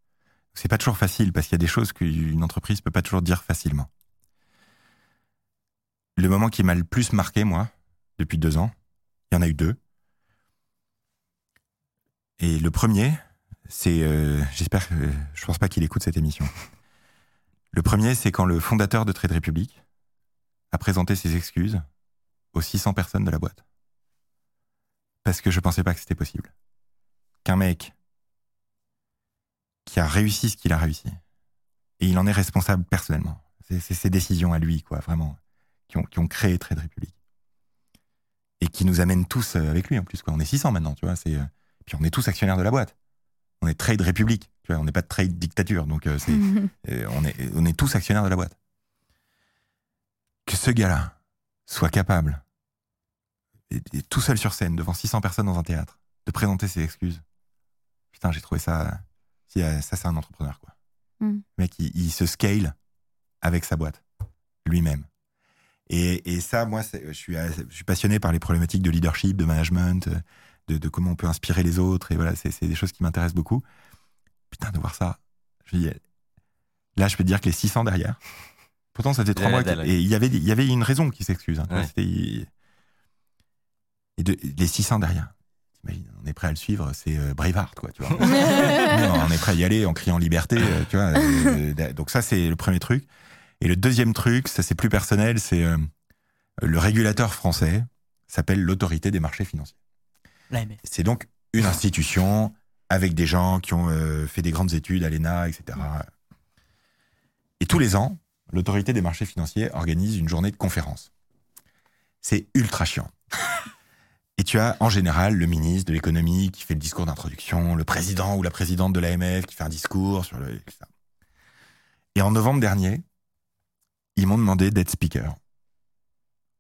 C'est pas toujours facile parce qu'il y a des choses qu'une entreprise peut pas toujours dire facilement. Le moment qui m'a le plus marqué, moi, depuis deux ans, il y en a eu deux. Et le premier, c'est, euh, j'espère, que je pense pas qu'il écoute cette émission. Le premier, c'est quand le fondateur de Trade Republic a présenté ses excuses aux 600 personnes de la boîte. Parce que je pensais pas que c'était possible. Qu'un mec qui a réussi ce qu'il a réussi, et il en est responsable personnellement. C'est ses décisions à lui, quoi, vraiment, qui ont, qui ont créé Trade Republic. Et qui nous amènent tous euh, avec lui, en plus, quoi. On est 600 maintenant, tu vois. c'est, euh, Puis on est tous actionnaires de la boîte. On est Trade Republic, tu vois. On n'est pas de Trade Dictature, donc euh, c'est. *laughs* Euh, on, est, on est tous actionnaires de la boîte. Que ce gars-là soit capable, et- et tout seul sur scène, devant 600 personnes dans un théâtre, de présenter ses excuses. Putain, j'ai trouvé ça. euh, Ça, c'est un entrepreneur, quoi. Mm. Le mec, il, il se scale avec sa boîte, lui-même. Et, et ça, moi, c'est- je suis, euh, je suis passionné par les problématiques de leadership, de management, euh, de, de comment on peut inspirer les autres. Et voilà, c'est des choses qui m'intéressent beaucoup. Putain, de voir ça Je dis, là, je peux te dire que les 600 derrière. Pourtant, ça faisait trois mois. dalle, Et il y avait, il y avait une raison qui s'excuse. hein, Ouais. Et de- les 600 derrière. T'imagines, on est prêt à le suivre, c'est euh, quoi, tu vois. *laughs* On est prêt à y aller en criant liberté, euh, tu vois. euh, donc ça, c'est le premier truc. Et le deuxième truc, ça c'est plus personnel, c'est euh, le régulateur français s'appelle l'autorité des marchés financiers. C'est donc une institution avec des gens qui ont euh, fait des grandes études à l'ENA, etc. Et tous les ans, l'autorité des marchés financiers organise une journée de conférence. C'est ultra chiant. Et tu as en général le ministre de l'économie qui fait le discours d'introduction, le président ou la présidente de l'AMF qui fait un discours sur le. Et en novembre dernier, ils m'ont demandé d'être speaker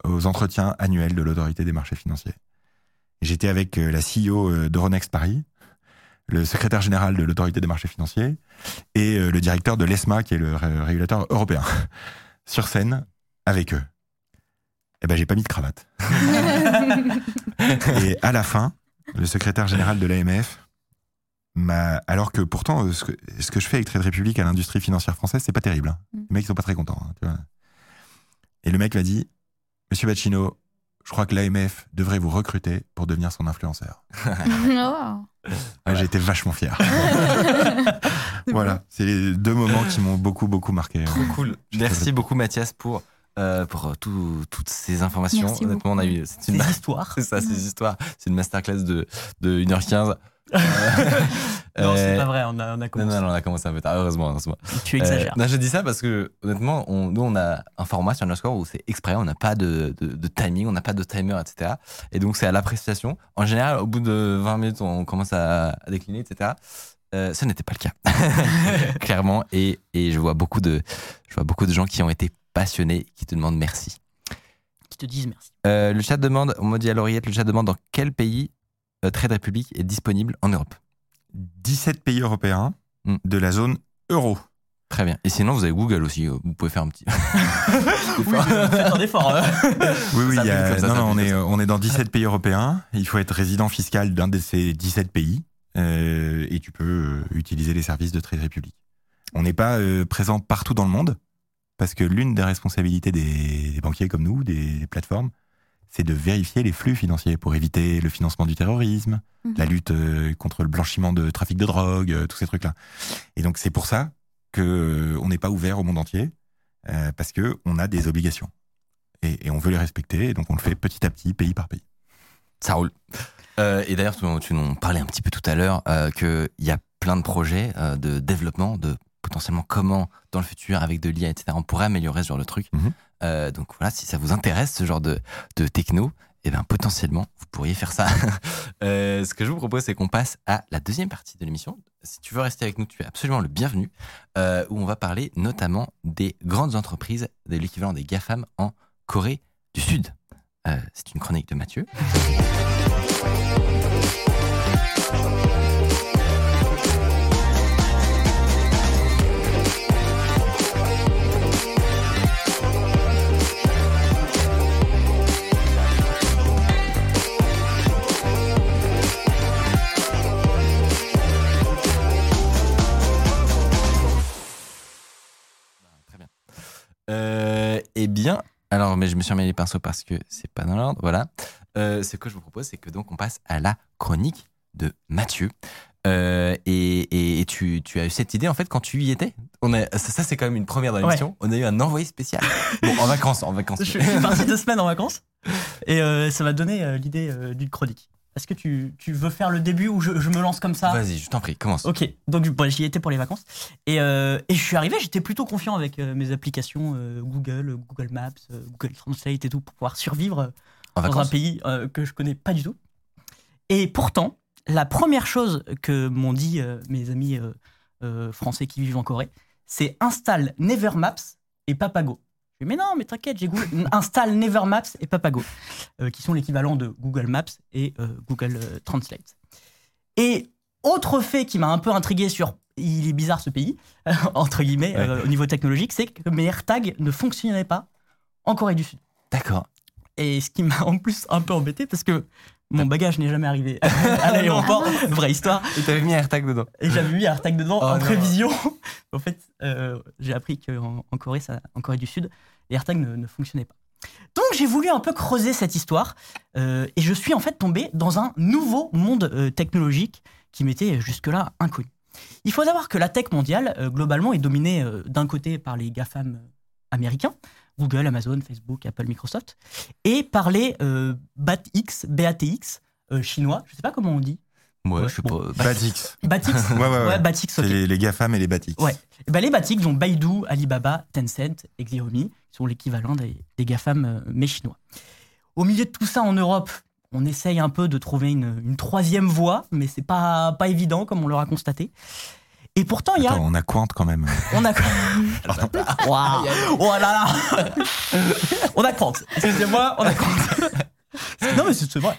aux entretiens annuels de l'autorité des marchés financiers. J'étais avec euh, la CEO euh, d'Euronext Paris, le secrétaire général de l'autorité des marchés financiers et euh, le directeur de l'ESMA, qui est le ré- régulateur européen, *laughs* sur scène avec eux. Eh ben, j'ai pas mis de cravate. *laughs* et à la fin, le secrétaire général de l'AMF m'a. Alors que pourtant, euh, ce que, ce que je fais avec Trade Republic à l'industrie financière française, c'est pas terrible. hein. Mm. Les mecs, ils sont pas très contents. hein, tu vois. Et le mec m'a dit Monsieur Bacchino, je crois que l'AMF devrait vous recruter pour devenir son influenceur. *laughs* Oh. Ouais, J'ai été vachement fier. *laughs* voilà, c'est les deux moments qui m'ont beaucoup, beaucoup marqué. Trop cool. Merci beaucoup Mathias pour, euh, pour tout- toutes ces informations. Merci Honnêtement, on a eu. C'est une, Ces histoires. *laughs* c'est ça, ces histoires. C'est une masterclass de, de 1h15. *laughs* Non, c'est Euh, pas vrai, on a, on a commencé. non, non, on a commencé un peu tard. Heureusement, heureusement. Tu Euh, exagères. non, je dis ça parce que honnêtement, on- nous on a un format sur Underscore où c'est exprès, on n'a pas de, de- de timing, on n'a pas de timer, etc. Et donc c'est à l'appréciation. En général, au bout de 20 minutes, on commence à, à décliner, etc. Euh, ce n'était pas le cas, *laughs* clairement. Et, et je vois beaucoup de, je vois beaucoup de gens qui ont été passionnés, qui te demandent merci. Qui te disent merci. Euh, le chat demande, on m'a dit à l'oreillette, le chat demande dans quel pays euh, Trade Republic est disponible en Europe? 17 pays européens Mm. de la zone euro. Très bien. Et sinon, vous avez Google aussi. euh, Vous pouvez faire un petit. *laughs* Oui, faites un effort. hein. *laughs* Oui, oui, y a- ça, non, non, on est, comme on est dans 17 pays européens. Il faut être résident fiscal d'un de ces 17 pays euh, et tu peux utiliser les services de Trade Republic. On n'est pas euh, présent partout dans le monde parce que l'une des responsabilités des, des banquiers comme nous, des plateformes, c'est de vérifier les flux financiers pour éviter le financement du terrorisme, Mhm. la lutte euh, contre le blanchiment de trafic de drogue, euh, tous ces trucs-là. Et donc c'est pour ça que euh, on n'est pas ouvert au monde entier euh, parce que on a des obligations et, et on veut les respecter. Et donc on le fait petit à petit, pays par pays. Ça roule. Euh, et d'ailleurs, tu, tu nous parlais un petit peu tout à l'heure euh, qu'il y a plein de projets euh, de développement, de potentiellement comment, dans le futur, avec de l'IA, etc., on pourrait améliorer ce genre de truc. Mhm. Euh, donc voilà, si ça vous intéresse, ce genre de, de techno, eh ben, potentiellement, vous pourriez faire ça. *laughs* Euh, ce que je vous propose, c'est qu'on passe à la deuxième partie de l'émission. Si tu veux rester avec nous, tu es absolument le bienvenu, euh, où on va parler notamment des grandes entreprises, de l'équivalent des GAFAM en Corée du Sud. C'est une chronique de Mathieu. Euh, eh bien, alors, mais je me suis remis les pinceaux parce que c'est pas dans l'ordre. Voilà. Euh, ce que je vous propose, c'est que donc on passe à la chronique de Mathieu. Euh, et et- et tu, tu as eu cette idée en fait quand tu y étais? On a, ça, ça, c'est quand même une première dans l'émission. On a eu un envoyé spécial. *laughs* Bon, en vacances, en vacances. Je je suis parti deux semaines en vacances et euh, ça m'a donné l'idée d'une chronique. Est-ce que tu, tu veux faire le début ou je, je me lance comme ça Vas-y, je t'en prie, commence. Ok, donc bon, j'y étais pour les vacances. Et, euh, et je suis arrivé, j'étais plutôt confiant avec euh, mes applications euh, Google, Google Maps, Google Translate et tout pour pouvoir survivre En dans un pays que je connais pas du tout. Et pourtant, la première chose que m'ont dit mes amis français qui vivent en Corée, c'est installe Never Maps et Papago. Je mais non, mais t'inquiète, j'ai Google. *laughs* installe Never Maps et Papago, euh, qui sont l'équivalent de Google Maps et euh, Google euh, Translate. Et autre fait qui m'a un peu intrigué sur il est bizarre ce pays, *laughs* entre guillemets, euh, au niveau technologique, c'est que mes AirTags ne fonctionnaient pas en Corée du Sud. D'accord. Et ce qui m'a en plus un peu embêté parce que Mon bagage n'est jamais arrivé *laughs* à l'aéroport, vraie histoire. Et t'avais mis AirTag dedans. Et j'avais mis AirTag dedans Oh en non. prévision. *laughs* en fait, euh, j'ai appris qu'en en Corée, ça, en Corée du Sud, les AirTags ne, ne fonctionnaient pas. Donc j'ai voulu un peu creuser cette histoire euh, et je suis en fait tombé dans un nouveau monde euh, technologique qui m'était jusque-là inconnu. Il faut savoir que la tech mondiale, globalement, est dominée d'un côté par les GAFAM américains, Google, Amazon, Facebook, Apple, Microsoft, et par les euh, BATX, BATX euh, chinois, je sais pas comment on dit. Ouais, Ouais, je sais bon. pas. Batix. BATX *laughs* Ouais, ouais, ouais. BATX, C'est ok. les, les GAFAM et les Batix. Ouais. Et ben, les Batix ont Baidu, Alibaba, Tencent et Xiaomi, qui sont l'équivalent des, des GAFAM euh, mais chinois. Au milieu de tout ça, en Europe, on essaye un peu de trouver une, une troisième voie, mais c'est pas, pas évident, comme on l'aura constaté. Et pourtant, il y a. Attends, on a Quant quand même. *laughs* On a. Waouh Oh là là On a Quant. Excusez-moi, on a Quant. *laughs* non, mais c'est c'est vrai.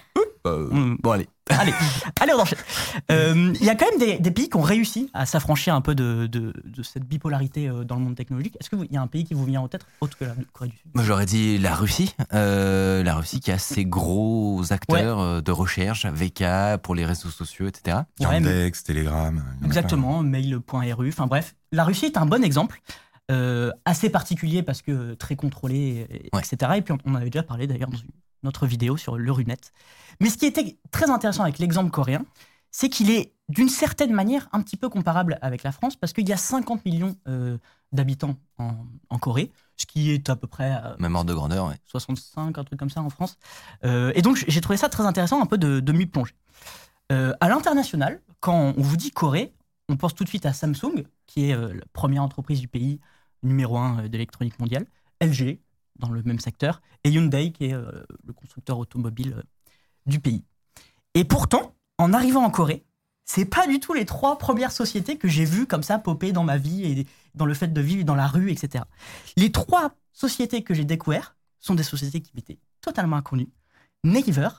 Euh, Mm. Bon, allez. *laughs* Allez, allez, on enchaîne. Euh, Il y a quand même des, des pays qui ont réussi à s'affranchir un peu de, de- de cette bipolarité euh, dans le monde technologique. Est-ce qu'il y a un pays qui vous vient en tête autre que la Corée du Sud? Moi, j'aurais dit la Russie. Euh, la Russie qui a ses gros acteurs de recherche, VK pour les réseaux sociaux, etc. Ouais, mais- Yandex, Telegram. Exactement, mail.ru. Enfin bref, la Russie est un bon exemple. euh, assez particulier parce que très contrôlé, et- Ouais. etc. Et puis on, on avait déjà parlé d'ailleurs dans une autre vidéo sur le Runet. Mais ce qui était très intéressant avec l'exemple coréen, c'est qu'il est d'une certaine manière un petit peu comparable avec la France parce qu'il y a 50 millions euh, d'habitants en, en Corée, ce qui est à peu près euh, Même ordre de grandeur, ouais. 65, un truc comme ça en France. Euh, et donc j'ai trouvé ça très intéressant un peu de, de m'y plonger. À l'international, quand on vous dit Corée, on pense tout de suite à Samsung, qui est la première entreprise du pays, numéro un d'électronique mondiale, LG, dans le même secteur, et Hyundai, qui est euh, le constructeur automobile euh, du pays. Et pourtant, en arrivant en Corée, c'est pas du tout les trois premières sociétés que j'ai vues comme ça popper dans ma vie et dans le fait de vivre dans la rue, etc. Les trois sociétés que j'ai découvertes sont des sociétés qui m'étaient totalement inconnues. Naver,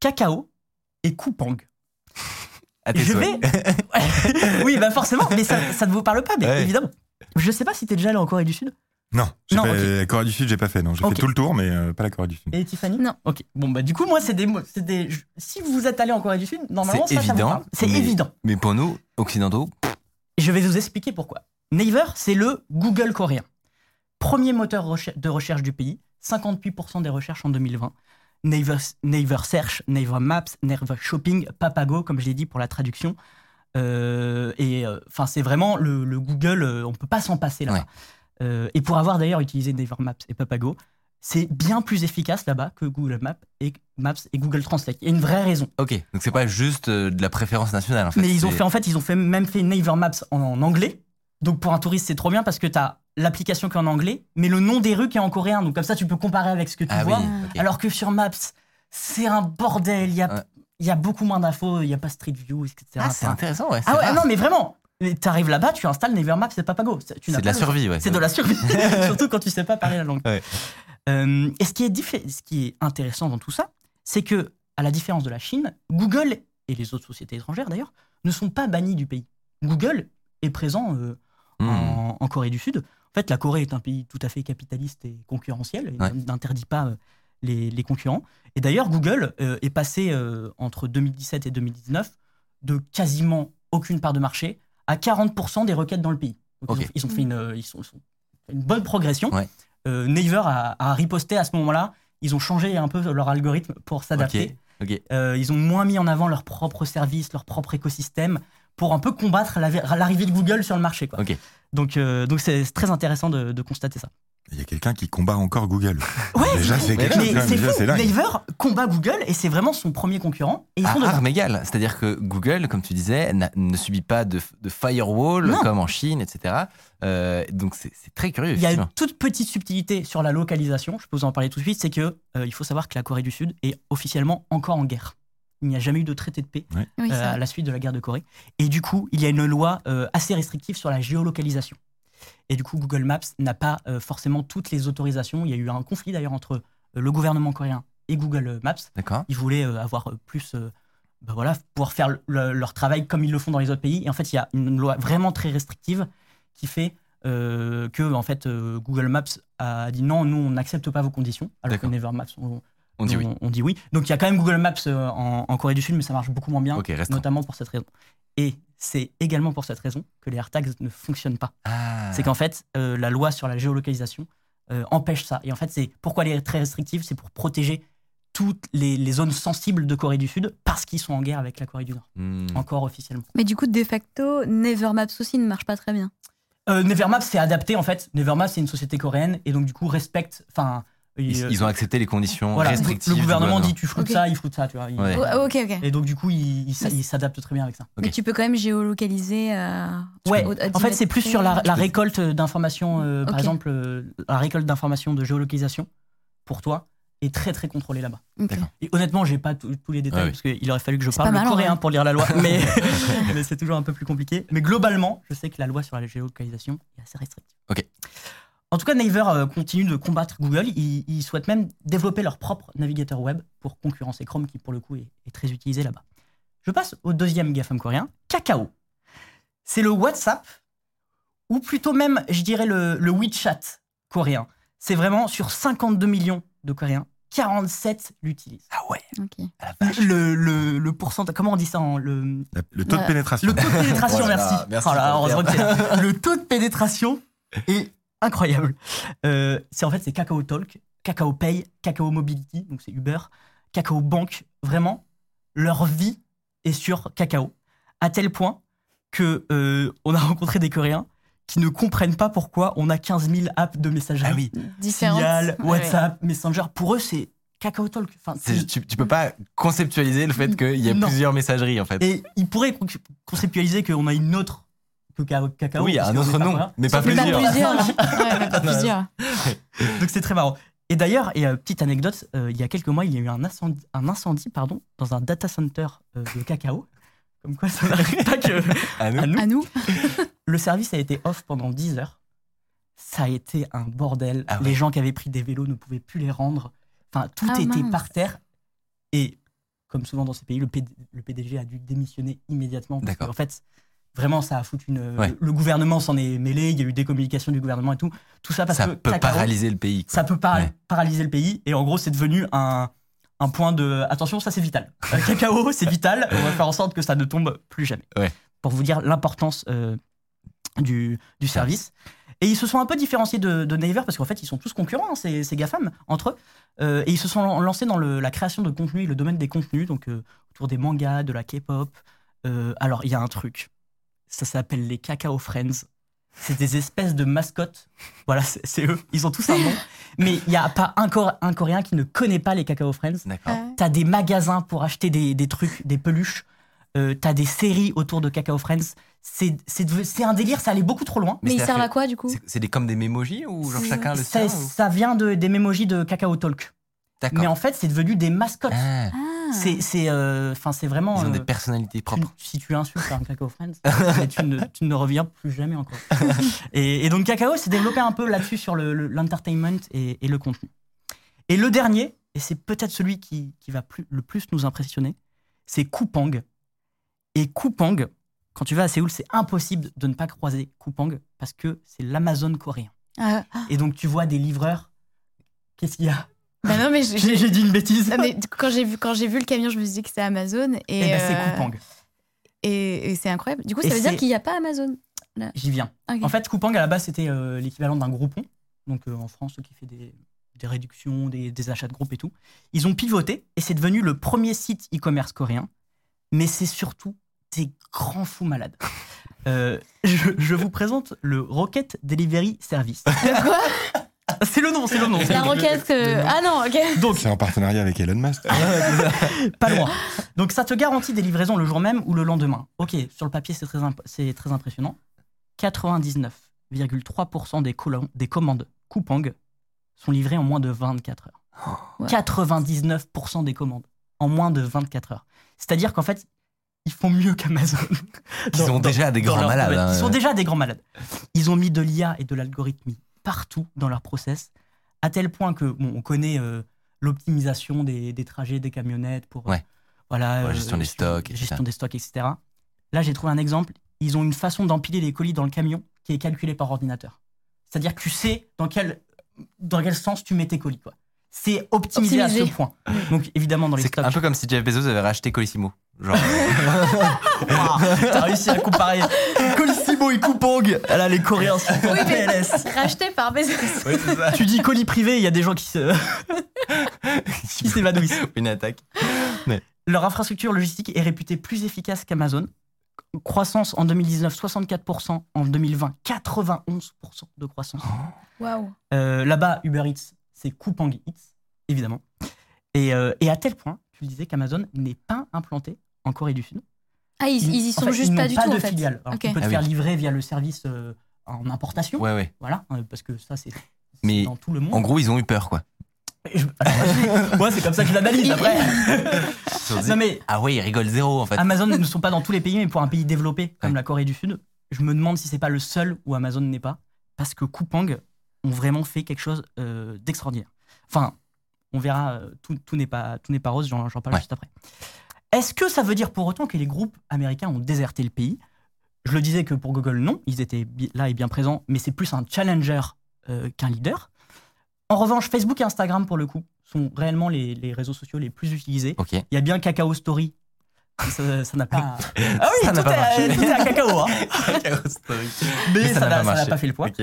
Kakao et Coupang. À tes Je souhaits. vais... *laughs* oui, bah forcément, mais ça, ça ne vous parle pas, mais Ouais. évidemment. Je sais pas si t'es déjà allé en Corée du Sud. Non, Non, pas- ok. la Corée du Sud, j'ai pas fait. Non, j'ai fait tout le tour, mais euh, pas la Corée du Sud. Et Tiffany? Non. Ok. Bon, bah du coup, moi, c'est des... c'est des... Si vous êtes allé en Corée du Sud, normalement, C'est évident. C'est mais- évident. Mais pour nous, occidentaux, je vais vous expliquer pourquoi. Naver, c'est le Google coréen. Premier moteur de recherche du pays, 58% des recherches en 2020. Naver, Naver Search, Naver Maps, Naver Shopping, Papago, comme je l'ai dit pour la traduction. Euh, et enfin, c'est vraiment le, le Google, euh, on peut pas s'en passer là-bas. Ouais. Euh, et pour avoir d'ailleurs utilisé Naver Maps et Papago, c'est bien plus efficace là-bas que Google Maps et, Maps et Google Translate. Il y a une vraie raison. ok. Donc c'est pas juste euh, de la préférence nationale, en fait. Mais ils ont fait en fait, ils ont fait même fait Naver Maps en, en anglais. Donc pour un touriste, c'est trop bien parce que tu as l'application qui est en anglais, mais le nom des rues qui est en coréen. Donc comme ça, tu peux comparer avec ce que tu Ah oui, vois. Alors que sur Maps, c'est un bordel. Il y a, Ouais. il y a beaucoup moins d'infos. Il n'y a pas Street View, etc. Ah, c'est intéressant, ouais. Ah ouais, rare. non, mais vraiment. Tu arrives là-bas, tu installes Naver Maps et Papago. C'est de la survie, ouais. c'est de la survie, *laughs* *laughs* surtout quand tu sais pas parler la langue. Ouais. Euh, et ce qui, est ce qui est intéressant dans tout ça, c'est que, à la différence de la Chine, Google et les autres sociétés étrangères d'ailleurs ne sont pas bannis du pays. Google est présent euh, Hmm. en, en Corée du Sud. En fait, la Corée est un pays tout à fait capitaliste et concurrentiel. Il Ouais. n'interdit pas euh, les, les concurrents. Et d'ailleurs, Google est passé entre 2017 et 2019 de quasiment aucune part de marché à 40% des requêtes dans le pays. Donc, ils, ont, ils ont fait une, ils sont- ils sont- une bonne progression. Ouais. Euh, Naver a, a riposté à ce moment-là. Ils ont changé un peu leur algorithme pour s'adapter. Euh, ils ont moins mis en avant leur propre service, leur propre écosystème pour un peu combattre la- l'arrivée de Google sur le marché. Quoi. Donc, euh, donc c'est très intéressant de, de constater ça. Il y a quelqu'un qui combat encore Google. *laughs* Ouais, Déjà, c'est quelque chose. mais c'est. Naver combat Google et c'est vraiment son premier concurrent. Et ils sont armes égales. C'est-à-dire que Google, comme tu disais, ne subit pas de, de firewall Non. comme en Chine, etc. Euh, donc c'est très curieux, Il y a une toute petite subtilité sur la localisation, je peux vous en parler tout de suite, c'est que euh, il faut savoir que la Corée du Sud est officiellement encore en guerre. Il n'y a jamais eu de traité de paix Oui, euh, à la suite de la guerre de Corée. Et du coup, il y a une loi euh, assez restrictive sur la géolocalisation. Et du coup, Google Maps n'a pas euh, forcément toutes les autorisations. Il y a eu un conflit d'ailleurs entre euh, le gouvernement coréen et Google Maps. D'accord. Ils voulaient euh, avoir plus, euh, bah voilà, pouvoir faire le- leur travail comme ils le font dans les autres pays. Et en fait, il y a une loi vraiment très restrictive qui fait euh, que en fait, euh, Google Maps a dit non, nous, on n'accepte pas vos conditions, alors que D'accord. Never Maps On dit oui. on, dit oui. Donc il y a quand même Google Maps euh, en, en Corée du Sud, mais ça marche beaucoup moins bien, notamment pour cette raison. Et c'est également pour cette raison que les AirTags ne fonctionnent pas. Ah. C'est qu'en fait, euh, la loi sur la géolocalisation euh, empêche ça. Et en fait, c'est pourquoi elle est très restrictive, c'est pour protéger toutes les, les zones sensibles de Corée du Sud parce qu'ils sont en guerre avec la Corée du Nord, Hmm. encore officiellement. Mais du coup, de facto, Nevermaps aussi ne marche pas très bien. Euh, Nevermaps, c'est adapté en fait. Nevermaps, c'est une société coréenne et donc du coup respecte. Enfin, Ils, euh, ils ont accepté les conditions voilà, restrictives. Le gouvernement dit tu floutes Ok. ça, il floute ça, tu vois. Il- Ouais. Oh, ok, ok. Et donc du coup, il, il il s'adapte très bien avec ça. Mais tu peux quand même géolocaliser. euh, Ouais, au- à 10 en fait, c'est plus sur la, récolte d'informations, euh, par exemple, euh, la récolte d'informations de géolocalisation pour toi est très très contrôlée là-bas. Et honnêtement, j'ai pas tous les détails Ouais, oui. parce qu'il aurait fallu que je parle mal, coréen vrai. pour lire la loi, *laughs* mais, *laughs* mais c'est toujours un peu plus compliqué. Mais globalement, je sais que la loi sur la géolocalisation est assez restrictive. Ok. En tout cas, Naver euh, continue de combattre Google. Ils, ils souhaitent même développer leur propre navigateur web pour concurrencer Chrome, qui pour le coup est, est très utilisé là-bas. Je passe au deuxième GAFAM coréen, Kakao. C'est le WhatsApp, ou plutôt même, je dirais, le, le WeChat coréen. C'est vraiment sur 52 millions de Coréens, 47 l'utilisent. Ah ouais. Ok. Le, le, le pourcentage, comment on dit ça en, le, Le taux de Ouais. pénétration. le taux de pénétration, *laughs* Voilà, merci. merci Oh là, heureusement que. Le taux de pénétration *laughs* est incroyable. Euh, c'est en fait c'est Kakao Talk, Kakao Pay, Kakao Mobility, donc c'est Uber, Kakao Bank. Vraiment, leur vie est sur Kakao, à tel point que euh, on a *laughs* rencontré des Coréens qui ne comprennent pas pourquoi on a 15 000 apps de messagerie. Ah oui. Signal, Ouais, WhatsApp, Messenger. Pour eux, c'est Kakao Talk. Enfin, Tu, tu peux pas conceptualiser le fait qu'il y a Non. plusieurs messageries en fait. Et ils pourraient con- conceptualiser qu'on a une autre Ka- Cacao. Oui, un autre pas nom, mais pas pas plusieurs. Ouais, mais pas plusieurs. Donc c'est très marrant. Et d'ailleurs, et euh, petite anecdote, euh, il y a quelques mois, il y a eu un incendie, un incendie pardon, dans un data center euh, de Cacao. *laughs* Comme quoi, ça n'arrive pas que *laughs* À nous à nous. À nous. *laughs* Le service a été off pendant 10 heures. Ça a été un bordel. Ah ouais. Les gens qui avaient pris des vélos ne pouvaient plus les rendre. Enfin, tout Ah, était mince. par terre. Et comme souvent dans ces pays, le, PD le PDG a dû démissionner immédiatement. parce D'accord. qu'en fait, vraiment, ça a foutu une. Ouais. Le gouvernement s'en est mêlé. Il y a eu des communications du gouvernement et tout. Tout ça parce Ça que peut Cacao, paralyser le pays. quoi. ça peut para- Ouais. paralyser le pays. Et en gros, c'est devenu un, un point de. Attention, ça c'est vital. Euh, cacao, *laughs* c'est vital. On va faire en sorte que ça ne tombe plus jamais. Ouais. Pour vous dire l'importance euh, du, du service. Et ils se sont un peu différenciés de, de Naver parce qu'en fait, ils sont tous concurrents, hein, ces, ces GAFAM, entre eux. Euh, et ils se sont lan- lancés dans le- la création de contenu et le domaine des contenus, donc autour des mangas, de la K-pop. Alors, il y a un truc. Ça s'appelle les Cacao Friends. C'est des espèces de mascottes. Voilà, c'est eux. Ils ont tous un nom. Mais il n'y a pas un, Cor- un Coréen qui ne connaît pas les Cacao Friends. D'accord. T'as des magasins pour acheter des, des trucs, des peluches. Euh, T'as des séries autour de Cacao Friends. C'est c'est devenu- c'est un délire, ça allait beaucoup trop loin. Mais ils servent à quoi du coup? c'est- des comme des mémojis ou genre chacun le Ça, sien ou- ça vient de, des mémojis de Cacao Talk. Mais en fait, c'est devenu des mascottes. Ah, Ah. C'est c'est, euh, enfin, c'est vraiment. Ils ont des euh, personnalités tu- propres. si tu insultes un Cacao Friends, *laughs* tu, ne, tu ne reviens plus jamais encore. *laughs* et, et donc Cacao s'est développé un peu là-dessus sur le- le- l'entertainment et, et le contenu. Et le dernier, et c'est peut-être celui qui, qui va plus, le plus nous impressionner, c'est Coupang. Et Coupang, quand tu vas à Séoul, c'est impossible de ne pas croiser Coupang parce que c'est l'Amazon coréen. Ah. Et donc tu vois des livreurs. Qu'est-ce qu'il y a? Bah non, mais j'ai- dit une bêtise. Non, mais quand j'ai vu quand j'ai vu le camion, je me suis dit que c'était Amazon et ben, c'est euh, Coupang. et, et c'est incroyable. Du coup, Et ça veut dire qu'il n'y a pas Amazon. J'y viens. En fait, Coupang, à la base, c'était euh, l'équivalent d'un groupon. Donc, euh, en France, qui fait des, des réductions, des, des achats de groupe et tout. Ils ont pivoté et c'est devenu le premier site e-commerce coréen. Mais c'est surtout des grands fous malades. Euh, je, je vous présente le Rocket Delivery Service. *laughs* Quoi? C'est le nom, c'est le nom. c'est La roquette. euh, Ah non, ok. Donc, C'est en partenariat avec Elon Musk. *laughs* pas loin. Donc ça te garantit des livraisons le jour même ou le lendemain? Ok, sur le papier c'est très, imp- c'est très impressionnant. 99,3% des, commandes Coupang sont livrées en moins de 24 heures. Ouais. 99% des commandes en moins de 24 heures. C'est-à-dire qu'en fait, ils font mieux qu'Amazon. Ils sont déjà des grands malades. hein. Ils sont déjà des grands malades. Ils ont mis de l'IA et de l'algorithmie partout dans leur process, à tel point que, bon, on connaît euh, l'optimisation des, des trajets des camionnettes pour, Ouais. euh, voilà, Pour la euh, gestion des stocks, etc. gestion des stocks, etc. Là, j'ai trouvé un exemple. Ils ont une façon d'empiler les colis dans le camion qui est calculée par ordinateur. C'est-à-dire que tu sais dans quel, dans quel sens tu mets tes colis. quoi. C'est optimisé, à ce point. Donc évidemment dans les C'est stocks. un peu comme si Jeff Bezos avait racheté Colissimo. Genre, Waouh, *laughs* T'as réussi à comparer Colissimo *laughs* et Coupang. Là, les Coréens sont Oui, mais PLS. racheté par Bezos. Tu dis colis privé, il y a des gens qui se *laughs* qui s'évanouissent. une attaque. Leur infrastructure logistique est réputée plus efficace qu'Amazon. Croissance en 2019, 64%. En 2020, 91% de croissance. Waouh. Euh, Là-bas, Uber Eats, c'est Coupang Eats, évidemment. Et, euh, et à tel point, tu le disais, qu'Amazon n'est pas implanté en Corée du Sud. Ah, ils, ils y en sont fait, juste ils pas du pas tout de en fait. filiale. Alors. Tu peux te Ah faire oui. livrer via le service euh, en importation. Ouais, ouais. Voilà, euh, parce que ça, c'est dans tout le monde. En gros, ils ont eu peur, quoi. Et je- alors, Moi, c'est comme ça que je l'analyse après. Non, mais Ah ouais, ils rigolent zéro, en fait. Amazon ne sont pas dans tous les pays, mais pour un pays développé comme Ouais. la Corée du Sud, je me demande si c'est pas le seul où Amazon n'est pas, parce que Coupang ont vraiment fait quelque chose euh, d'extraordinaire. Enfin, on verra, euh, tout, tout n'est pas, tout n'est pas rose, j'en j'en parle Ouais. juste après. Est-ce que ça veut dire pour autant que les groupes américains ont déserté le pays? Je le disais que pour Google, non, ils étaient là et bien présents, mais c'est plus un challenger euh, qu'un leader. En revanche, Facebook et Instagram, pour le coup, sont réellement les, les réseaux sociaux les plus utilisés. Ok. Il y a bien Cacao Story. Ça n'a pas. *laughs* Ah oui, Ça n'a tout, pas est, marché. tout est à cacao. hein. *laughs* Mais, ça n'a ça n'a pas fait le poids. Ok.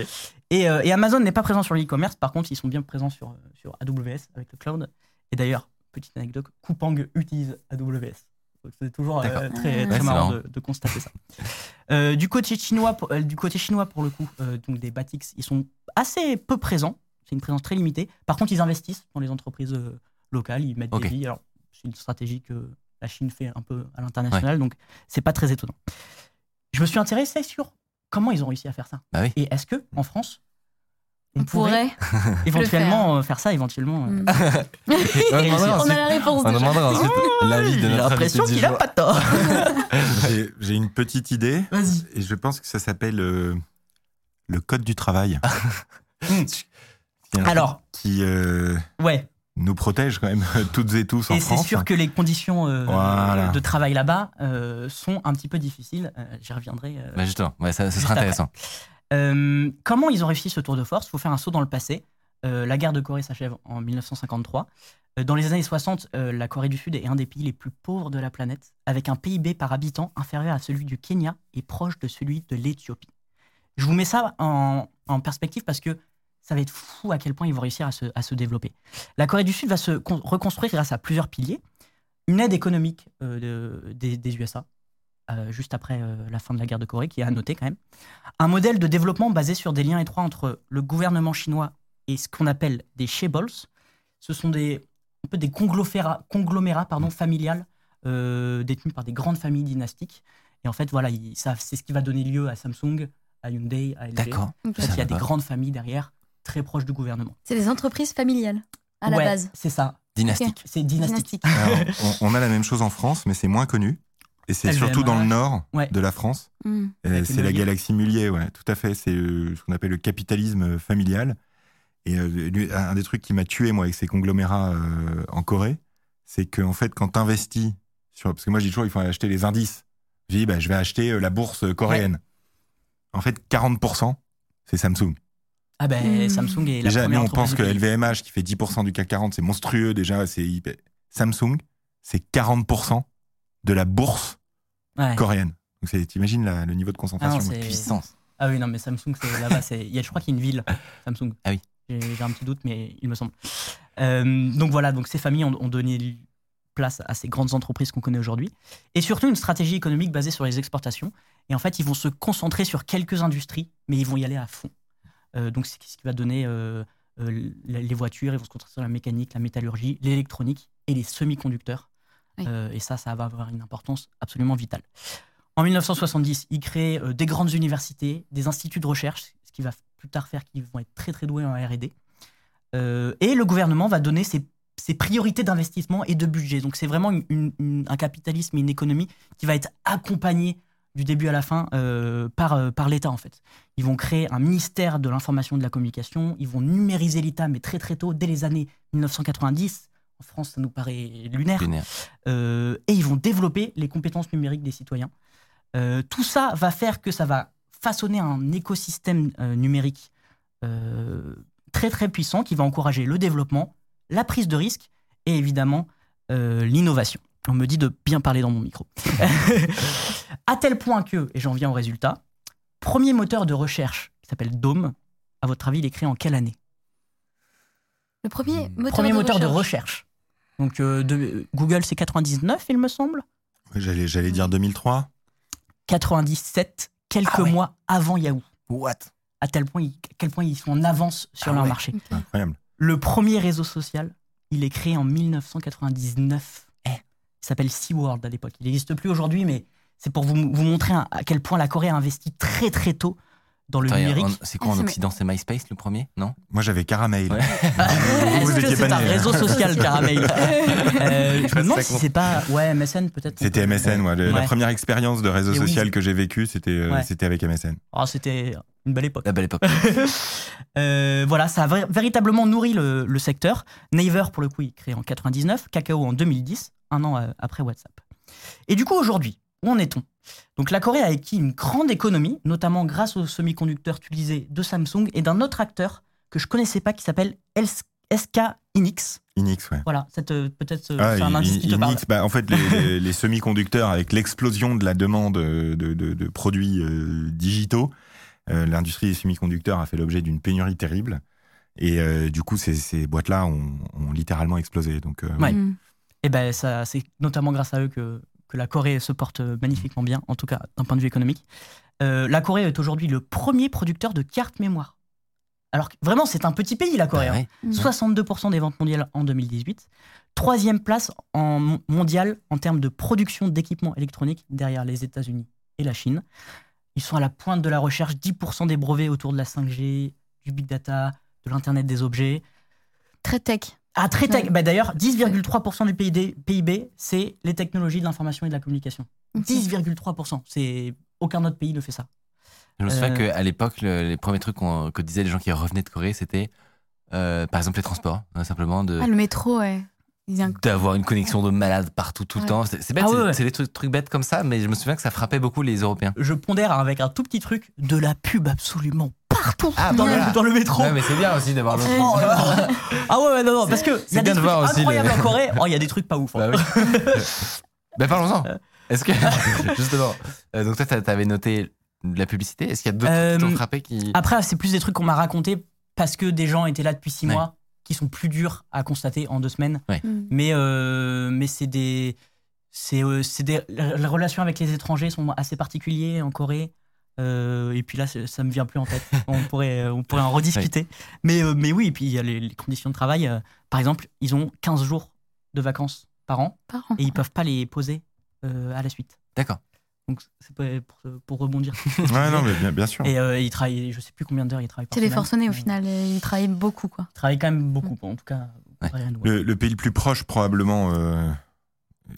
Et, euh, et Amazon n'est pas présent sur le e-commerce. Par contre, ils sont bien présents sur, euh, sur AWS avec le cloud. Et d'ailleurs, petite anecdote, Coupang utilise AWS. C'est toujours euh, très, Ouais, très marrant de, de constater ça. Euh, du, côté chinois, pour- euh, du côté chinois, pour le coup, euh, donc des Batix, ils sont assez peu présents. C'est une présence très limitée. Par contre, ils investissent dans les entreprises euh, locales. Ils mettent des billes. Alors, c'est une stratégie que la Chine fait un peu à l'international. Donc, c'est pas très étonnant. Je me suis intéressé sur comment ils ont réussi à faire ça. Bah oui. Et est-ce que en France, on, On pourrait, pourrait. *laughs* éventuellement euh, faire ça éventuellement euh, Mm. On *laughs* On a la réponse on déjà. demandera ensuite l'avis de J'ai notre l'impression qu'il a jour. pas tort. *laughs* J'ai- une petite idée Vas-y. et je pense que ça s'appelle euh, le code du travail. Un Alors. qui euh, Ouais. nous protège quand même toutes et tous en Et c'est France. sûr que les conditions euh, Voilà. de travail là-bas euh, sont un petit peu difficiles. Euh, J'y reviendrai. euh, Bah justement, ouais, ça, ce Juste sera après. intéressant. Euh, comment ils ont réussi ce tour de force? Il faut faire un saut dans le passé. Euh, la guerre de Corée s'achève en 1953. Euh, dans les années 60, euh, la Corée du Sud est un des pays les plus pauvres de la planète, avec un PIB par habitant inférieur à celui du Kenya et proche de celui de l'Éthiopie. Je vous mets ça en, perspective parce que ça va être fou à quel point ils vont réussir à se, développer. La Corée du Sud va se con- reconstruire grâce à plusieurs piliers. Une aide économique de- des, des USA, juste après euh, la fin de la guerre de Corée, qui est à noter quand même un modèle de développement basé sur des liens étroits entre le gouvernement chinois et ce qu'on appelle des chaebols. Ce sont des, un peu des conglomérats, conglomérats pardon, familiales euh, détenus par des grandes familles dynastiques. Et en fait, voilà, ils- ça- c'est ce qui va donner lieu à Samsung, à Hyundai, à LG. D'accord. En fait, il y a des grandes familles derrière, très proches du gouvernement. C'est des entreprises familiales à la Ouais, base. C'est ça, Dynastique. c'est dynastique. Dynastique. Alors, on, on a la même chose en France, mais c'est moins connu. Et c'est surtout dans le nord Ouais. de la France. Mm. Euh, c'est la Mullier. galaxie Mullier, ouais, tout à fait. C'est euh, ce qu'on appelle le capitalisme familial. Et euh, un des trucs qui m'a tué, moi, avec ces conglomérats euh, en Corée, c'est qu'en fait, quand tu investis sur. Parce que moi, je dis toujours, il faut acheter les indices. Je dis, bah, je vais acheter la bourse coréenne. En fait, 40%, c'est Samsung. Ah ben, Hmm. Samsung est la Déjà, nous, première on pense que. LVMH, qui fait 10% du CAC 40, c'est monstrueux. Déjà, c'est hyper- Samsung, c'est 40% de la bourse Ouais. coréenne. Donc, t'imagines le niveau de Ah concentration. non, c'est- Puissance. Ah oui, non, mais Samsung, c'est là-bas, c'est- il y a, je crois qu'il y a une ville, Samsung. Ah oui. J'ai un petit doute, mais il me semble. Euh, donc voilà, donc ces familles ont, ont donné place à ces grandes entreprises qu'on connaît aujourd'hui. Et surtout une stratégie économique basée sur les exportations. Et en fait, ils vont se concentrer sur quelques industries, mais ils vont y aller à fond. Euh, donc c'est ce qui va donner euh, les voitures, ils vont se concentrer sur la mécanique, la métallurgie, l'électronique et les semi-conducteurs. Euh, et ça, ça va avoir une importance absolument vitale. En 1970, ils créent euh, des grandes universités, des instituts de recherche, ce qui va plus tard faire qu'ils vont être très très doués en R&D. Euh, et le gouvernement va donner ses, priorités d'investissement et de budget. Donc c'est vraiment un capitalisme et une économie qui va être accompagnée du début à la fin par, par l'État en fait. Ils vont créer un ministère de l'information et de la communication, ils vont numériser l'État, mais très très tôt, dès les années 1990. En France, ça nous paraît lunaire. Lunaire. Euh, et ils vont développer les compétences numériques des citoyens. Euh, tout ça va faire que ça va façonner un écosystème euh, numérique euh, très très puissant qui va encourager le développement, la prise de risque et évidemment euh, l'innovation. On me dit de bien parler dans mon micro. *laughs* à tel point que, et j'en viens au résultat, premier moteur de recherche qui s'appelle Dome, à votre avis, il est créé en quelle année? Le premier moteur, Premier de, moteur de recherche. Donc euh, de- Google, c'est 99, il me semble. J'allais, j'allais dire 2003. 97, quelques Ah ouais. mois avant Yahoo. What? À tel point, à quel point ils sont en avance sur Ah leur ouais. marché. Ok. Incroyable. Le premier réseau social, il est créé en 1999. Eh, il s'appelle SeaWorld à l'époque. Il n'existe plus aujourd'hui, mais c'est pour vous, vous montrer à quel point la Corée a investi très très tôt dans le Attends, numérique. C'est quoi Ah, en Occident C'est MySpace le premier Non Moi, j'avais Caramel. Ouais. *laughs* Vous, c'est un réseau social Caramel *laughs* Euh, Je me demande si c'est pas ouais MSN peut-être. C'était MSN, moi. Le- La Ouais. première expérience de réseau Et oui. social que j'ai vécu, c'était euh, Ouais. c'était avec MSN. Oh, c'était une belle époque. La belle époque. *laughs* Euh, voilà, ça a véritablement nourri le, le secteur. Naver, pour le coup, il est créé en 99, Kakao en 2010, un an euh, après WhatsApp. Et du coup, aujourd'hui, où en est-on? Donc la Corée a acquis une grande économie, notamment grâce aux semi-conducteurs utilisés de Samsung et d'un autre acteur que je connaissais pas qui s'appelle SK Inix. Inix, ouais. Voilà, cette, euh, peut-être euh, Ah, c'est un indice qui te parle. Inix, bah, en fait, les, *laughs* les- les semi-conducteurs, avec l'explosion de la demande euh, de, de- de produits euh, digitaux, euh, l'industrie des semi-conducteurs a fait l'objet d'une pénurie terrible. Et euh, du coup, ces, ces boîtes-là ont, ont littéralement explosé. Donc, euh, Ouais. Mm. Et ben ça, c'est notamment grâce à eux que, que la Corée se porte magnifiquement bien, en tout cas d'un point de vue économique. Euh, la Corée est aujourd'hui le premier producteur de cartes mémoire. Alors que vraiment, c'est un petit pays, la Corée. Bah hein. ouais. 62% des ventes mondiales en 2018. Troisième place en mondiale en termes de production d'équipements électroniques derrière les États-Unis et la Chine. Ils sont à la pointe de la recherche, 10% des brevets autour de la 5G, du big data, de l'Internet des objets. Très tech. Ah, très tech. Ouais. Bah, D'ailleurs, 10,3% du PIB, PIB, c'est les technologies de l'information et de la communication. Ok. 10,3%. C'est aucun autre pays ne fait ça. Je me souviens Euh, qu'à l'époque, le- les premiers trucs que disaient les gens qui revenaient de Corée, c'était euh, par exemple les transports, hein, simplement de Ah, le métro, ouais. D'avoir une connexion de malade partout tout le Ouais. temps. C'est bête, Ah c'est ouais, ouais. c'est des trucs, trucs bêtes comme ça, mais je me souviens que ça frappait beaucoup les Européens. Je pondère avec un tout petit truc de la pub absolument partout Ah, dans, voilà. le, dans le métro. Ouais, mais c'est bien aussi d'avoir le. Oh ah ouais, ouais, non, non, parce que il y a bien des de trucs voir aussi incroyables les- en *laughs* Corée. Oh, il y a des trucs pas ouf. hein. Bah oui. *laughs* bah parlons-en. Euh. Est-ce que *laughs* justement, euh, donc toi t'a- t'avais noté de la publicité. Est-ce qu'il y a d'autres Euh, trucs qui t'ont frappé qui Après, c'est plus des trucs qu'on m'a raconté parce que des gens étaient là depuis six Ouais. mois, qui sont plus durs à constater en deux semaines. Mm. Mais, euh, mais c'est des. C'est euh, c'est des. Les relations avec les étrangers sont assez particulières en Corée. Euh, et puis là, ça me vient plus en tête. *laughs* on, pourrait, on pourrait en rediscuter. Mais, euh, mais oui, et puis il y a les, les conditions de travail. euh, par exemple, ils ont 15 jours de vacances par an Par an. et ils peuvent pas les poser euh, à la suite. D'accord. Donc c'est pas pour, pour rebondir. *laughs* Ouais, non, mais bien, bien sûr. Et euh, ils travaillent, je sais plus combien d'heures ils travaillent par C'est les forcenés au final. et Ils travaillent beaucoup, quoi. Ils travaillent quand même beaucoup, en tout cas. Ouais. Le, le pays le plus proche, probablement, euh,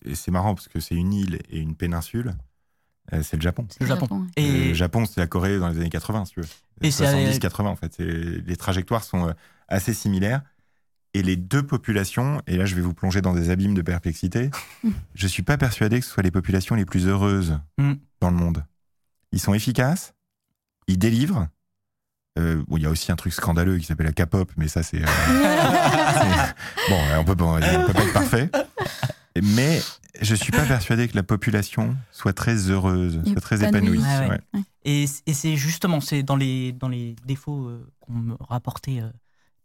et c'est marrant parce que c'est une île et une péninsule, euh, c'est le Japon. Le Japon. Et Le Japon, c'est la Corée dans les années 80, si tu veux. Et c'est- 70-80, en fait. Les trajectoires sont assez similaires. Et les deux populations, et là je vais vous plonger dans des abîmes de perplexité, *laughs* je suis pas persuadé que ce soit les populations les plus heureuses Mm. dans le monde. Ils sont efficaces, ils délivrent. Euh, bon, il y a aussi un truc scandaleux qui s'appelle la K-pop, mais ça c'est... euh, *laughs* bon, on peut, pas, on peut pas être parfait. Mais je suis pas persuadé que la population soit très heureuse, soit très Épanouie. épanouie. Ouais, ouais. Ouais. Et, et c'est justement c'est dans les, dans les défauts euh, qu'ont me rapporté euh,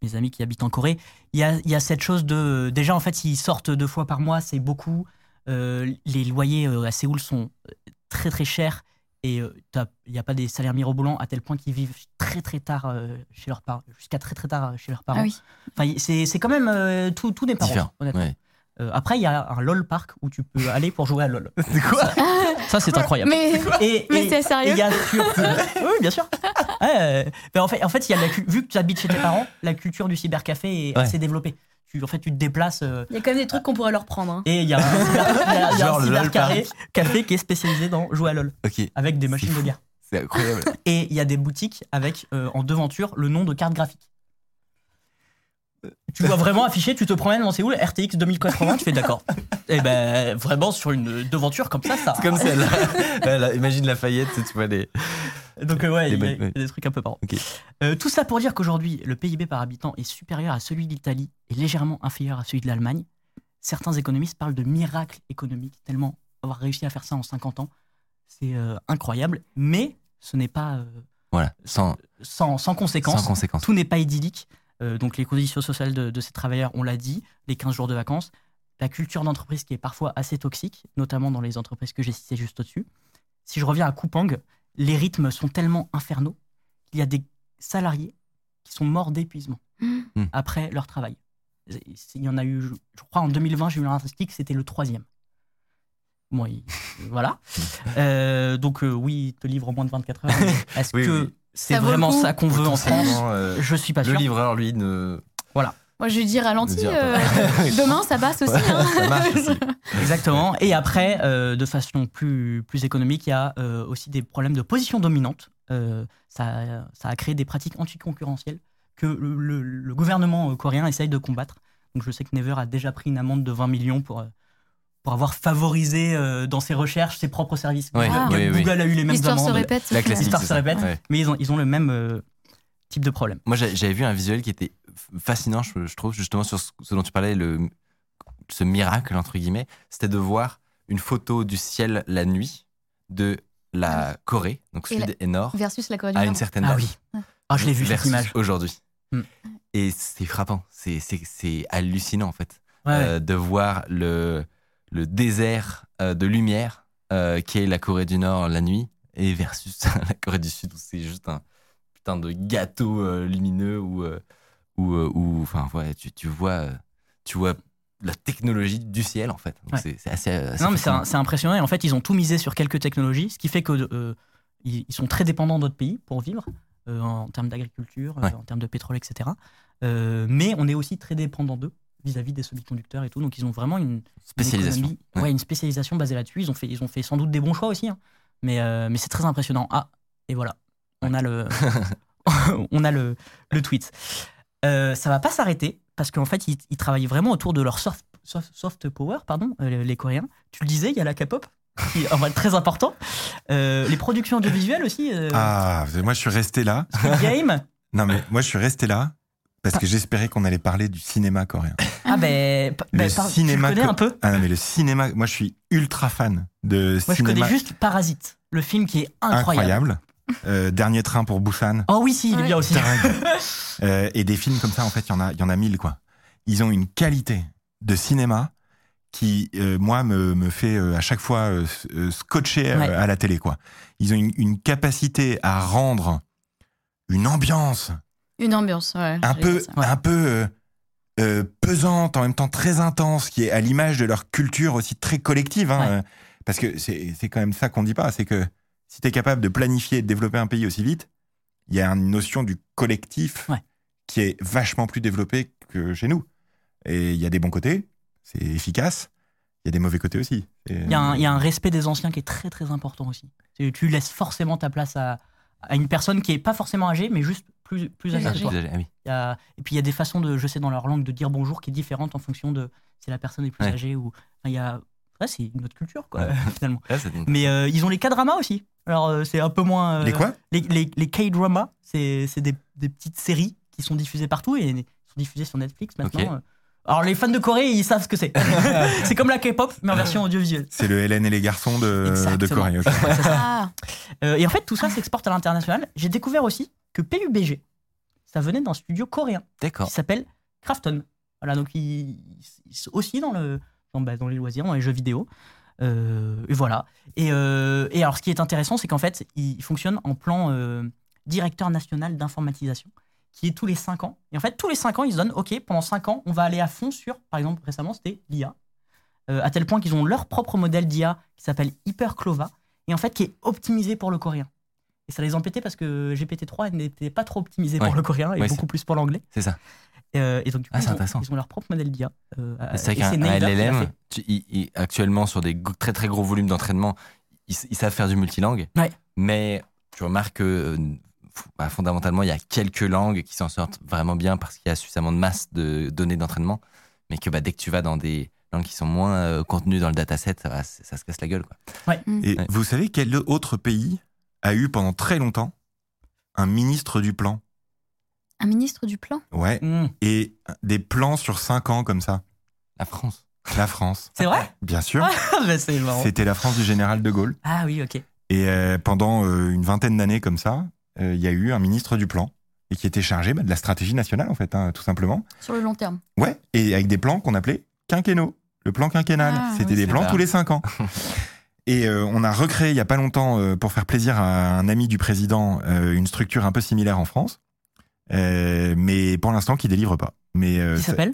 mes amis qui habitent en Corée. Il y a, il y a cette chose de. Déjà, en fait, ils sortent deux fois par mois, c'est beaucoup. Euh, les loyers euh, à Séoul sont euh, très très chers et euh, t'as- il n'y a pas des salaires mirobolants à tel point qu'ils vivent très très tard euh, chez leurs parents, jusqu'à très très tard euh, chez leurs parents. Ah oui. Enfin, c'est c'est quand même euh, tout, tout n'est pas Différent. rose, honnêtement. Ouais. Euh, après, il y a un LOL park où tu peux aller pour jouer à LOL. Ça, ça, c'est incroyable. Mais, Et, *laughs* mais et- c'est et sérieux il y a sur- *laughs* oui, bien sûr. Ouais, euh, mais en fait, en fait, il y a la cu- vu que tu habites chez tes parents, la culture du cybercafé est Ouais. assez développée. Tu, en fait, tu te déplaces euh, Il y a quand même des trucs qu'on pourrait leur prendre. hein. et il y a un, *laughs* cyber, y a- cybercafé café qui est spécialisé dans jouer à LOL Ok. avec des machines de guerre. C'est incroyable. Et il y a des boutiques avec euh, en devanture le nom de carte graphique. Tu vois vraiment affiché, tu te promènes dans Séoul, RTX 2080, tu fais d'accord. *laughs* Et ben vraiment sur une devanture comme ça, ça. C'est comme celle-là. Là, là, imagine Lafayette, tu vois, des. Donc euh, ouais, Les il y, a- y des trucs un peu marrants. Ok. Euh, tout ça pour dire qu'aujourd'hui, le PIB par habitant est supérieur à celui d'Italie et légèrement inférieur à celui de l'Allemagne. Certains économistes parlent de miracle économique, tellement avoir réussi à faire ça en 50 ans, c'est euh, incroyable. Mais ce n'est pas Voilà, sans, sans, sans conséquence. sans conséquence. Tout n'est pas idyllique. Euh, donc les conditions sociales de, de ces travailleurs, on l'a dit, les 15 jours de vacances, la culture d'entreprise qui est parfois assez toxique, notamment dans les entreprises que j'ai citées juste au-dessus. Si je reviens à Coupang, les rythmes sont tellement infernaux qu'il y a des salariés qui sont morts d'épuisement Hmm. après leur travail. Il y en a eu, je crois, en 2020, j'ai eu un statistique, c'était le troisième. Bon, il- voilà. Euh, donc euh, oui, il te livre en moins de 24 heures. *laughs* Est-ce Oui, que oui. C'est le vraiment ça qu'on veut en France euh, Je suis pas le sûr. livreur, lui, ne. Moi, je lui dis ralenti. Euh, *laughs* demain, ça passe aussi. hein. ça marche aussi. *laughs* Exactement. Et après, euh, de façon plus, plus économique, il y a euh, aussi des problèmes de position dominante. Euh, ça, ça a créé des pratiques anticoncurrentielles que le, le- le gouvernement coréen essaye de combattre. Donc je sais que Never a déjà pris une amende de 20 millions pour, euh, pour avoir favorisé euh, dans ses recherches ses propres services. Ouais, Google, oui, oui. Google a eu les mêmes L'histoire se répète. La classique. L'histoire se répète. Ouais. mais ils ont, ils ont le même euh, type de problème. Moi, j'avais vu un visuel qui était fascinant, je, je trouve, justement sur ce, ce dont tu parlais, le, ce miracle, entre guillemets. C'était de voir une photo du ciel la nuit de la Corée, donc Et sud la- et nord, Versus la Corée du à Nord. une certaine Ah date. oui. Ah, je l'ai vu cette image. aujourd'hui. Hmm. Et c'est frappant, c'est- c'est c'est hallucinant en fait, Ouais, ouais. euh, de voir le, le désert euh, de lumière euh, qui est la Corée du Nord la nuit et versus *laughs* la Corée du Sud où c'est juste un putain de gâteau euh, lumineux où, où, enfin, ouais, tu, tu vois, tu vois la technologie du ciel en fait. Ouais. c'est assez, assez Non, mais c'est impressionnant. Et en fait, ils ont tout misé sur quelques technologies, ce qui fait que euh, ils ils sont très dépendants d'autres pays pour vivre, euh, en termes d'agriculture, euh, en termes de pétrole, etc. Mais on est aussi très dépendant d'eux vis-à-vis des semi-conducteurs et tout. Donc, ils ont vraiment une, une spécialisation. économie- Ouais. ouais, une spécialisation basée là-dessus. Ils ont fait, ils ont fait sans doute des bons choix aussi, hein. mais, euh, mais c'est très impressionnant. Ah, et voilà, on a le, *laughs* on a le, le tweet. Euh, ça va pas s'arrêter parce qu'en fait, ils, ils travaillent vraiment autour de leur soft, soft, soft power, pardon, euh, les Coréens. Tu le disais, il y a la K-pop, qui est en vrai très important. Euh, les productions audiovisuelles aussi. Ah, moi je suis resté là. Game. Non mais moi je suis resté là parce que j'espérais qu'on allait parler du cinéma coréen. Ah ben, Le ben, cinéma tu le connais co- un peu Ah non mais le cinéma, moi je suis ultra fan de Moi, je cinéma connais juste Parasite, le film qui est incroyable. incroyable. Euh, Dernier train pour Busan. Oh oui, si, il est Ouais. bien aussi. *laughs* Euh, et des films comme ça, en fait, il y en a, il y en a mille, quoi. Ils ont une qualité de cinéma qui, euh, moi, me, me fait euh, à chaque fois scotcher euh, Ouais. à la télé, quoi. Ils ont une, une capacité à rendre une ambiance Une ambiance, ouais. un peu, un peu euh, euh, pesante, en même temps très intense, qui est à l'image de leur culture aussi très collective. hein, Ouais. euh, parce que c'est quand même ça qu'on dit pas, c'est que si tu es capable de planifier et de développer un pays aussi vite, il y a une notion du collectif Ouais. qui est vachement plus développée que chez nous. Et il y a des bons côtés, c'est efficace, il y a des mauvais côtés aussi. Il y, a un, il y a un respect des anciens qui est très très important aussi. Tu, laisses forcément ta place à, à une personne qui est pas forcément âgée, mais juste plus, plus. Ah oui. Il y a- et puis il y a des façons de, je sais dans leur langue, de dire bonjour qui est différente en fonction de si la personne est plus Ouais. âgée ou. enfin, il y a, ouais, c'est une autre culture quoi Ouais. *laughs* finalement. Une- Mais euh, ils ont les K-dramas aussi. Alors euh, c'est un peu moins. euh, Les quoi? Les, les, les K-dramas, c'est c'est des, des petites séries qui sont diffusées partout et sont diffusées sur Netflix maintenant. Alors les fans de Corée, ils savent ce que c'est. *laughs* c'est comme la K-pop mais en version audiovisuelle. C'est le Hélène et les garçons de, de. Corée. ok. Ah, Euh, et en fait, tout ça s'exporte à l'international. J'ai découvert aussi que PUBG, ça venait d'un studio coréen qui s'appelle Krafton. Voilà, donc ils, ils sont aussi dans, le, dans, bah, dans les loisirs, dans les jeux vidéo. Euh, et voilà. Et, euh, et alors, ce qui est intéressant, c'est qu'en fait, ils fonctionnent en plan euh, directeur national d'informatisation, qui est tous les 5 ans. Et en fait, tous les 5 ans, ils se donnent, OK, pendant 5 ans, on va aller à fond sur, par exemple, récemment, c'était l'IA. À tel point qu'ils ont leur propre modèle d'IA qui s'appelle Hyperclova, et en fait, qui est optimisé pour le coréen. Et ça les embêtait parce que GPT-3 n'était pas trop optimisé Ouais. pour le coréen et Ouais, beaucoup plus pour l'anglais. C'est ça. Euh, et donc, du coup, Ah, c'est ils, ont, intéressant. ils ont leur propre modèle d'IA. Euh, C'est et vrai qu'un LLM, tu- il- il- actuellement, sur des go- très très gros volumes d'entraînement, ils, ils savent faire du multilangue. Ouais. Mais tu remarques que euh, bah, fondamentalement, il y a quelques langues qui s'en sortent vraiment bien parce qu'il y a suffisamment de masse de données d'entraînement. Mais que bah, dès que tu vas dans des langues qui sont moins euh, contenues dans le dataset, ça, se casse la gueule. Quoi. Et Ouais. vous savez quel autre pays a eu pendant très longtemps un ministre du plan. Un ministre du plan? Ouais. Mmh. Et des plans sur cinq ans comme ça. La France. La France. C'est vrai? Bien sûr. Ah. *laughs* C'était la France du général de Gaulle. Ah oui, ok. Et euh, pendant euh, une vingtaine d'années comme ça, euh, il y a eu un ministre du plan et qui était chargé bah, de la stratégie nationale en fait, hein, tout simplement. Sur le long terme. Ouais. Et avec des plans qu'on appelait quinquennaux. Le plan quinquennal. Ah, C'était oui, des plans tous les cinq ans. *laughs* Et euh, on a recréé il y a pas longtemps, euh, pour faire plaisir à un ami du président, euh, une structure un peu similaire en France, Euh, mais pour l'instant qui délivre pas. Mais euh, Qui ça- s'appelle?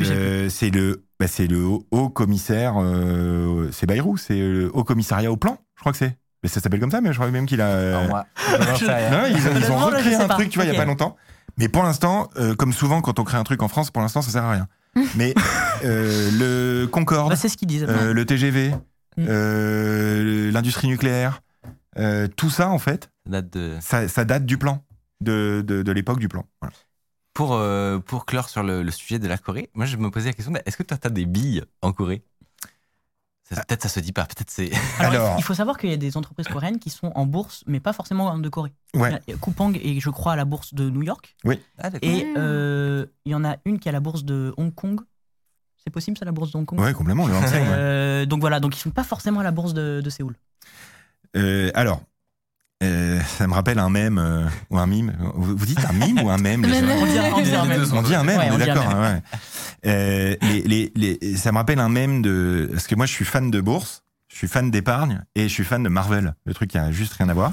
Euh, c'est le, bah, c'est le haut, commissaire, euh, c'est Bayrou, c'est le haut commissariat au plan, je crois que c'est. Mais ça s'appelle comme ça, mais je crois même qu'il a. euh, Alors moi, *laughs* je non, ils, ont- ils Non, recréé un pas. truc, tu vois, il y Ok. a pas longtemps. Mais pour l'instant, euh, comme souvent quand on crée un truc en France, pour l'instant, ça sert à rien. *laughs* Mais euh, le Concorde, Bah, C'est ce qu'ils disent. euh, le TGV, Mm. euh, l'industrie nucléaire, euh, tout ça, en fait, Ça date de- ça, ça date du plan, de, de, de l'époque du plan. Voilà. Pour, euh, pour clore sur le, le sujet de la Corée, moi je me posais la question est-ce que toi, tu as des billes en Corée? Ça- Peut-être ça se dit pas, peut-être c'est. *laughs* Alors, Alors- il faut savoir qu'il y a des entreprises coréennes qui sont en bourse, mais pas forcément de Corée. Ouais. Coupang est, je crois, à la bourse de New York. Ah, d'accord. Et Ah. euh, il y en a une qui est à la bourse de Hong Kong. C'est possible, ça, la bourse de Hong Kong? Ouais, complètement, le Hang ouais. Euh, Donc voilà, donc ils sont pas forcément à la bourse de, de Séoul. Euh, alors, euh, ça me rappelle un mème euh, ou un mime. Vous, vous dites un mime ou un mème les Mème. On dit, on dit un sont On dit un mème, Ouais, on est d'accord. mème. hein, ouais. Euh, les- ça me rappelle un mème de. Parce que moi, je suis fan de bourse, je suis fan d'épargne et je suis fan de Marvel, le truc qui a juste rien à voir.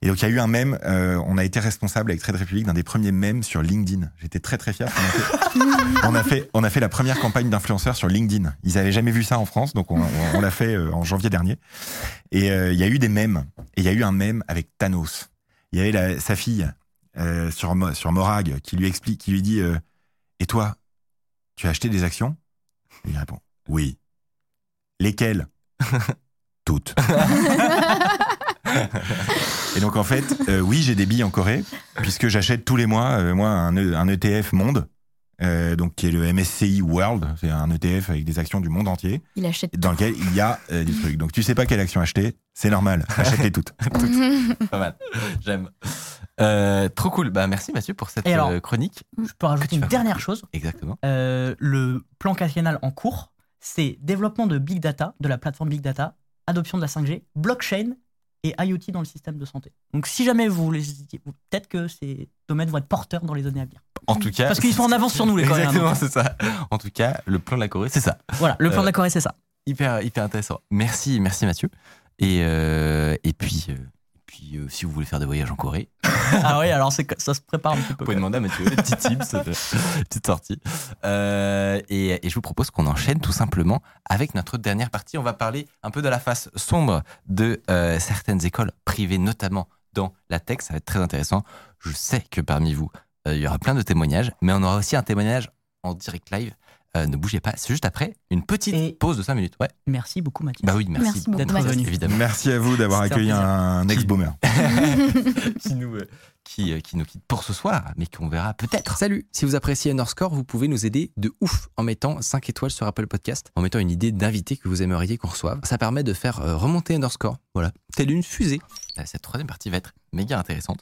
Et donc, il y a eu un mème. euh, on a été responsable avec Trade Republic d'un des premiers mèmes sur LinkedIn. J'étais très très fier. *laughs* On a fait, on a fait la première campagne d'influenceurs sur LinkedIn. Ils avaient jamais vu ça en France, donc on, on- l'a fait euh, en janvier dernier. Et euh, il y a eu des mèmes. Et il y a eu un mème avec Thanos. Il y avait la- sa fille euh, sur, sur Morag qui lui explique, qui lui dit euh, Et toi, tu as acheté des actions? Il répond Oui. Lesquelles? Toutes. Et donc en fait, euh, oui, j'ai des billes en Corée, puisque j'achète tous les mois, euh, moi, un, E- un ETF monde, euh, donc qui est le MSCI World, c'est un ETF avec des actions du monde entier, Il achète. dans lequel il y a euh, des trucs. Donc tu sais pas quelle action acheter, c'est normal, achète-les *laughs* toutes. Pas mal. J'aime. Euh, trop cool. Bah, merci Mathieu pour cette Et alors chronique. Je peux rajouter tu une dernière chose. Exactement. Euh, le plan quinquennal en cours, c'est développement de Big Data, de la plateforme Big Data, adoption de la 5G, blockchain et IoT dans le système de santé. Donc si jamais vous voulez, peut-être que ces domaines vont être porteurs dans les années à venir. En tout cas. Parce qu'ils sont en avance sur nous, les Coréens. Exactement, c'est ça. En tout cas, le plan de la Corée, c'est ça. Voilà, le plan Euh, de la Corée, c'est ça. Hyper, hyper intéressant. Merci, merci Mathieu. Et, euh, et puis, euh, euh, si vous voulez faire des voyages en Corée, *laughs* ah oui, alors ça se prépare un petit vous peu. pouvez demander à Mathieu *laughs* des petits *laughs* tips, de petites sorties. Euh, et, et je vous propose qu'on enchaîne tout simplement avec notre dernière partie. On va parler un peu de la face sombre de euh, certaines écoles privées, notamment dans la tech. Ça va être très intéressant. Je sais que parmi vous, il y aura plein de témoignages, mais on aura aussi un témoignage en direct live. Euh, ne bougez pas, c'est juste après une petite Et- pause de 5 minutes. Ouais. Merci beaucoup, Mathieu. Bah oui, merci, Merci beaucoup, d'être venu, évidemment. Merci à vous d'avoir un accueilli un ex-boomer. *laughs* qui, nous, euh, qui, euh, qui nous quitte pour ce soir, mais qu'on verra peut-être. Salut, si vous appréciez Underscore, vous pouvez nous aider de ouf en mettant 5 étoiles sur Apple Podcast, en mettant une idée d'invité que vous aimeriez qu'on reçoive. Ça permet de faire remonter Underscore, voilà, telle une fusée. Cette troisième partie va être méga intéressante.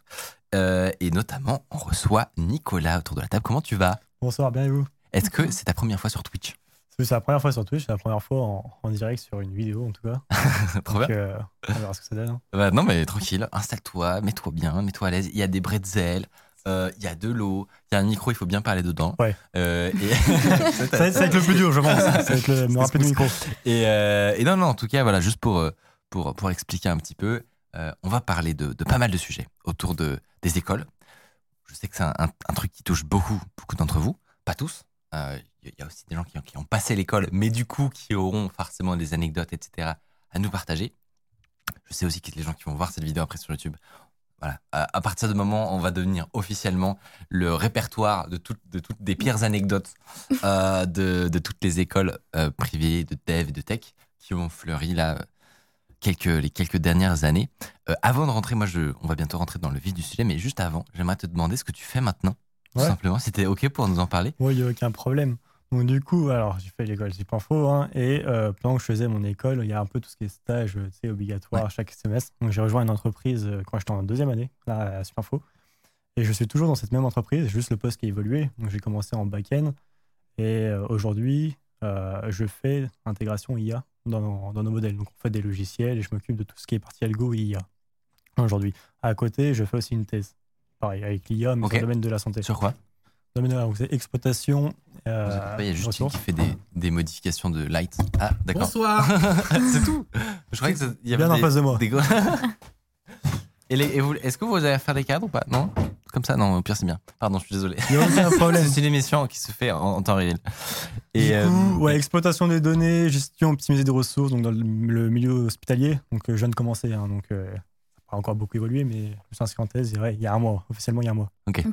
Euh, et notamment, on reçoit Nicolas autour de la table. Comment tu vas? Bonsoir, bien et vous? Est-ce que c'est ta première fois sur Twitch? C'est la première fois sur Twitch, c'est la première fois en, en direct sur une vidéo en tout cas. *laughs* Trop bien. Donc, euh, on verra ce que ça donne. hein. Bah, non, mais tranquille, installe-toi, mets-toi bien, mets-toi à l'aise. Il y a des bretzels, euh, il y a de l'eau, il y a un micro, il faut bien parler dedans. Ouais. Euh, et... *laughs* Ça va, être, ça va être le plus dur, je pense. Ça va être le, me rappeler du micro. Et, euh, et non, non, en tout cas, voilà, juste pour, euh, pour, pour expliquer un petit peu, on va parler de, de pas mal de sujets autour de, des écoles. Je sais que c'est un, un- un truc qui touche beaucoup, beaucoup d'entre vous, pas tous. Euh, Il y a aussi des gens qui, ont- passé l'école, mais du coup, qui auront forcément des anecdotes, etc., à nous partager. Je sais aussi que les gens qui vont voir cette vidéo après sur YouTube, voilà, à, partir du moment on va devenir officiellement le répertoire de, toutes de des pires anecdotes euh, de, de toutes les écoles euh, privées de dev et de tech qui ont fleuri là euh, quelques, les quelques dernières années. Euh, avant de rentrer, moi, je, on va bientôt rentrer dans le vif du sujet, mais juste avant, j'aimerais te demander ce que tu fais maintenant, tout Ouais. simplement. C'était OK pour nous en parler Oui, il n'y a aucun problème. Donc du coup, alors j'ai fait l'école Sup Info hein, et euh, pendant que je faisais mon école, il y a un peu tout ce qui est stage, euh, sais, obligatoire chaque semestre. Donc j'ai rejoint une entreprise euh, quand j'étais en deuxième année là, à Sup Info et je suis toujours dans cette même entreprise, juste le poste qui a évolué. Donc j'ai commencé en back-end et euh, aujourd'hui euh, je fais intégration IA dans nos, dans nos modèles. Donc on fait des logiciels et je m'occupe de tout ce qui est partie algo et IA aujourd'hui. À côté, je fais aussi une thèse, pareil avec l'IA mais dans le domaine de la santé. Sur quoi? Domaine de la- donc c'est exploitation. Euh, Il y a Justine ressources. qui fait des, des modifications de light. Ah, d'accord. Bonsoir. *laughs* c'est tout. Je croyais que ça- il y avait Bien en des- face de moi. des *laughs* et les- et vous- Est-ce que vous allez faire des cadres ou pas? Non? Comme ça? Non, au pire, c'est bien. Pardon, je suis désolé. Il n'y a aucun *laughs* problème. c'est une émission qui se fait en, en temps réel. Du Et, euh, coup, ouais, exploitation des données, gestion optimisée des ressources, donc dans le, le milieu hospitalier. Donc, euh, je viens de commencer, hein, donc euh, encore beaucoup évolué, mais je me suis inscrit en thèse, et ouais, il y a un mois, officiellement il y a un mois. Ok.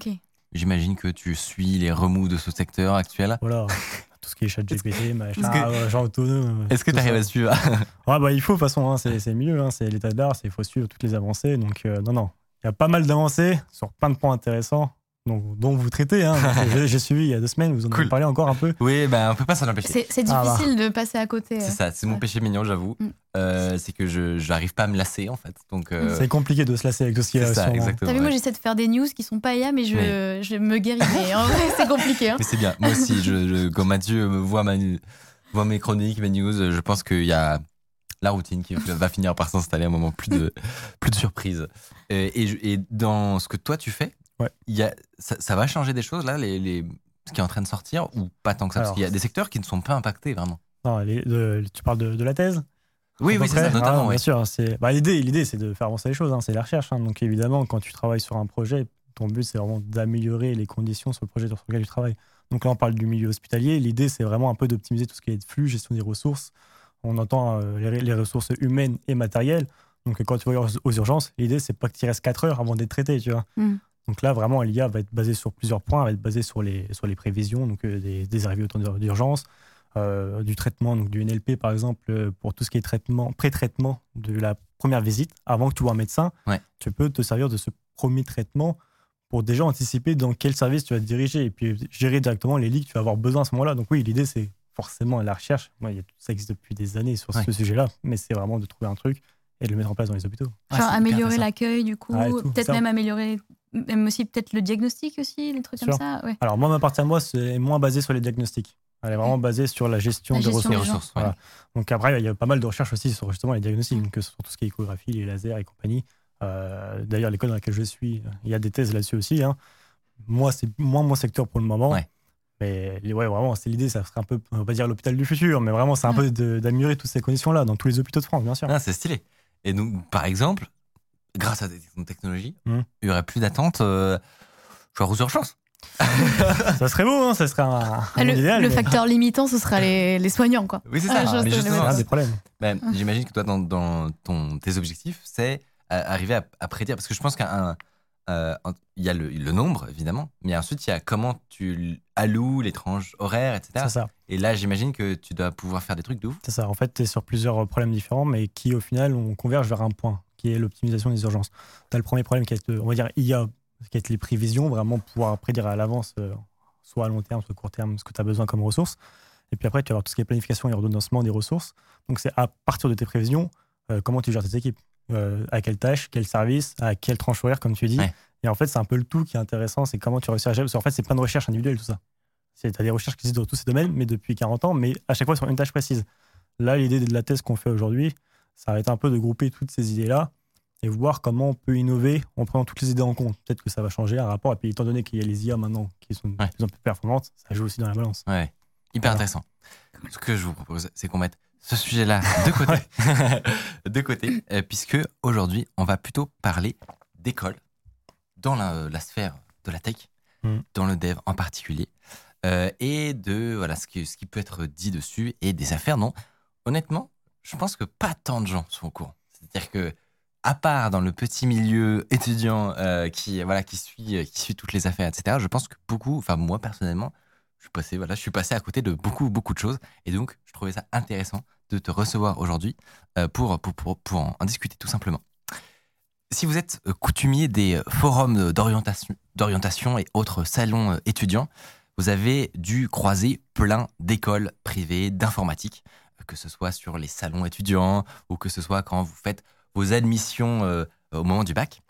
J'imagine que tu suis les remous de ce secteur actuel. Voilà, *laughs* tout ce qui est chat GPT, machin, Est-ce que- euh, genre autonome. Est-ce que tu arrives ça. à suivre *laughs* Ouais, bah, il faut, de toute façon, hein, c'est milieu, hein, c'est l'état d'art, il faut suivre toutes les avancées. Donc, euh, non, non, il y a pas mal d'avancées sur plein de points intéressants, donc, dont vous traitez. Hein, *laughs* j'ai- suivi il y a deux semaines, vous en avez Cool. parlé encore un peu. Oui, ben on peut pas s'en empêcher. C'est c'est Ah, bah. difficile de passer à côté. C'est ça, c'est mon Ouais. péché mignon, j'avoue. Mm. Euh, c'est que je j'arrive pas à me lasser en fait. Donc euh, C'est compliqué de se lasser avec tout ce qui c'est est ça, exactement. T'as vu, moi j'essaie de faire des news qui sont pas IA, mais je, je me guéris. Mais en vrai, c'est compliqué. Hein. Mais c'est bien. Moi aussi, je, je- quand Mathieu me voit, ma, voit mes chroniques, mes news, je pense qu'il y a la routine qui va finir par s'installer à un moment, plus de, plus de surprises. Et, et je- et dans ce que toi tu fais, Ouais. il y a, ça, ça va changer des choses là, les, les- ce qui est en train de sortir, ou pas tant que ça? Parce qu'il y a des secteurs qui ne sont pas impactés vraiment. Non, les- de- tu parles de, de la thèse? Oui, oui, c'est ça, notamment. Ah, ouais. Bien sûr, c'est bah, l'idée. L'idée, c'est de faire avancer les choses. hein, c'est la recherche. hein. donc évidemment, quand tu travailles sur un projet, ton but c'est vraiment d'améliorer les conditions sur le projet sur lequel tu travailles. Donc là, on parle du milieu hospitalier. L'idée, c'est vraiment un peu d'optimiser tout ce qui est flux, gestion des ressources. On entend euh, les, les ressources humaines et matérielles. Donc quand tu vas aux- aux urgences, l'idée, c'est pas que tu restes 4 heures avant d'être traité, tu vois. Mm. Donc là, vraiment, l'IA va être basée sur plusieurs points. Elle va être basée sur les, sur les prévisions, donc euh, des, des arrivées au temps d'ur- d'urgence, euh, du traitement, donc du NLP par exemple, euh, pour tout ce qui est traitement, pré-traitement de la première visite, avant que tu vois un médecin, Ouais. tu peux te servir de ce premier traitement pour déjà anticiper dans quel service tu vas te diriger et puis gérer directement les lits que tu vas avoir besoin à ce moment-là. Donc oui, l'idée c'est forcément la recherche. Moi, il y a- ça existe depuis des années sur Ouais. ce sujet-là, mais c'est vraiment de trouver un truc et de le mettre en place dans les hôpitaux. Genre améliorer l'accueil, du coup. Peut-être même améliorer, même aussi peut-être le diagnostic aussi, les trucs Sûr. comme ça. Ouais. Alors moi, ma partie à moi, c'est moins basé sur les diagnostics. Elle est vraiment basée sur la gestion La des gestion ressources. des ressources, ouais. Voilà. Donc après, il y a pas mal de recherches aussi sur justement les diagnostics, donc, sur tout ce qui est échographie, les lasers et compagnie. Euh, D'ailleurs, l'école dans laquelle je suis, il y a des thèses là-dessus aussi. hein. Moi, c'est moins mon secteur pour le moment. Ouais. Mais ouais, vraiment, c'est l'idée, ça serait un peu, on va pas dire l'hôpital du futur, mais vraiment, c'est un Ouais. peu d'améliorer toutes ces conditions-là dans tous les hôpitaux de France, bien sûr. Ah, c'est stylé. Et donc, par exemple, grâce à des technologies, Mhm. il y aurait plus d'attente euh, genre aux urgences. *laughs* ça serait beau, hein, ça serait un, un Ah, le monde idéal, le mais facteur limitant, ce sera les, les soignants, quoi. Oui, c'est Ah, ça. je sais, mais justement, c'est un médecins. des problèmes. ben, j'imagine que toi, dans, dans ton, tes objectifs, c'est euh, arriver à, à prédire. Parce que je pense qu'il y a le, le nombre, évidemment, mais ensuite, il y a comment tu alloues les tranches horaires, etc. Ça. Et là, j'imagine que tu dois pouvoir faire des trucs de ouf. C'est ça. En fait, tu es sur plusieurs problèmes différents, mais qui, au final, on converge vers un point, qui est l'optimisation des urgences. Tu as le premier problème qui est, euh, on va dire, IA, qui est les prévisions, vraiment pouvoir prédire à l'avance, euh, soit à long terme, soit à court terme, ce que tu as besoin comme ressources. Et puis après, tu vas avoir tout ce qui est planification et ordonnancement des ressources. Donc, c'est à partir de tes prévisions, euh, comment tu gères tes équipes. Euh, à quelle tâche, quel service, à quelle tranche horaire, comme tu dis. Ouais. Et en fait, c'est un peu le tout qui est intéressant, c'est comment tu réussis à gérer. Parce qu'en fait, c'est plein de recherches individuelles, tout ça. Tu as des recherches qui existent dans tous ces domaines, mais depuis 40 ans, mais à chaque fois sur une tâche précise. Là, l'idée de la thèse qu'on fait aujourd'hui, ça va être un peu de grouper toutes ces idées-là et voir comment on peut innover en prenant toutes les idées en compte. Peut-être que ça va changer un rapport. Et puis, étant donné qu'il y a les IA maintenant qui sont de Ouais. plus en plus performantes, ça joue aussi dans la balance. Ouais, hyper Voilà. intéressant. Ce que je vous propose, c'est qu'on mette ce sujet-là de côté, *laughs* de côté, euh, puisque aujourd'hui, on va plutôt parler d'école dans la, la sphère de la tech, Mm. dans le dev en particulier, euh, et de voilà ce qui, ce qui peut être dit dessus et des affaires. Non, honnêtement, je pense que pas tant de gens sont au courant. C'est-à-dire que à part dans le petit milieu étudiant euh, qui voilà qui suit euh, qui suit toutes les affaires, etc. Je pense que beaucoup, enfin moi personnellement, je suis passé voilà, je suis passé à côté de beaucoup beaucoup de choses et donc je trouvais ça intéressant de te recevoir aujourd'hui euh, pour, pour pour pour en, discuter tout simplement. Si vous êtes euh, coutumier des euh, forums d'orientation et autres salons étudiants, vous avez dû croiser plein d'écoles privées d'informatique, que ce soit sur les salons étudiants ou que ce soit quand vous faites vos admissions au moment du bac.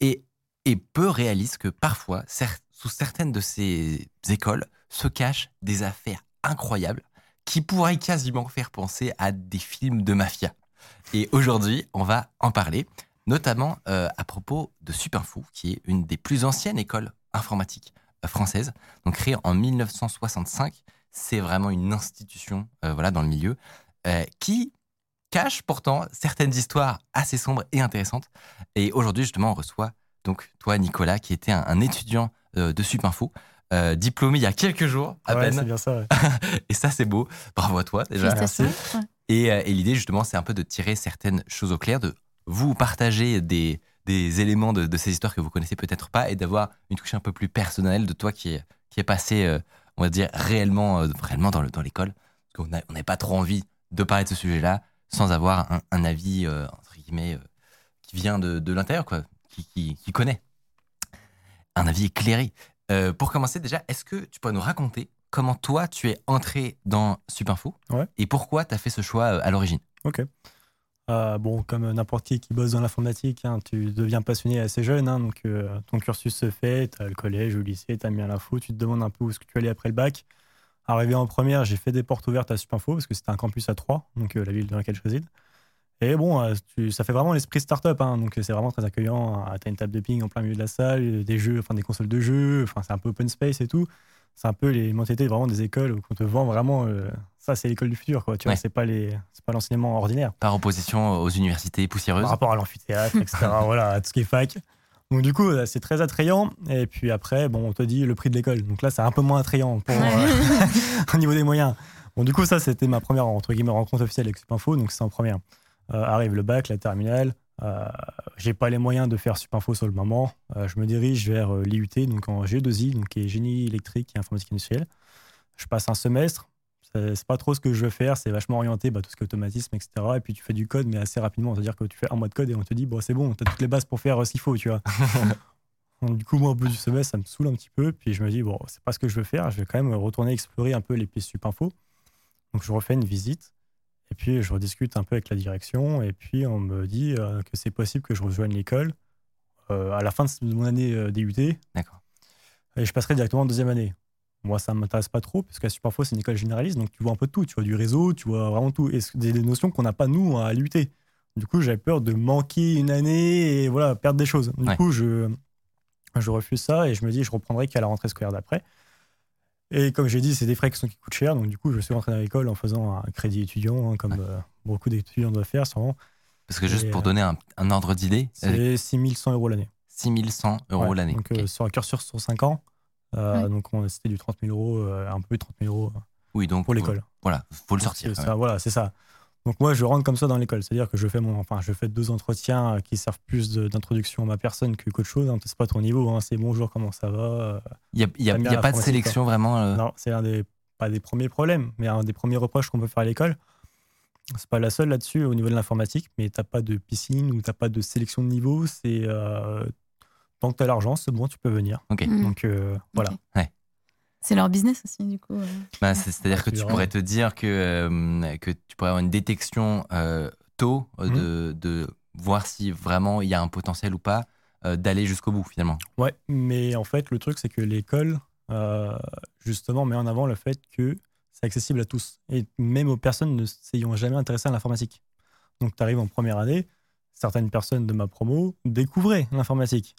Et, et peu réalisent que parfois, sous certaines de ces écoles, se cachent des affaires incroyables qui pourraient quasiment faire penser à des films de mafia. Et aujourd'hui, on va en parler, notamment euh, à propos de Supinfo, qui est une des plus anciennes écoles informatiques euh, françaises, donc créée en 1965. C'est vraiment une institution euh, voilà, dans le milieu qui cache pourtant certaines histoires assez sombres et intéressantes. Et aujourd'hui, justement, on reçoit donc toi, Nicolas, qui était un, un étudiant de Supinfo, euh, diplômé il y a quelques jours à Ouais, c'est peine. bien ça. ouais. *laughs* Et ça, c'est beau. Bravo à toi déjà. Et, euh, et l'idée, justement, c'est un peu de tirer certaines choses au clair, de vous partager des, des éléments de, de ces histoires que vous connaissez peut-être pas et d'avoir une touche un peu plus personnelle de toi qui est, qui est passé, euh, on va dire, réellement, euh, réellement dans le- dans l'école. Parce qu'on a- on n'avait pas trop envie de parler de ce sujet-là sans avoir un, un avis, euh, entre guillemets, euh, qui vient de, de l'intérieur, quoi, qui, qui, qui connaît. Un avis éclairé. Euh, pour commencer, déjà, est-ce que tu pourrais nous raconter comment toi, tu es entré dans Supinfo Ouais. et pourquoi tu as fait ce choix euh, à l'origine? Ok. Euh, bon, comme n'importe qui qui bosse dans l'informatique, hein, tu deviens passionné assez jeune. hein, donc, euh, ton cursus se fait, tu as le collège ou le lycée, tu as bien l'info, tu te demandes un peu où est-ce que tu allais après le bac. Arrivé en première, j'ai fait des portes ouvertes à Supinfo parce que c'était un campus à Troyes, donc euh, la ville dans laquelle je réside. Et bon, euh, tu- ça fait vraiment l'esprit startup, hein, donc euh, c'est vraiment très accueillant. Tu as une table de ping en plein milieu de la salle, euh, des jeux, enfin des consoles de jeux, enfin c'est un peu open space et tout. C'est un peu les mentalités vraiment des écoles où on te vend vraiment. euh, ça, c'est l'école du futur, quoi. Tu vois, Ouais. c'est pas les, c'est pas l'enseignement ordinaire Par opposition aux universités poussiéreuses par rapport à l'amphithéâtre, etc. *laughs* voilà, à tout ce qui est fac. Donc du coup, c'est très attrayant. Et puis après, bon, on te dit le prix de l'école. Donc là, c'est un peu moins attrayant pour, euh, *laughs* au niveau des moyens. Bon, du coup, ça, c'était ma première entre guillemets rencontre officielle avec Supinfo. Donc c'est en première. Euh, arrive le bac, la terminale. Euh, j'ai pas les moyens de faire Supinfo sur le moment. Euh, je me dirige vers l'IUT, donc en G2I, donc qui est génie électrique et informatique industrielle. Je passe un semestre. C'est pas trop ce que je veux faire. C'est vachement orienté, bah, tout ce qui est automatisme, etc. Et puis tu fais du code, mais assez rapidement. C'est-à-dire que tu fais un mois de code et on te dit, bon, c'est bon, tu as toutes les bases pour faire ce qu'il faut, tu vois. *laughs* Donc, du coup, moi, au bout du semestre, ça me saoule un petit peu. Puis je me dis, bon, c'est pas ce que je veux faire. Je vais quand même retourner explorer un peu les pistes Supinfo. Donc je refais une visite. Et puis je rediscute un peu avec la direction. Et puis on me dit euh, que c'est possible que je rejoigne l'école euh, à la fin de mon année euh, DUT. D'accord. Et je passerai directement en deuxième année. Moi, ça ne m'intéresse pas trop, parce qu'à Supinfo, c'est une école généraliste, donc tu vois un peu de tout. Tu vois du réseau, tu vois vraiment tout. Et c'est des des notions qu'on n'a pas, nous, à l'UT. Du coup, j'avais peur de manquer une année et voilà, perdre des choses. Du Ouais. coup, je, je refuse ça et je me dis, je reprendrai qu'à la rentrée scolaire d'après. Et comme j'ai dit, c'est des frais qui, sont, qui coûtent cher. Donc, du coup, je suis rentré dans l'école en faisant un crédit étudiant, hein, comme Ouais. euh, beaucoup d'étudiants doivent faire, sûrement. Parce que juste Et, pour euh, donner un, un ordre d'idée, euh, C'est 6100 euros l'année. 6100 euros Ouais, l'année. Donc, Ok. euh, sur un cursus sur 5 ans. Euh, Ouais. Donc, on- c'était du 30 000 euros, euh, un peu plus de 30 000 euros euh, oui, donc pour l'école. Voilà, faut le sortir. ça, voilà, c'est ça. Donc, moi, je rentre comme ça dans l'école. C'est-à-dire que je fais, mon, enfin, je fais deux entretiens euh, qui servent plus d'introduction à ma personne que qu'autre chose. Hein. C'est pas ton niveau. hein. C'est bonjour, comment ça va euh, Il n'y a, pas de sélection vraiment. euh, Non, c'est un des, pas des premiers problèmes, mais un des premiers reproches qu'on peut faire à l'école. C'est pas la seule là-dessus au niveau de l'informatique, mais t'as pas de piscine ou t'as pas de sélection de niveau. C'est euh, tant que t'as l'argent, c'est bon, tu peux venir. Ok. Mm. Donc euh, voilà. C'est leur business aussi, du coup. euh. Bah, c'est- C'est-à-dire que tu pourrais te dire que, euh, que tu pourrais avoir une détection euh, tôt Mhm. de, de voir si vraiment il y a un potentiel ou pas euh, d'aller jusqu'au bout finalement. Ouais, mais en fait, le truc, c'est que l'école, euh, justement, met en avant le fait que c'est accessible à tous, et même aux personnes ne s'ayant jamais intéressées à l'informatique. Donc, tu arrives en première année, certaines personnes de ma promo découvraient l'informatique.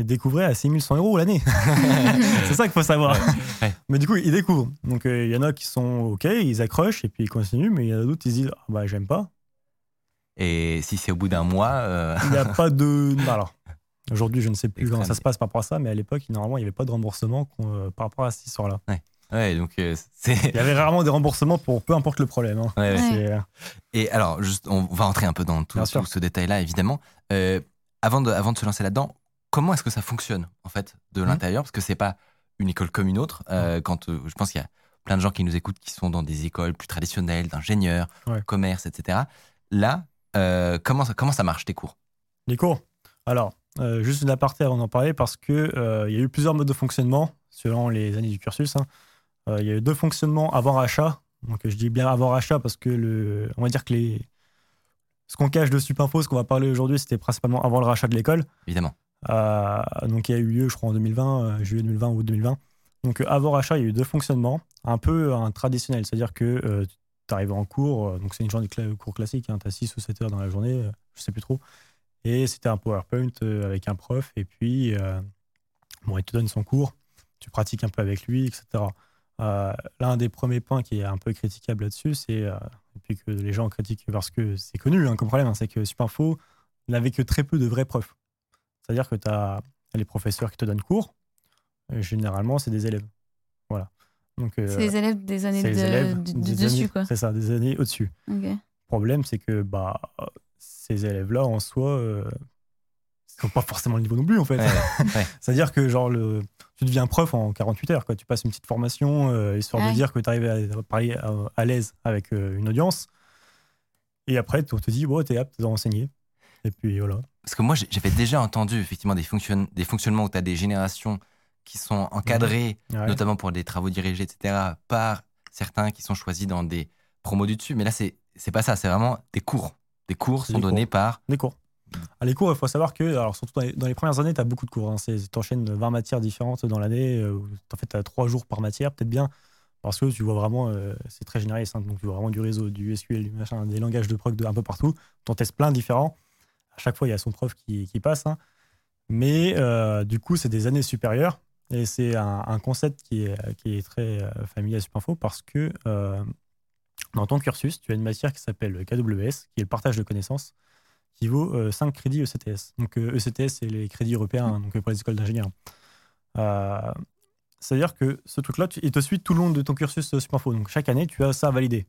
Et découvraient à 6100 euros l'année. *laughs* c'est ça qu'il faut savoir. ouais. Mais du coup, ils découvrent. Donc, euh, il y en a qui sont OK, ils accrochent, et puis ils continuent, mais il y en a d'autres, ils se disent Ah, bah, j'aime pas. Et si c'est au bout d'un mois, euh, Il n'y a pas de. bah, *laughs* Alors, aujourd'hui, je ne sais plus comment ça se passe par rapport à ça, mais à l'époque, normalement, il n'y avait pas de remboursement euh, par rapport à cette histoire-là. ouais, donc euh, c'est. Il y avait rarement des remboursements pour peu importe le problème. hein. Ouais, ouais. Ouais. Et alors, juste, on va entrer un peu dans tout, tout ce détail-là, évidemment. Euh, avant, de, avant de se lancer là-dedans, comment est-ce que ça fonctionne, en fait, de Mhm. l'intérieur? Parce que c'est pas une école comme une autre. Euh, quand, euh, je pense qu'il y a plein de gens qui nous écoutent qui sont dans des écoles plus traditionnelles, d'ingénieurs, Ouais. commerce, etc. Là, euh, comment, ça, comment ça marche, tes cours? Les cours? Alors, juste une aparté avant d'en parler parce que euh, il y a eu plusieurs modes de fonctionnement selon les années du cursus. hein. Il y a eu deux fonctionnements avant rachat. Donc, je dis bien avant rachat parce que le, on va dire que les, ce qu'on cache de Supinfo, ce qu'on va parler aujourd'hui, c'était principalement avant le rachat de l'école. Évidemment. Euh, donc, il y a eu lieu, je crois, en 2020, euh, juillet 2020 ou 2020. Donc, euh, avant rachat, il y a eu deux fonctionnements, un peu un traditionnel, c'est-à-dire que tu arrives en cours, donc c'est une journée de cours classique, tu as 6 ou 7 heures dans la journée, je sais plus trop. Et c'était un PowerPoint avec un prof, et puis bon, il te donne son cours, tu pratiques un peu avec lui, etc. L'un des premiers points qui est un peu critiquable là-dessus, c'est, et puis que les gens critiquent parce que c'est connu hein, comme problème, hein, c'est que Supinfo n'avait que très peu de vrais profs. C'est-à-dire que tu as les professeurs qui te donnent cours, euh, généralement c'est des élèves. Voilà. Donc, euh, C'est les élèves des années de, élèves du- des du dessus, années- quoi. C'est ça, des années au-dessus. Le problème, c'est que bah, ces élèves-là, en soi, euh, ils n'ont pas forcément le niveau non plus, en fait. Ouais, *laughs* ouais. C'est-à-dire que genre, le, tu deviens prof en 48 heures. Quoi. Tu passes une petite formation, euh, histoire Ouais. de dire que tu arrives à parler à, à l'aise avec euh, une audience. Et après, on te dit, bon, t'es apte à enseigner. Et puis voilà. Parce que moi, j'avais déjà entendu effectivement des, fonctionn- des fonctionnements où tu as des générations qui sont encadrées, Ouais. notamment pour des travaux dirigés, etc., par certains qui sont choisis dans des promos du dessus. Mais là, c'est pas ça, c'est vraiment des cours. Des cours sont des donnés par. Des cours. À les cours, il faut savoir que, alors surtout dans les, dans les premières années, tu as beaucoup de cours. Hein. Tu enchaînes 20 matières différentes dans l'année. euh, en fait, tu as 3 jours par matière, peut-être bien. Parce que tu vois vraiment, euh, c'est très généraliste. hein. donc, tu vois vraiment du réseau, du SQL, du machin, des langages de proc de, un peu partout. Tu en testes plein différents. À chaque fois, il y a son prof qui, passe. hein. Mais euh, du coup, c'est des années supérieures. Et c'est un, concept qui est, très euh, familier à Supinfo parce que euh, dans ton cursus, tu as une matière qui s'appelle le KWS, qui est le partage de connaissances, qui vaut euh, 5 crédits ECTS. Donc ECTS, c'est les crédits européens, hein, donc pour les écoles d'ingénieurs. C'est-à-dire que ce truc-là, il te suit tout le long de ton cursus Supinfo. Donc chaque année, tu as ça à valider.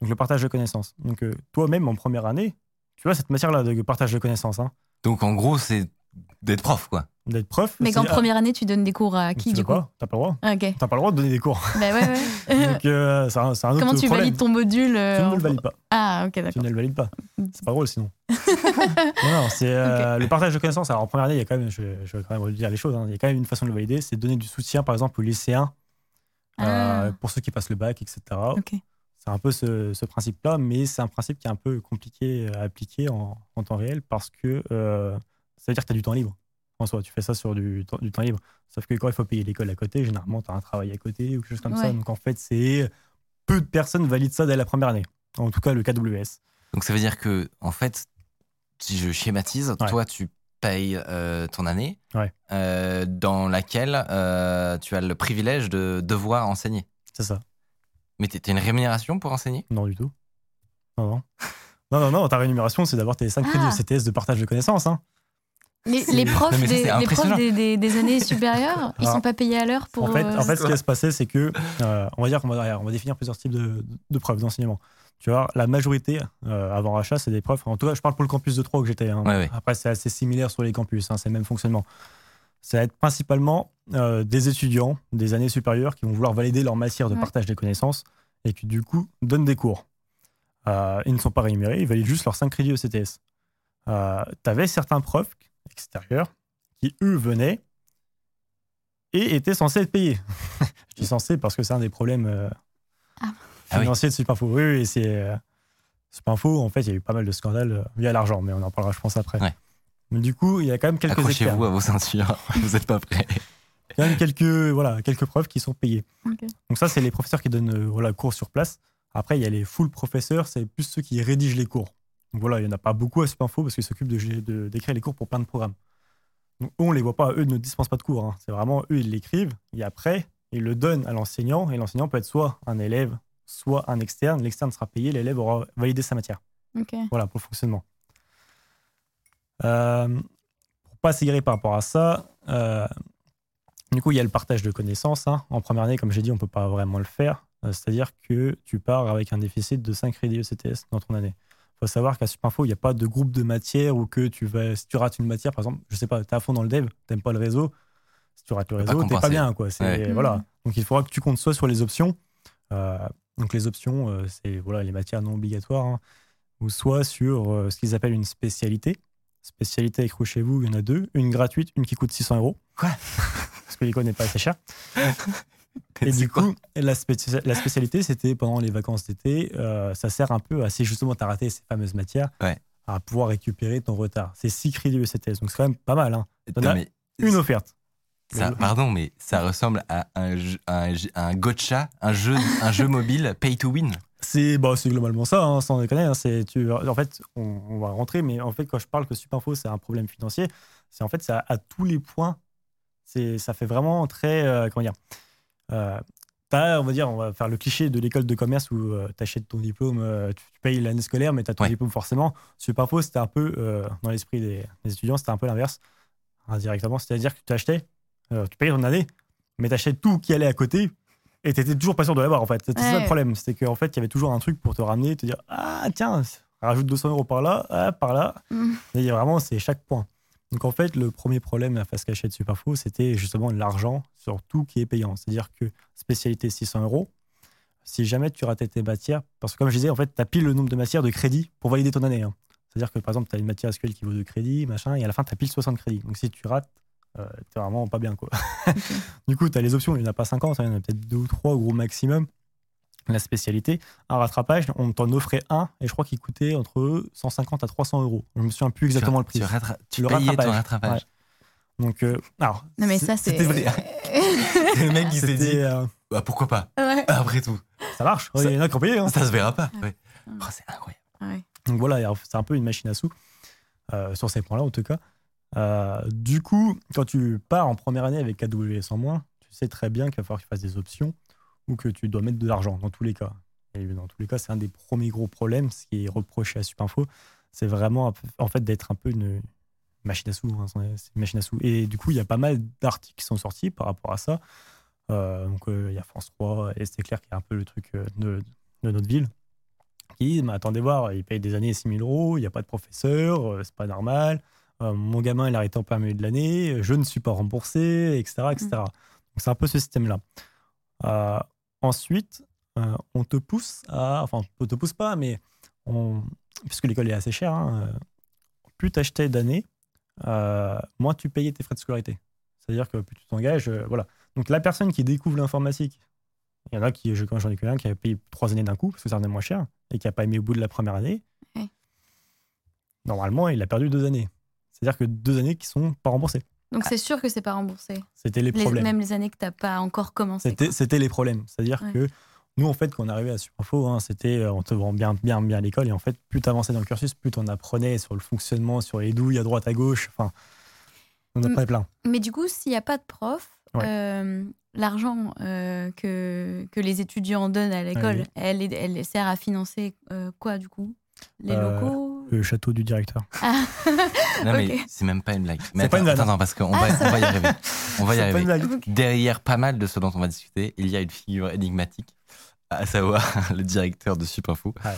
Donc le partage de connaissances. Donc toi-même, en première année, tu as cette matière-là de partage de connaissances. Hein, Donc en gros, c'est d'être prof, quoi. D'être prof. Mais qu'en ah, première année, tu donnes des cours à tu qui, veux du coup? T'as pas le droit. Ah, Ok. T'as pas le droit de donner des cours. Bah ouais, ouais. *laughs* Donc euh, c'est un, c'est un autre Comment tu problème. valides ton module euh, Tu ne le valides pas. Ah, ok, Tu d'accord. ne le valides pas. C'est pas drôle sinon. *laughs* non, non, c'est euh, le partage de connaissances. Alors en première année, il y a quand même, je, je vais quand même redire les choses, hein, il y a quand même une façon de le valider, c'est de donner du soutien par exemple aux lycéens, euh, Ah. pour ceux qui passent le bac, etc. Ok. C'est un peu ce, ce principe-là, mais c'est un principe qui est un peu compliqué à appliquer en, en temps réel parce que euh, ça veut dire que tu as du temps libre. En soi, tu fais ça sur du, temps- du temps libre. Sauf que quand il faut payer l'école à côté, généralement, tu as un travail à côté ou quelque chose comme ça. Donc en fait, c'est peu de personnes valident ça dès la première année. En tout cas, le KWS. Donc ça veut dire que, en fait, si je schématise, Ouais. toi, tu payes euh, ton année Ouais. euh, dans laquelle euh, tu as le privilège de devoir enseigner. C'est ça. Mais tu as une rémunération pour enseigner? Non, du tout. Non, non. Non, non, non, ta rémunération, c'est d'avoir tes 5 crédits Ah. ECTS de partage de connaissances. Hein. Les, les *laughs* profs, Non, mais ça, des, les profs des, des- des années *laughs* supérieures, ils sont pas payés à l'heure pour. En fait, euh, en fait, ce qui va se passer, c'est que, *laughs* euh, on va dire qu'on va, on va définir plusieurs types de, de preuves d'enseignement. Tu vois, la majorité, euh, avant rachat, c'est des profs. En tout cas, je parle pour le campus de Troyes où j'étais. hein. Ouais, ouais. Après, c'est assez similaire sur les campus, hein, c'est le même fonctionnement. Ça va être principalement euh, des étudiants des années supérieures qui vont vouloir valider leur matière de Ouais. partage des connaissances et qui, du coup, donnent des cours. Euh, ils ne sont pas rémunérés, ils valident juste leurs 5 crédits ECTS. Euh, tu avais certains profs extérieurs qui, eux, venaient et étaient censés être payés. *laughs* Je dis censés parce que c'est un des problèmes euh, Ah. Ah oui. financiers de Supinfo. Oui, oui, c'est. Euh, Supinfo, en fait, il y a eu pas mal de scandales à l'argent, mais on en parlera, je pense, après. Ouais. Mais du coup, il y a quand même quelques. Accrochez-vous à vos ceintures, *laughs* vous n'êtes pas prêts. Il y a quand même quelques, voilà, quelques preuves qui sont payées. Donc ça, c'est les professeurs qui donnent euh, voilà, cours sur place. Après, il y a les full professeurs, c'est plus ceux qui rédigent les cours. Donc voilà, il n'y en a pas beaucoup à Supinfo parce qu'ils s'occupent de gé- de- d'écrire les cours pour plein de programmes. Donc eux, on les voit pas, eux ne dispensent pas de cours. hein. C'est vraiment eux, ils l'écrivent et après, ils le donnent à l'enseignant et l'enseignant peut être soit un élève, soit un externe. L'externe sera payé, l'élève aura validé sa matière. Voilà pour le fonctionnement. Euh, pour pas s'égarer par rapport à ça, euh, du coup, il y a le partage de connaissances. hein. En première année, comme j'ai dit, on peut pas vraiment le faire. Euh, C'est-à-dire que tu pars avec un déficit de 5 crédits ECTS dans ton année. Il faut savoir qu'à Supinfo, il n'y a pas de groupe de matière ou que tu vas, si tu rates une matière, par exemple, je sais pas, tu es à fond dans le dev, tu n'aimes pas le réseau. Si tu rates le réseau, tu pas bien. Quoi. C'est- Ouais. Voilà. Donc il faudra que tu comptes soit sur les options. euh, donc les options, euh, c'est voilà, les matières non obligatoires. hein, ou soit sur euh, ce qu'ils appellent une spécialité. Spécialité, accrochez-vous, il y en a deux. Une gratuite, une qui coûte 600 euros. Quoi? Parce que l'école n'est pas assez chère. *laughs* Et du coup, la, spéci- la spécialité, c'était pendant les vacances d'été, euh, ça sert un peu à, si justement tu as raté ces fameuses matières, Ouais. à pouvoir récupérer ton retard. C'est 6 crédits ECTS, donc c'est quand même pas mal. Hein. T'en as une offerte. Ça- pardon, mais ça ressemble à un, un, jeu- un gotcha, un jeu, un jeu mobile pay to win. C'est bah, globalement ça, hein, sans déconner. hein, c'est, tu, en fait, on, on va rentrer, mais en fait, quand je parle que Supinfo, c'est un problème financier, c'est en fait, ça, à tous les points, c'est, ça fait vraiment très. euh, comment dire euh, on va dire, on va faire le cliché de l'école de commerce où tu achètes ton diplôme, euh, tu, tu payes l'année scolaire, mais tu as ton Ouais. diplôme forcément. Supinfo, c'était un peu, euh, dans l'esprit des, des étudiants, c'était un peu l'inverse, indirectement. C'est-à-dire que tu achetais, euh, tu payais ton année, mais tu achetais tout qui allait à côté. Et tu toujours pas sûr de l'avoir en fait. C'était ça le problème. C'était qu'en fait, il y avait toujours un truc pour te ramener, te dire Ah, tiens, rajoute 200 euros par là, ah, par là. Mm. Et vraiment, c'est chaque point. Donc en fait, le premier problème à face cachée de Superfo, c'était justement l'argent sur tout qui est payant. C'est-à-dire que spécialité 600 euros, si jamais tu ratais tes matières, parce que comme je disais, en fait, tu as pile le nombre de matières de crédits pour valider ton année. hein. C'est-à-dire que par exemple, tu as une matière SQL qui vaut de crédits, machin, et à la fin, tu as pile 60 crédits. Donc si tu rates, euh, t'es vraiment pas bien. Quoi. *laughs* du coup, tu as les options, il n'y en a pas 50, hein, il y en a peut-être deux ou trois au gros maximum. La spécialité, un rattrapage, on t'en offrait un, et je crois qu'il coûtait entre 150 à 300 euros. Je me souviens plus exactement le prix. Tu, rattra- tu Le payais ton rattrapage. rattrapage. Donc, euh, alors, Non, mais ça, c'est. c'était vrai. C'est le mec qui s'est dit euh, bah, pourquoi pas? Ouais. Après tout, ça marche, il Ça- y en a qui ont payé. hein. ça se verra pas. Ouais. Ouais. Oh, c'est incroyable. Ouais. Donc voilà, c'est un peu une machine à sous, euh, sur ces points-là en tout cas. Euh, du coup, quand tu pars en première année avec AWS en moins, tu sais très bien qu'il va falloir que tu fasses des options ou que tu dois mettre de l'argent dans tous les cas. Et dans tous les cas, c'est un des premiers gros problèmes, ce qui est reproché à Supinfo, c'est vraiment en fait d'être un peu une machine à sous. hein, une machine à sous. Et du coup, il y a pas mal d'articles qui sont sortis par rapport à ça. Euh, donc euh, il y a France 3 et c'est clair qu'il y a un peu le truc de, notre ville qui mais attendez voir, il paye des années 6 000 euros, il n'y a pas de professeur, c'est pas normal. Euh, mon gamin, il a arrêté en plein milieu de l'année, je ne suis pas remboursé, etc. etc. Donc c'est un peu ce système-là. Euh, ensuite, euh, on te pousse à. Enfin, on te pousse pas, mais on, puisque l'école est assez chère, hein, plus tu achetais d'années, moins tu payais tes frais de scolarité. C'est-à-dire que plus tu t'engages, voilà. Donc la personne qui découvre l'informatique, il y en a qui, je- j'en ai connu un, qui a payé trois années d'un coup, parce que ça revenait moins cher, et qui n'a pas aimé au bout de la première année. Normalement, il a perdu deux années. C'est-à-dire que deux années qui sont pas remboursées. Donc c'est sûr que c'est pas remboursé. C'était les Les- problèmes. même les années que t'as pas encore commencé. C'était, les problèmes. C'est-à-dire Ouais. que nous, en fait, quand on arrivait à Superinfo, hein, c'était, on te vend bien, bien, bien à l'école. Et en fait, plus tu avançais dans le cursus, plus tu en apprenais sur le fonctionnement, sur les douilles à droite, à gauche. Enfin, on apprenait plein. Mais du coup, s'il n'y a pas de prof, Ouais. euh, l'argent euh, que, que les étudiants donnent à l'école, Oui. elle, elle sert à financer euh, quoi du coup? Les Euh, locaux Le château du directeur. Ah. *laughs* Non, mais c'est même pas une blague. Mais C'est pas attends, une attends, parce qu'on va, on va y arriver. On va y C'est pas arriver. Derrière pas mal de ce dont on va discuter, il y a une figure énigmatique, à savoir *laughs* le directeur de Supinfo. Ouais.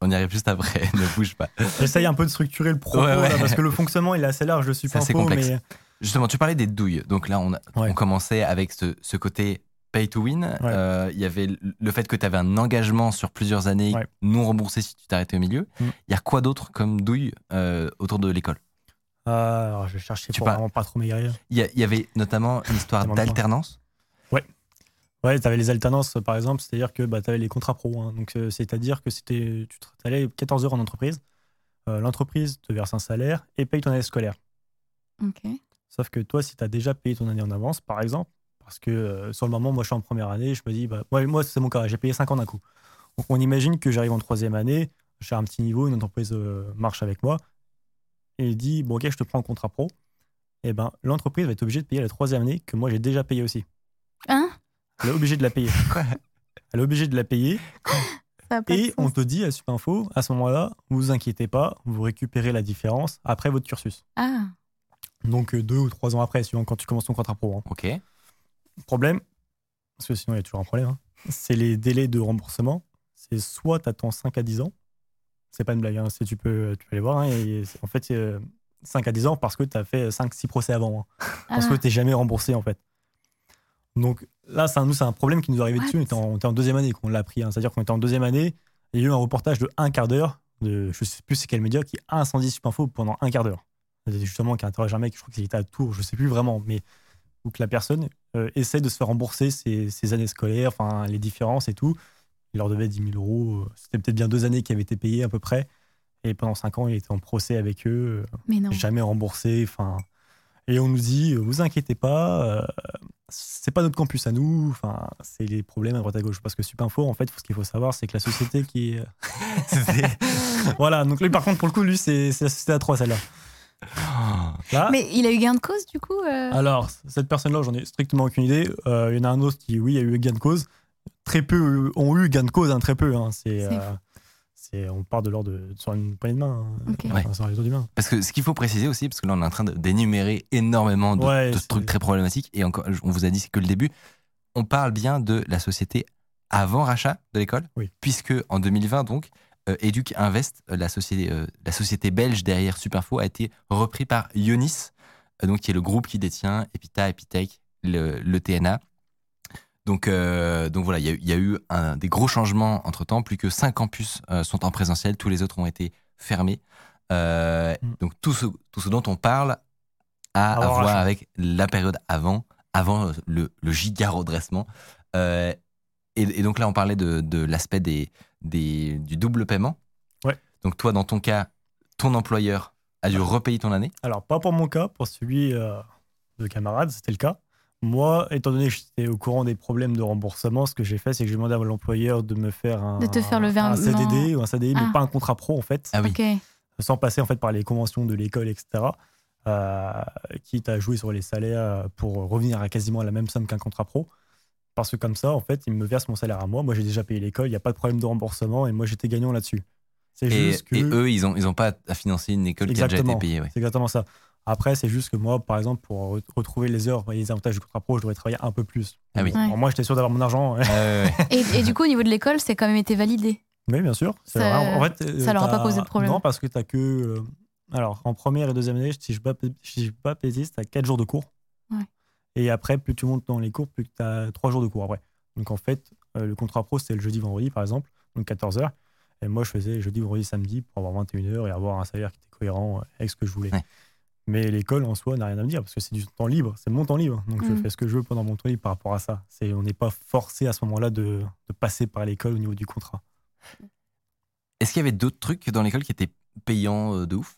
On y arrive juste après, *laughs* ne bouge pas. J'essaye un peu de structurer le propos, Ouais, ouais. là, parce que le fonctionnement, il est assez large de C'est assez Superinfo. complexe. Mais Justement, tu parlais des douilles. Donc là, on, a, Ouais. on commençait avec ce, ce côté pay to win. Ouais. Euh, Il y avait le- fait que tu avais un engagement sur plusieurs années Ouais. non remboursé si tu t'arrêtais au milieu. Il Mm. y a quoi d'autre comme douille euh, autour de l'école? Ah, alors, je cherchais Tu pour parles- vraiment pas trop m'égarer. Il y, il avait notamment une histoire pas. d'alternance. Ouais, tu avais les alternances, par exemple, c'est-à-dire que bah, tu avais les contrats pro. hein. Donc, euh, c'est-à-dire que c'était, tu allais 14 heures en entreprise. Euh, L'entreprise te verse un salaire et paye ton année scolaire. Ok. Sauf que toi, si tu as déjà payé ton année en avance, par exemple, parce que euh, sur le moment, moi, je suis en première année, je me dis, bah, moi, moi c'est mon cas, j'ai payé 5 ans d'un coup. Donc, on imagine que j'arrive en troisième année, j'ai un petit niveau, une entreprise euh, marche avec moi, et il dit, bon, ok, je te prends le contrat pro. Et ben, l'entreprise va être obligée de payer la troisième année que moi, j'ai déjà payé aussi. Hein? *laughs* Elle est obligée de la payer. Quoi? Elle est obligée de la payer. Et on te dit à Supinfo, à ce moment-là, vous inquiétez pas, vous récupérez la différence après votre cursus. Ah, Donc euh, deux ou trois ans après, suivant quand tu commences ton contrat pro. hein. Ok. Problème, parce que sinon il y a toujours un problème, hein, c'est les délais de remboursement. C'est soit tu attends 5 à 10 ans, c'est pas une blague, hein, tu, peux, tu peux aller voir, hein, et en fait euh, 5 à 10 ans parce que tu as fait 5-6 procès avant, parce que ah. tu jamais remboursé en fait. Donc là, c'est un, nous, c'est un problème qui nous arrivait What dessus, on était en, on était en deuxième année qu'on l'a appris, hein. c'est-à-dire qu'on était en deuxième année, il y a eu un reportage de un quart d'heure, de je sais plus c'est quel média, qui incendie Supinfo pendant un quart d'heure. Justement, qui interroge un mec, je crois qu'il était à Tours, je sais plus vraiment, mais où que la personne euh, essaie de se faire rembourser ses, ses années scolaires, enfin les différences et tout. Il leur devait 10 000 euros. C'était peut-être bien deux années qui avaient été payées à peu près. Et pendant cinq ans, il était en procès avec eux, euh, Mais non. jamais remboursé. Enfin, et on nous dit, euh, vous inquiétez pas, euh, c'est pas notre campus à nous. Enfin, c'est les problèmes à droite à gauche. Parce que Supinfo, en fait, ce qu'il faut savoir, c'est que la société qui, est- *laughs* *laughs* voilà. Donc lui, par contre, pour le coup, lui, c'est c'est la société à trois, celle-là. Là, Mais il a eu gain de cause, du coup euh alors, cette personne-là, j'en ai strictement aucune idée. Euh, Il y en a un autre qui, oui, a eu gain de cause. Très peu ont eu gain de cause, hein, très peu. hein. C'est, C'est euh, on part de l'ordre de sur une poignée de main, hein. Sur les main. Parce que ce qu'il faut préciser aussi, parce que là on est en train de- d'énumérer énormément de, Ouais, de trucs très problématiques, et encore, on vous a dit c'est que le début, on parle bien de la société avant rachat de l'école, Oui. puisque en 2020 donc, Educ Invest, euh, la société, euh, la société belge derrière Supinfo, a été repris par Ionis, euh, donc qui est le groupe qui détient Epita, Epitech, le, le TNA. Donc, euh, donc voilà, il y a eu- il y, a eu un- des gros changements entre temps. Plus que 5 campus euh, sont en présentiel, tous les autres ont été fermés. Euh, Mm. Donc tout ce, tout ce dont on parle a à voir avec la période avant, avant euh, le, le giga redressement. Euh, et, et donc là, on parlait de, de l'aspect des, des, du double paiement. Ouais. Donc toi, dans ton cas, ton employeur a dû repayer ton année. Alors, pas pour mon cas, pour celui euh, de camarade, c'était le cas. Moi, étant donné que j'étais au courant des problèmes de remboursement, ce que j'ai fait, c'est que j'ai demandé à l'employeur de me faire un, De te faire le un virement. CDD ou un CDI, Ah. mais pas un contrat pro en fait, Ah oui. Sans passer en fait par les conventions de l'école, etc. Euh, quitte à jouer sur les salaires pour revenir à quasiment la même somme qu'un contrat pro. Parce que comme ça, en fait, ils me versent mon salaire à moi. Moi, j'ai déjà payé l'école, il n'y a pas de problème de remboursement et moi, j'étais gagnant là-dessus. C'est Et, juste que. et eux, ils n'ont ils ont pas à financer une école qui a déjà été Exactement. payée. ouais. C'est exactement ça. Après, c'est juste que moi, par exemple, pour re- retrouver les heures et les avantages du contrat pro, je devrais travailler un peu plus. Ah oui. Moi, j'étais sûr d'avoir mon argent. Ouais. Et, et du coup, au niveau de l'école, c'est quand même été validé. oui, bien sûr. C'est Ça- vrai. En fait, euh, ça leur a pas posé de problème. Non, parce que tu n'as que. euh, alors, en première et deuxième année, si je ne dis pas bêtise, tu as 4 jours de cours. Et après, plus tu montes dans les cours, plus tu as 3 jours de cours après. Donc, en fait, euh, le contrat pro, c'était le jeudi-vendredi, par exemple, donc 14 heures. Et moi, je faisais jeudi, vendredi, samedi pour avoir 21 heures et avoir un salaire qui était cohérent euh, avec ce que je voulais. Ouais. Mais l'école en soi n'a rien à me dire parce que c'est du temps libre, c'est mon temps libre. Donc je Mm. fais ce que je veux pendant mon temps libre par rapport à ça. C'est, on n'est pas forcé à ce moment-là de, de passer par l'école au niveau du contrat. Est-ce qu'il y avait d'autres trucs dans l'école qui étaient payants euh, de ouf?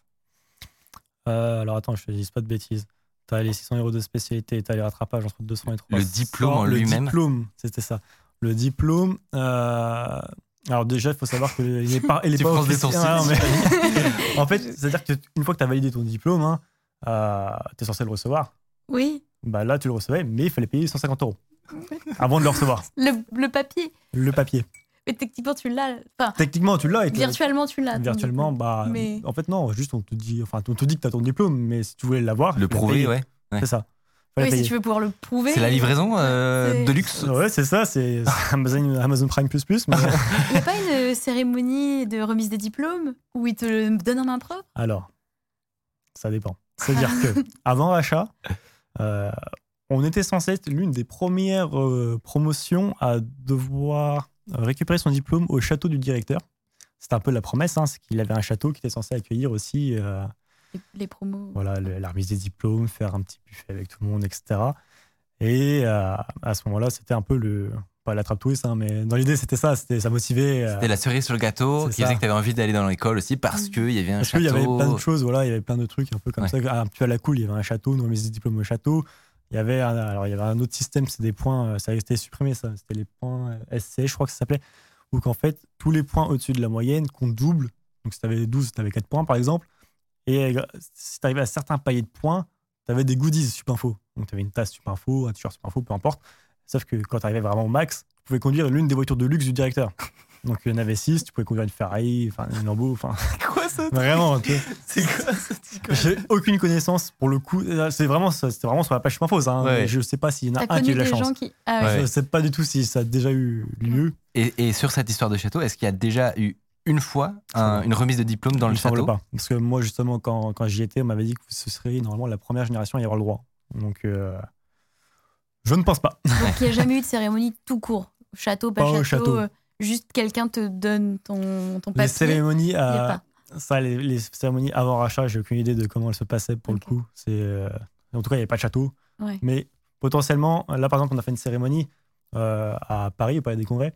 Euh, alors attends, je te dis pas de bêtises. Tu as les 600 euros de spécialité, tu as les rattrapages entre 200 et 300. Le diplôme en Le lui-même diplôme, c'était ça. Le diplôme. euh, Alors déjà, il faut savoir que il est pas, il est Tu pas prends des officiel- sourcils. Ah, mais- *laughs* en fait, c'est-à-dire qu'une fois que tu as validé ton diplôme, hein, tu es censé le recevoir. Oui. Bah là, tu le recevais, mais il fallait payer 150 euros avant de le recevoir. Le, le papier. Le papier. Mais techniquement, tu l'as. Enfin, Techniquement, tu l'as. virtuellement, tu l'as. Virtuellement, diplôme. bah, Mais- en fait, non, juste on te dit, enfin, on te dit que tu as ton diplôme, mais si tu voulais l'avoir, Le prouver, ouais. ouais. C'est ça. Oui, si tu veux pouvoir le prouver. C'est la livraison euh, de luxe Ouais, c'est ça, c'est *laughs* Amazon, Amazon Prime Plus Plus. Mais... *laughs* Il n'y a pas une cérémonie de remise des diplômes où ils te le donnent en main propre? Alors, ça dépend. C'est-à-dire que *laughs* avant rachat, euh, on était censé être l'une des premières euh, promotions à devoir récupérer son diplôme au château du directeur. C'était un peu la promesse, hein, c'est qu'il avait un château qui était censé accueillir aussi euh, les, les promos. voilà, le- la remise des diplômes, faire un petit buffet avec tout le monde, etc. Et euh, à ce moment-là, c'était un peu le. Pas la trappe touriste, hein, mais dans l'idée, c'était ça, c'était ça motivait. euh, C'était la cerise sur le gâteau C'est qui ça. faisait que tu avais envie d'aller dans l'école aussi parce Mm. qu'il y avait un Parce qu'il château. y avait plein de choses, voilà, il y avait plein de trucs un peu comme Ouais. ça, un peu à la cool. Il y avait un château, une remise des diplômes au château. Il y avait un, alors il y avait un autre système, c'est des points, euh, ça a été supprimé ça, c'était les points euh, SC, je crois que ça s'appelait, où qu'en fait tous les points au-dessus de la moyenne comptent double. Donc si tu avais 12, tu avais 4 points par exemple. Et euh, si tu arrivais à certains paliers de points, tu avais des goodies Supinfo. Donc tu avais une tasse Supinfo, un t-shirt Supinfo, peu importe. Sauf que quand tu arrivais vraiment au max, tu pouvais conduire l'une des voitures de luxe du directeur. Donc il y en avait 6, tu pouvais conduire une Ferrari, enfin une Lambo, enfin *laughs* Quoi ça vraiment. tu vois. *laughs* C'est quoi ça J'ai aucune connaissance pour le coup. C'est vraiment, c'était vraiment sur la page ça. hein. Ouais. Je sais pas s'il y en a T'as un qui a connu eu la des chance. gens qui. Ah ouais. Je sais pas du tout si ça a déjà eu lieu. et, et sur cette histoire de château, est-ce qu'il y a déjà eu une fois un- une remise de diplôme dans Il le château? pas. Parce que moi, justement, quand, quand j'y étais, on m'avait dit que ce serait normalement la première génération à y avoir le droit. Donc, euh, je ne pense pas. Donc il n'y a *laughs* jamais eu de cérémonie tout court. Château, pas, Pas au château. château. euh, juste quelqu'un te donne ton, ton Les papier. cérémonies, Il y a à- pas. Ça, les, les cérémonies avant rachat, j'ai aucune idée de comment elles se passaient pour le coup. C'est, euh, en tout cas, il n'y avait pas de château. Ouais. Mais potentiellement, là par exemple, on a fait une cérémonie euh, à Paris, au Palais des Congrès.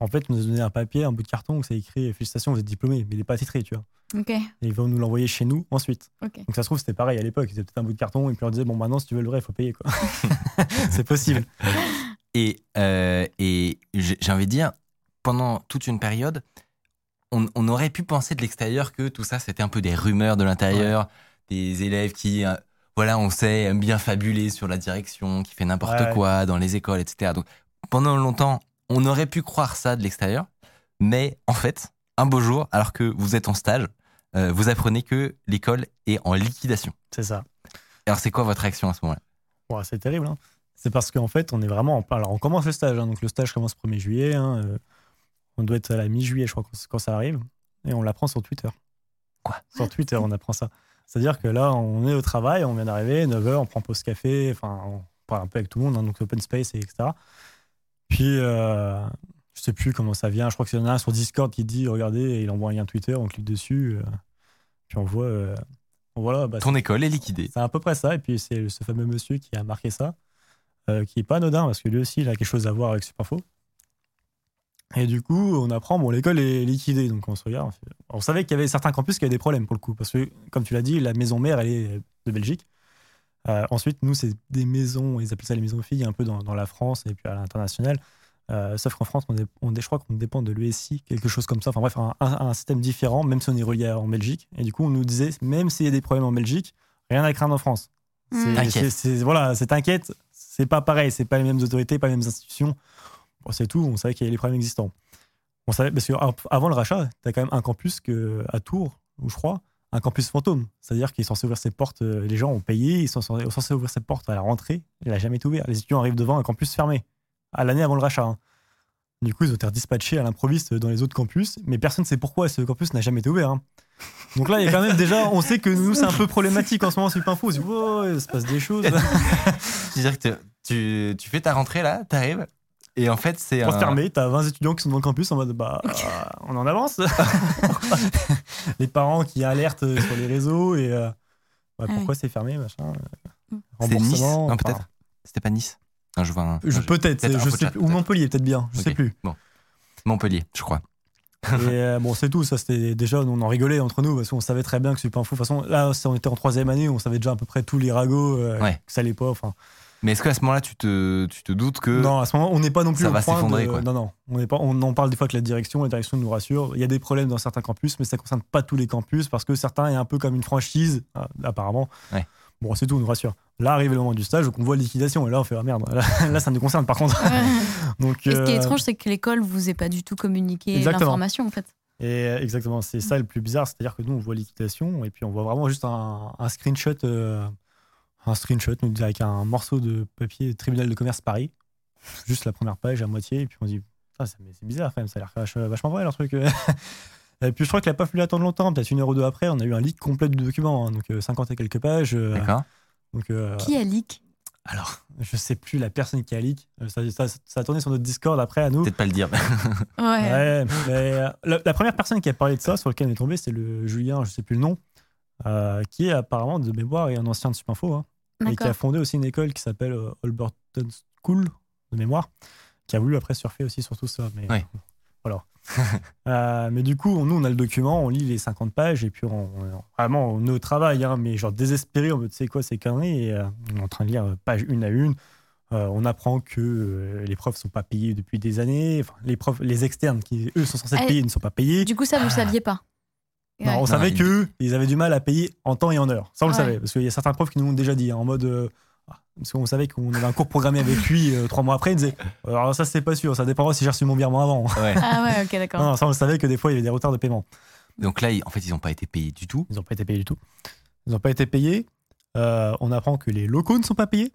En fait, on nous a donné un papier, un bout de carton où c'est écrit Félicitations, vous êtes diplômé, mais il n'est pas titré, tu vois. Ok. Et ils vont nous l'envoyer chez nous ensuite. Ok. Donc ça se trouve, c'était pareil à l'époque. Ils avaient peut-être un bout de carton et puis on leur disait Bon, maintenant, si tu veux le vrai, il faut payer. quoi. *laughs* *laughs* c'est possible. Et, euh, et j'ai j'ai envie de dire, pendant toute une période, on, on aurait pu penser de l'extérieur que tout ça, c'était un peu des rumeurs de l'intérieur, des élèves qui, euh, voilà, on sait, aiment bien fabuler sur la direction, qui fait n'importe Ouais. quoi dans les écoles, etc. Donc, pendant longtemps, on aurait pu croire ça de l'extérieur, mais en fait, un beau jour, alors que vous êtes en stage, euh, vous apprenez que l'école est en liquidation. C'est ça. Alors, c'est quoi votre réaction à ce moment-là? Bon, c'est terrible. hein. C'est parce qu'en fait, on est vraiment en. Alors, on commence le stage. hein. Donc, le stage commence le 1er juillet. hein, euh, on doit être à la mi-juillet, je crois, quand, ça arrive. Et on l'apprend sur Twitter. Quoi? Sur Twitter, on apprend ça. C'est-à-dire que là, on est au travail, on vient d'arriver, 9h, on prend pause café. Enfin, on parle un peu avec tout le monde, hein, donc open space, et etc. Puis, euh, je sais plus comment ça vient. Je crois qu'il y en a un sur Discord qui dit Regardez, il envoie un lien Twitter, on clique dessus. euh, puis, on voit. euh, voilà, bah, Ton école est liquidée. c'est à peu près ça. Et puis, c'est ce fameux monsieur qui a marqué ça, euh, qui est pas anodin parce que lui aussi, il a quelque chose à voir avec Superinfo. Et du coup, on apprend, bon, l'école est liquidée. Donc, on se regarde. on fait- On savait qu'il y avait certains campus qui avaient des problèmes pour le coup. Parce que, comme tu l'as dit, la maison mère, elle est de Belgique. Euh, ensuite, nous, c'est des maisons, ils appellent ça les maisons filles, un peu dans, dans la France et puis à l'international. Euh, sauf qu'en France, on est, on est- je crois qu'on dépend de l'ESI, quelque chose comme ça. Enfin bref, un, un- un système différent, même si on est relié en Belgique. Et du coup, on nous disait, même s'il y a des problèmes en Belgique, rien à craindre en France. C'est- Mm. T'inquiète. c'est- c'est- voilà, c'est t'inquiète, c'est pas pareil, c'est pas les mêmes autorités, pas les mêmes institutions. C'est tout, on savait qu'il y avait les problèmes existants. On savait, parce qu'avant le rachat, tu as quand même un campus à Tours, où je crois, un campus fantôme. C'est-à-dire qu'il est censé ouvrir ses portes, euh, les gens ont payé, ils sont censés, ouvrir ses portes à la rentrée, il n'a jamais été ouvert. Les étudiants arrivent devant un campus fermé, à l'année avant le rachat. hein. Du coup, ils ont été dispatchés à l'improviste dans les autres campus, mais personne ne sait pourquoi ce campus n'a jamais été ouvert. hein. Donc là, il y a quand même déjà, on sait que nous, c'est un peu problématique en ce moment sur Info. On se dit, il se passe des choses. *laughs* C'est-à-dire que tu, tu fais ta rentrée là, t'arrives, et en fait, c'est Porte un. fermée, t'as 20 étudiants qui sont dans le campus en mode bah *laughs* on en avance. *laughs* les parents qui alertent sur les réseaux et euh, bah, Ah pourquoi c'est fermé machin. euh, C'est Nice Non, enfin, peut-être. C'était pas Nice. Non, je vois un- Je, peut-être, peut-être je un sais chat, plus. Ou. Montpellier, peut-être bien, je sais Ok. plus. Montpellier, je crois. Et euh, bon, c'est tout. Ça, c'était déjà, on en rigolait entre nous parce qu'on savait très bien que Super Info. De toute façon, là, on était en troisième année, on savait déjà à peu près tous les ragots, euh, Ouais. que ça allait pas. Enfin, Mais est-ce qu'à ce moment-là, tu te, tu te doutes que. non, à ce moment, on n'est pas non plus ça au va point s'effondrer, de- quoi. Non, non, on pas. On en parle des fois avec la direction. La direction nous rassure. Il y a des problèmes dans certains campus, mais ça concerne pas tous les campus parce que certains est un peu comme une franchise, ah, apparemment. Ouais. Bon, c'est tout, on nous rassure. Là, arrive le moment du stage, donc on voit liquidation, et là, on fait ah merde. Là, *laughs* là, ça nous concerne par contre. *laughs* donc, Et ce qui est euh, étrange, c'est que l'école vous ait pas du tout communiqué l'information, en fait. Et euh, exactement, c'est ça le plus bizarre, c'est-à-dire que nous on voit liquidation et puis on voit vraiment juste un, un screenshot, euh, un screenshot nous dit avec un morceau de papier tribunal de commerce Paris, juste la première page à moitié et puis on dit Ah, c'est bizarre quand même, ça a l'air vach- vachement vrai leur truc. *laughs* et puis je crois qu'il a pas fallu attendre longtemps, peut-être une heure ou deux après, on a eu un leak complet du document, hein, donc euh, 50 et quelques pages. euh, D'accord. donc euh, Qui a leak? alors je sais plus la personne qui a leak, Euh, ça, ça, ça a tourné sur notre Discord après à nous. Peut-être pas le dire. Ouais. Ouais, mais euh, la, la première personne qui a parlé de ça, sur lequel on est tombé, c'est le Julien, je sais plus le nom, euh, qui est apparemment de mémoire et un ancien de Supinfo, hein, et qui a fondé aussi une école qui s'appelle euh, Holberton School, de mémoire, qui a voulu après surfer aussi sur tout ça. Mais, Ouais. Voilà. *laughs* Euh, mais du coup, nous, on a le document, on lit les 50 pages, et puis on, on- vraiment, on est au travail, hein, mais genre désespéré, on me dit, c'est quoi ces conneries Et euh, on est en train de lire euh, page une à une. Euh, on apprend que euh, les profs sont pas payés depuis des années. Enfin, les profs, les externes qui eux sont censés être Ah, payés ne sont pas payés. Du coup, ça, vous le saviez pas? Non, on savait il- que ils avaient du mal à payer en temps et en heure. Ça, on le savait parce qu'il y a certains profs qui nous l'ont déjà dit hein, en mode. euh, ah, parce qu'on savait qu'on avait un cours programmé avec *laughs* lui euh, trois mois après. Il disait Alors, ça, c'est pas sûr. Ça dépendra si j'ai reçu mon virement avant. Ouais. Ah ouais, ok, d'accord. Non, ça, on le savait que des fois, il y avait des retards de paiement. Donc là, en fait, ils n'ont pas été payés du tout. Ils n'ont pas été payés du tout. Ils n'ont pas été payés. Euh, on apprend que les locaux ne sont pas payés.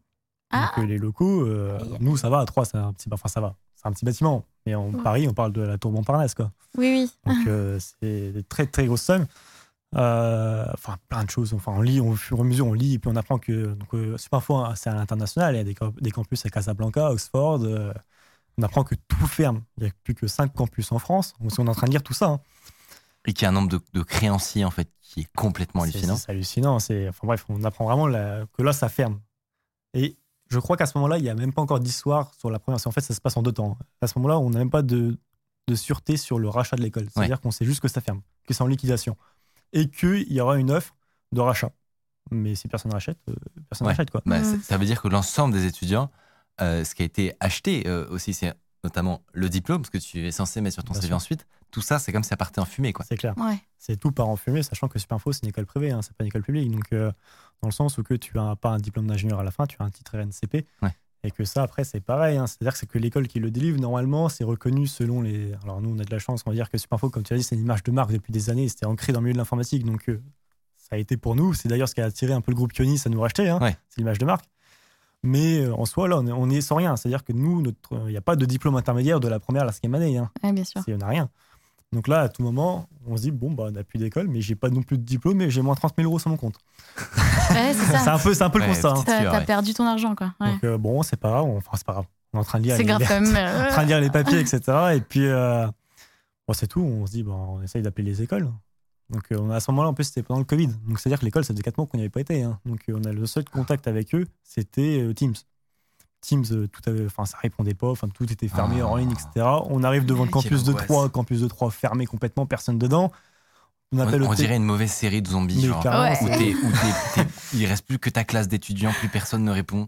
Ah. Donc, euh, les locaux, euh, Aïe. nous, ça va, à 3, c'est un petit, enfin, ça va. Un petit bâtiment. Mais en Ouais. Paris, on parle de la tour Montparnasse, quoi. Oui, oui. Donc, *laughs* euh, c'est des très, très grosses sommes. Euh, enfin, plein de choses. Enfin, on lit, au fur et à mesure, on lit, et puis on apprend que. Donc, euh, c'est parfois, c'est à l'international. Il y a des, camp- des campus à Casablanca, Oxford. euh, on apprend que tout ferme. Il n'y a plus que 5 campus en France. Donc, on est en train de lire tout ça. hein. Et qu'il y a un nombre de, de créanciers, en fait, qui est complètement hallucinant. C'est hallucinant. C'est, enfin bref, on apprend vraiment la- que là, ça ferme. Et je crois qu'à ce moment-là, il n'y a même pas encore d'histoire sur la première. En fait, ça se passe en deux temps. À ce moment-là, on n'a même pas de, de sûreté sur le rachat de l'école. C'est-à-dire qu'on sait juste que ça ferme, que c'est en liquidation. Et qu'il y aura une offre de rachat. Mais si personne rachète, euh, personne Ouais. rachète. Quoi. Bah, Mm. Ça veut dire que l'ensemble des étudiants, euh, ce qui a été acheté euh, aussi, c'est notamment le diplôme, ce que tu es censé mettre sur ton Bien CV sûr. ensuite. Tout ça, c'est comme si ça partait en fumée. Quoi. C'est clair. Ouais. C'est tout part en fumée, sachant que Superinfo, c'est une école privée, hein, c'est pas une école publique. Donc, euh, dans le sens où que tu n'as pas un diplôme d'ingénieur à la fin, tu as un titre RNCP. Ouais. Et que ça, après, c'est pareil. hein. C'est-à-dire que c'est que l'école qui le délivre, normalement, c'est reconnu selon les. Alors, nous, on a de la chance, on va dire que Superinfo, comme tu as dit, c'est une image de marque depuis des années, c'était ancré dans le milieu de l'informatique. Donc, euh, ça a été pour nous. C'est d'ailleurs ce qui a attiré un peu le groupe Ionis à nous racheter. hein. Ouais. C'est l'image de marque. Mais euh, en soi, là, on est, on est sans rien. C'est-à-dire que nous, notre- il n'y a pas de diplôme intermédiaire de la première à la cinquième année. hein. Ouais, bien sûr. On n'a rien. Donc là, à tout moment, on se dit, bon, bah, on n'a plus d'école, mais j'ai pas non plus de diplôme, mais j'ai moins 30 000 euros sur mon compte. *laughs* Ouais, c'est un peu, c'est un peu Ouais, le constat. hein. T'as ouais. perdu ton argent, quoi. Ouais. Donc euh, bon, c'est pas grave, on- enfin, c'est pas grave. On est en train de lire, les, grave quand même. euh, *laughs* en train de lire les papiers, etc. Et puis, euh, bon, c'est tout. On se dit, bon, on essaye d'appeler les écoles. Donc euh, on a, à ce moment-là, en plus, c'était pendant le Covid. Donc c'est-à-dire que l'école, ça faisait 4 mois qu'on n'y avait pas été. hein. Donc euh, on a le seul contact avec eux, c'était euh, Teams. Teams, tout avait, enfin, ça répondait pas, enfin, tout était fermé Ah. en ligne, etc. On arrive devant le campus de angoisse. 3, campus de 3 fermé complètement, personne dedans. On On, appelle on té- dirait une mauvaise série de zombies. Genre, Ouais. où *laughs* il reste plus que ta classe d'étudiants, plus personne ne répond.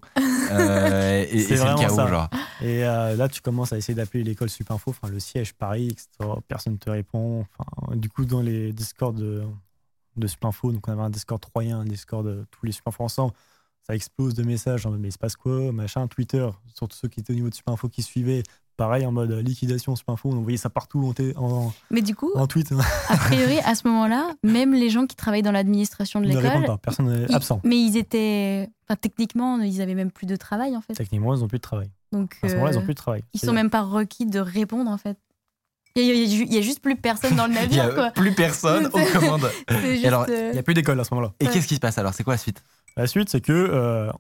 Euh, et C'est le chaos, ça. genre. Et euh, là, tu commences à essayer d'appeler l'école Superinfo, enfin le siège Paris, etc. Personne ne te répond. Enfin, du coup, dans les Discord de, de Superinfo, donc on avait un Discord troyen, un Discord de tous les Superinfo ensemble, ça explose de messages mais il se passe quoi? Machin, Twitter, surtout ceux qui étaient au niveau de Superinfo qui suivaient, pareil en mode euh, liquidation Superinfo, on envoyait ça partout en, en, Mais du coup, en tweet. a priori, à ce moment-là, même les gens qui travaillent dans l'administration de ne l'école, pas, personne n'est absent. mais ils étaient, enfin, techniquement, ils avaient même plus de travail en fait. Techniquement, ils n'ont plus de travail. Donc, À ce moment-là, ils euh, n'ont plus de travail. ils sont même pas requis de répondre en fait. Il y, a- juste plus personne dans le *laughs* Il y navire a quoi. plus personne *laughs* aux commandes. *laughs* C'est juste, alors, euh, Il n'y a plus d'école à ce moment-là. Et Ouais. qu'est-ce qui se passe alors? C'est quoi la suite? La suite, c'est que euh,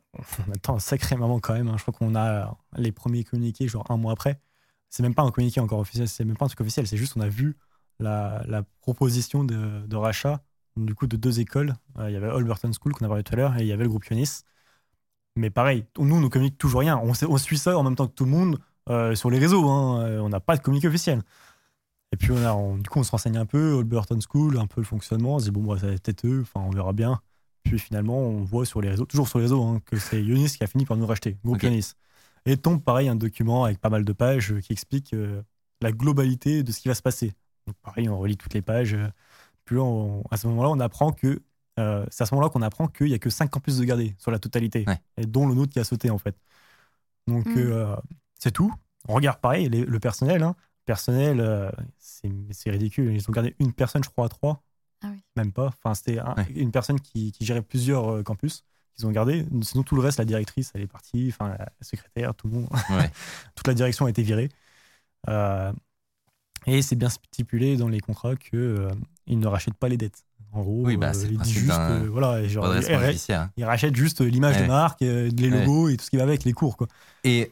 on attend un sacré moment quand même. hein. Je crois qu'on a les premiers communiqués, genre un mois après. C'est même pas un communiqué encore officiel, c'est même pas un truc officiel. C'est juste on a vu la, la proposition de, de rachat du coup de deux écoles. Euh, Il y avait Holberton School qu'on a parlé tout à l'heure et il y avait le groupe Ionis. Mais pareil, nous on ne communique toujours rien. On, suit ça en même temps que tout le monde euh, sur les réseaux. hein. Euh, On n'a pas de communiqué officiel. Et puis on a, on- du coup on se renseigne un peu, Holberton School, un peu le fonctionnement. On se dit bon, bah, ça va être peut-être eux. Enfin, on verra bien. Puis finalement, on voit sur les réseaux, toujours sur les réseaux, hein, que c'est Ionis qui a fini par nous racheter, groupe Ok. Ionis. Et tombe pareil un document avec pas mal de pages euh, qui explique euh, la globalité de ce qui va se passer. Donc pareil, on relit toutes les pages. euh, Puis on- à ce moment-là, on apprend que euh, c'est à ce moment-là qu'on apprend qu'il y a que 5 campus de gardés sur la totalité, Ouais. et dont le nôtre qui a sauté en fait. Donc Mm. euh, c'est tout. On regarde pareil les- le personnel. Hein. Personnel, euh, c'est c'est ridicule. Ils ont gardé une personne, je crois, à trois. Ah oui. Même pas. Enfin, c'était un- Ouais. une personne qui, qui gérait plusieurs euh, campus qu'ils ont gardé. Sinon, tout le reste, la directrice, elle est partie. Enfin, la secrétaire, tout le monde. Ouais. *laughs* Toute la direction a été virée. Euh, et c'est bien stipulé dans les contrats que euh, ils ne rachètent pas les dettes. En gros, Oui, bah, euh, c'est le il dit principe juste, euh, voilà, genre, l'image Ouais. de marque, euh, les Ouais. logos et tout ce qui va avec, les cours. Quoi. Et,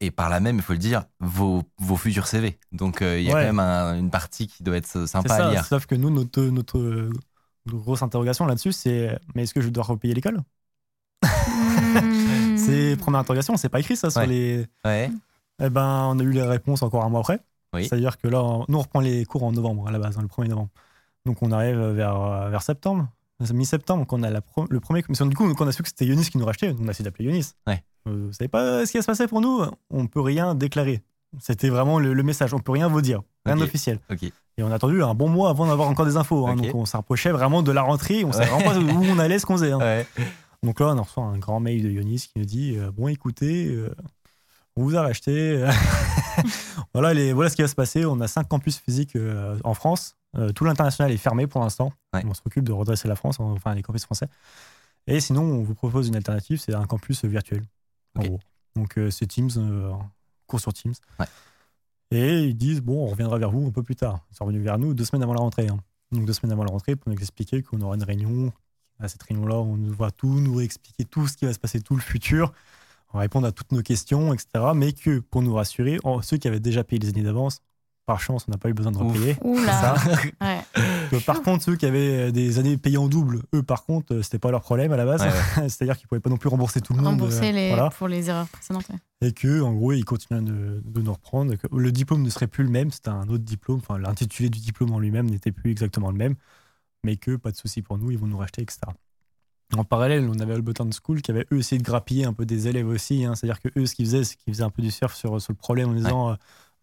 et par là même, il faut le dire, vos, vos futurs CV. Donc euh, il y a Ouais. quand même un- une partie qui doit être sympa à lire. sauf que nous, notre, notre, euh, grosse interrogation là-dessus, c'est mais est-ce que je dois repayer l'école? *laughs* C'est première interrogation, c'est pas écrit ça sur Ouais. les. Ouais. Eh ben, on a eu les réponses encore un mois après. Oui. C'est-à-dire que là, on- nous, on reprend les cours en novembre à la base, hein, le 1er novembre. Donc, on arrive vers, vers septembre, mi-septembre, qu'on a la pro- le premier. Mais du coup, quand on a su que c'était Yonis qui nous rachetait, on a essayé d'appeler Yonis. Ouais. Euh, vous savez pas ce qui va se passer pour nous On peut rien déclarer. C'était vraiment le, le message. On peut rien vous dire. Rien Ok. d'officiel. Et on a attendu un bon mois avant d'avoir encore des infos. hein. Donc, on s'approchait vraiment de la rentrée. On savait Ouais. vraiment pas où on allait, ce qu'on faisait. hein. Ouais. Donc là, on reçoit un grand mail de Yonis qui nous dit euh, Bon, écoutez, euh, on vous a racheté. *laughs* voilà, les, voilà ce qui va se passer. On a cinq campus physiques euh, en France. Tout l'international est fermé pour l'instant. Ouais. On s'occupe de redresser la France, enfin les campus français. Et sinon, on vous propose une alternative c'est un campus virtuel. En Ok. gros. Donc c'est Teams, cours sur Teams. Ouais. Et ils disent Bon, on reviendra vers vous un peu plus tard. Ils sont revenus vers nous deux semaines avant la rentrée. hein. Donc deux semaines avant la rentrée pour nous expliquer qu'on aura une réunion à cette réunion-là, on nous voit tout, nous réexpliquer tout ce qui va se passer, tout le futur, on va répondre à toutes nos questions, etc. Mais que pour nous rassurer, ceux qui avaient déjà payé les années d'avance, par chance, on n'a pas eu besoin de repayer. Oula. Ça. *laughs* Ouais. Par contre, ceux qui avaient euh, des années payées en double, eux, par contre, euh, c'était pas leur problème à la base. Ouais, *laughs* C'est-à-dire qu'ils pouvaient pas non plus rembourser tout le monde. Rembourser euh, les, voilà. pour les erreurs précédentes. Et que, en gros, ils continuaient de, de nous reprendre. que le diplôme ne serait plus le même, c'était un autre diplôme. Enfin, l'intitulé du diplôme en lui-même n'était plus exactement le même. Mais que, pas de souci pour nous, ils vont nous racheter, etc. En parallèle, on avait Holberton School qui avait eux essayé de grappiller un peu des élèves aussi. hein. C'est-à-dire que eux, ce qu'ils faisaient, c'est qu'ils faisaient un peu du surf sur, sur le problème en disant euh,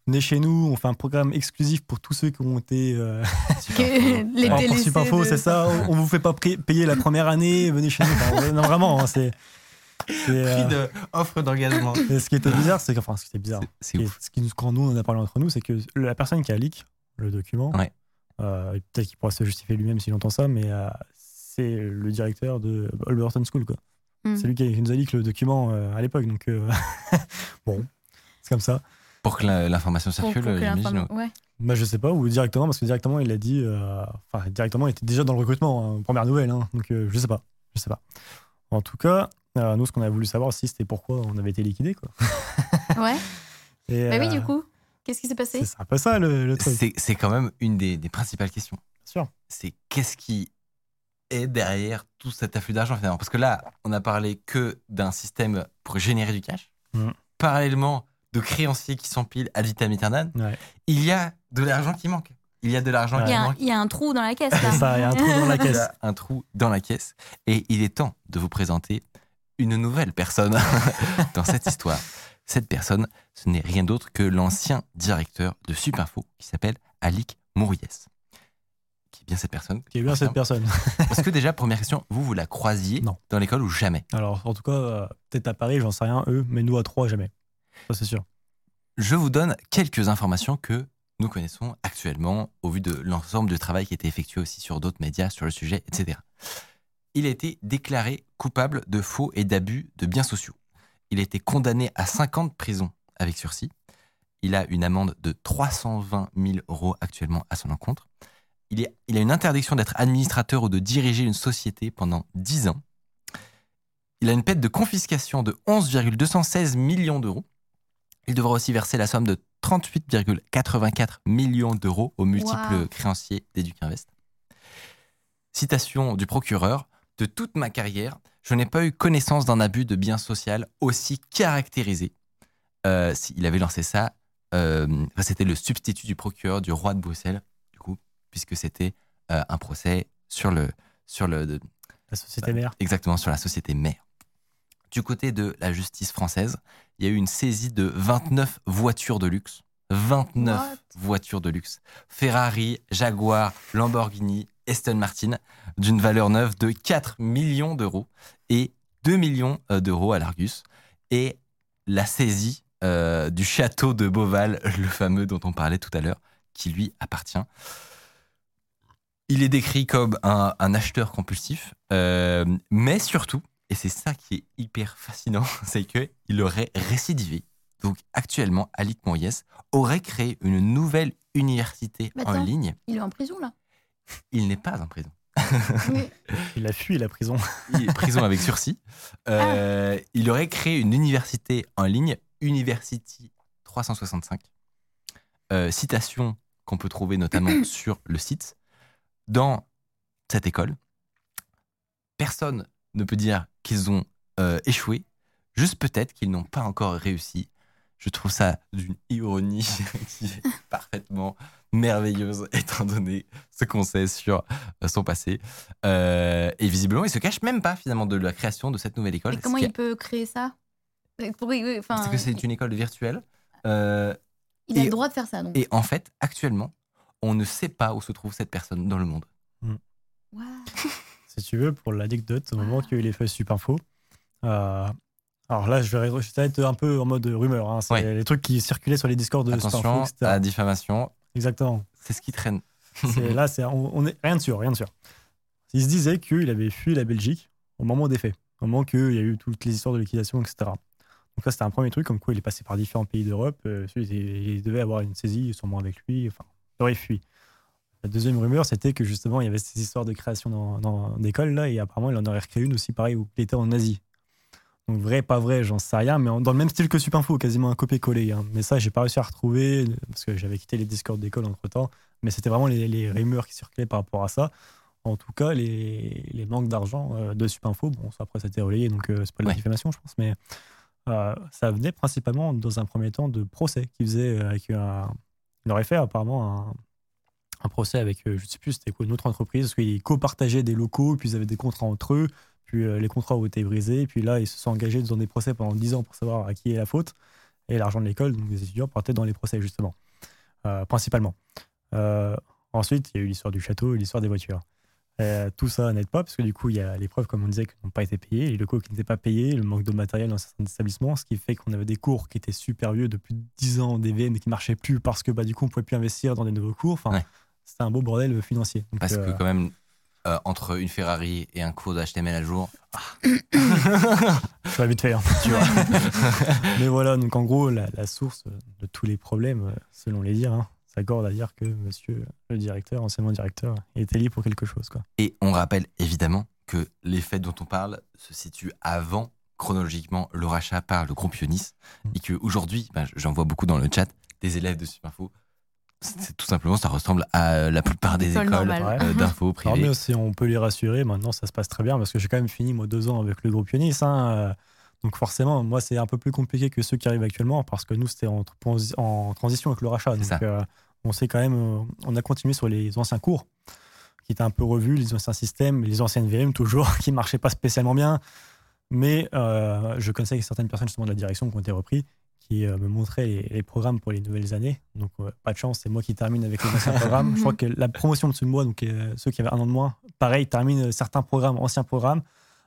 Venez chez nous, on fait un programme exclusif pour tous ceux qui ont été euh, *laughs* les Alors, Supinfo, de- c'est ça. On, on vous fait pas payer la première année, venez chez nous. Enfin, non, vraiment, hein, c'est. c'est, euh, de offre d'engagement. et ce qui était bizarre, c'est que, enfin, ce qui était bizarre, C'est et ouf. ce qui nous, quand nous on en a parlé entre nous, c'est que la personne qui a leak le document, Ouais. Euh, et peut-être qu'il pourra se justifier lui-même s'il entend ça, mais euh, c'est le directeur de Holberton School, quoi. Mm. C'est lui qui, nous a leak le document euh, à l'époque, donc euh, *laughs* bon, c'est comme ça. Pour que l'information circule, que j'imagine. ouais. Bah, je sais pas, ou directement, parce que directement, il a dit. euh, Enfin, directement, il était déjà dans le recrutement, hein, première nouvelle, hein, donc euh, je sais pas. Je sais pas. En tout cas, euh, nous, ce qu'on a voulu savoir aussi, c'était pourquoi on avait été liquidé, quoi. Ouais. *laughs* Et, Bah oui, du coup, qu'est-ce qui s'est passé? C'est un peu ça, le, le truc. C'est quand même une des, des principales questions. Bien sûr. C'est qu'est-ce qui est derrière tout cet afflux d'argent finalement? Parce que là, on a parlé que d'un système pour générer du cash. Mm. Parallèlement, de créanciers qui s'empilent ad vitam aeternam. Ouais. Il y a de l'argent qui manque. Il y a de l'argent qui a manque. il y a un trou dans la caisse, là. C'est ça, il y a un trou dans la *laughs* Il y caisse. a un trou dans la caisse. Et il est temps de vous présenter une nouvelle personne *laughs* dans cette histoire. Cette personne, ce n'est rien d'autre que l'ancien directeur de Supinfo qui s'appelle Alik Mouries. Qui est bien cette personne Qui est bien cette personne. Parce que déjà, première question, vous, vous la croisiez Non. dans l'école ou jamais? Alors, en tout cas, euh, peut-être à Paris, j'en sais rien, eux, mais nous à trois, jamais. Ça, c'est sûr. Je vous donne quelques informations que nous connaissons actuellement au vu de l'ensemble du travail qui a été effectué aussi sur d'autres médias sur le sujet, etc. Il a été déclaré coupable de faux et d'abus de biens sociaux. Il a été condamné à 5 ans de prison avec sursis. Il a une amende de 320 000 euros actuellement à son encontre. Il, est- il a une interdiction d'être administrateur ou de diriger une société pendant 10 ans. Il a une peine de confiscation de 11,216 millions d'euros. Il devra aussi verser la somme de 38,84 millions d'euros aux multiples Wow. créanciers d'Educinvest. Citation du procureur De toute ma carrière, je n'ai pas eu connaissance d'un abus de bien social aussi caractérisé. Euh, il avait lancé ça, euh, c'était le substitut du procureur du roi de Bruxelles, du coup, puisque c'était euh, un procès sur le, sur le, de- La société mère. Exactement, sur la société mère. Du côté de la justice française, il y a eu une saisie de 29 voitures de luxe. 29 What? voitures de luxe. Ferrari, Jaguar, Lamborghini, Aston Martin, d'une valeur neuve de 4 millions d'euros et 2 millions euh, d'euros à l'Argus. Et la saisie euh, du château de Beauval, *laughs* le fameux dont on parlait tout à l'heure, qui lui appartient. Il est décrit comme un, un acheteur compulsif, euh, mais surtout, et c'est ça qui est hyper fascinant, *laughs* c'est qu'il aurait récidivé. Donc actuellement, Alik Moyes aurait créé une nouvelle université en ligne. Il est en prison, là. Il n'est pas en prison. Oui. Il a fui la prison. Il est prison avec sursis. Euh, Il aurait créé une université en ligne, University 365. Euh, citation qu'on peut trouver notamment *clears throat* sur le site. Dans cette école, personne ne peut dire qu'ils ont euh, échoué, juste peut-être qu'ils n'ont pas encore réussi. Je trouve ça d'une ironie *laughs* qui est parfaitement merveilleuse *laughs* étant donné ce qu'on sait sur euh, son passé. Euh, et visiblement, il se cache même pas finalement de la création de cette nouvelle école. Mais comment il peut créer ça? Enfin, C'est que c'est une école virtuelle. Euh, Il a et- le droit de faire ça, donc. et en fait, actuellement, on ne sait pas où se trouve cette personne dans le monde. Waouh. *laughs* si tu veux, pour l'anecdote, au moment qu'il y a eu les feuilles Supinfo, euh, alors là, je vais, je vais être un peu en mode rumeur. hein, c'est les trucs qui circulaient sur les discords de Attention à la diffamation, Exactement. c'est ce qui traîne. Là, c'est, on, on est rien de sûr, rien de sûr. Il se disait qu'il avait fui la Belgique au moment des faits, au moment qu'il y a eu toutes les histoires de liquidation, etc. Donc là, c'était un premier truc, comme quoi il est passé par différents pays d'Europe. euh, il, il devait avoir une saisie, sûrement avec lui. Enfin, il aurait fui. La deuxième rumeur, c'était que justement, il y avait ces histoires de création dans, dans d'écoles là, et apparemment, il en aurait recréé une aussi, pareil, où il était en Asie. Donc vrai, pas vrai, j'en sais rien, mais dans le même style que Supinfo, quasiment un copier-coller. hein. Mais ça, j'ai pas réussi à retrouver parce que j'avais quitté les Discord d'école entre temps. Mais c'était vraiment les, les rumeurs qui circulaient par rapport à ça. En tout cas, les, les manques d'argent euh, de Supinfo, bon, ça, après, c'était relayé, donc euh, c'est pas de la Ouais. diffamation, je pense, mais euh, ça venait principalement dans un premier temps de procès qu'ils faisaient euh, avec un. Il aurait fait apparemment un, un procès avec, je sais plus, c'était quoi, une autre entreprise, parce qu'ils copartageaient des locaux, puis ils avaient des contrats entre eux, puis euh, les contrats ont été brisés, puis là, ils se sont engagés dans des procès pendant 10 ans pour savoir à qui est la faute, et l'argent de l'école, donc les étudiants partaient dans les procès, justement, euh, principalement. Euh, ensuite, il y a eu l'histoire du château et l'histoire des voitures. Tout ça n'aide pas, parce que du coup, il y a les preuves, comme on disait, qui n'ont pas été payées, les locaux qui n'étaient pas payés, le manque de matériel dans certains établissements, ce qui fait qu'on avait des cours qui étaient super vieux depuis 10 ans, des VM, mais qui marchaient plus parce que bah, du coup, on pouvait plus investir dans des nouveaux cours. Enfin, Ouais. c'était un beau bordel financier. Donc, Parce que quand même, euh, entre une Ferrari et un cours de HTML à jour, je serais vite fait, hein, tu vois. *laughs* mais voilà, donc en gros, la, la source de tous les problèmes, selon les dires, hein, s'accorde à dire que monsieur le directeur, anciennement directeur, était lié pour quelque chose. Quoi. Et on rappelle évidemment que les faits dont on parle se situent avant chronologiquement le rachat par le groupe Ionis Mm. et qu'aujourd'hui, ben, j'en vois beaucoup dans le chat, des élèves de c'est tout simplement, ça ressemble à la plupart des École écoles euh, d'infos Alors, privées. mais aussi, on peut les rassurer, maintenant ça se passe très bien parce que j'ai quand même fini moi deux ans avec le groupe Ionis. hein, euh, donc forcément, moi c'est un peu plus compliqué que ceux qui arrivent actuellement parce que nous c'était en, transi- en transition avec le rachat. Donc euh, on sait quand même, euh, on a continué sur les anciens cours qui étaient un peu revus, les anciens systèmes, les anciennes VM toujours *laughs* qui marchaient pas spécialement bien. Mais euh, je connaissais certaines personnes justement de la direction qui ont été repris qui euh, me montraient les, les programmes pour les nouvelles années. Donc euh, pas de chance, c'est moi qui termine avec les anciens programmes. Je crois que la promotion de moi, donc euh, ceux qui avaient un an de moins, pareil, terminent euh, certains programmes, anciens programmes.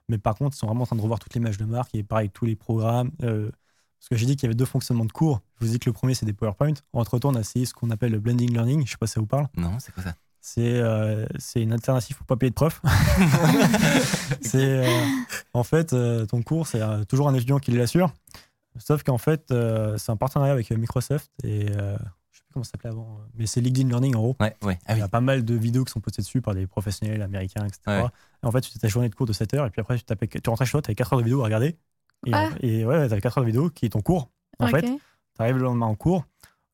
Mais par contre, ils sont vraiment en train de revoir toutes les images de marque et pareil, tous les programmes. parce que j'ai dit qu'il y avait deux fonctionnements de cours. Je vous ai dit que le premier, c'est des PowerPoint. Entre-temps, on a essayé ce qu'on appelle le blending learning. Je sais pas si ça vous parle. Non, c'est quoi ça? C'est euh, c'est une alternative pour pas payer de prof. *laughs* *laughs* c'est euh, en fait euh, ton cours, c'est toujours un étudiant qui l'assure. Sauf qu'en fait, euh, c'est un partenariat avec Microsoft et euh, je sais plus comment ça s'appelait avant, euh, mais c'est LinkedIn Learning en gros. Ouais, ouais. Ah Il y a pas mal de vidéos qui sont postées dessus par des professionnels américains, etc. Ouais. Et en fait, tu fais ta journée de cours de 7 heures et puis après, tu, tapais- tu rentrais chez toi, tu avais 4 heures de vidéo à regarder. Et, Ah. et ouais, tu avais 4 heures de vidéo qui est ton cours. En fait, tu arrives le lendemain en cours,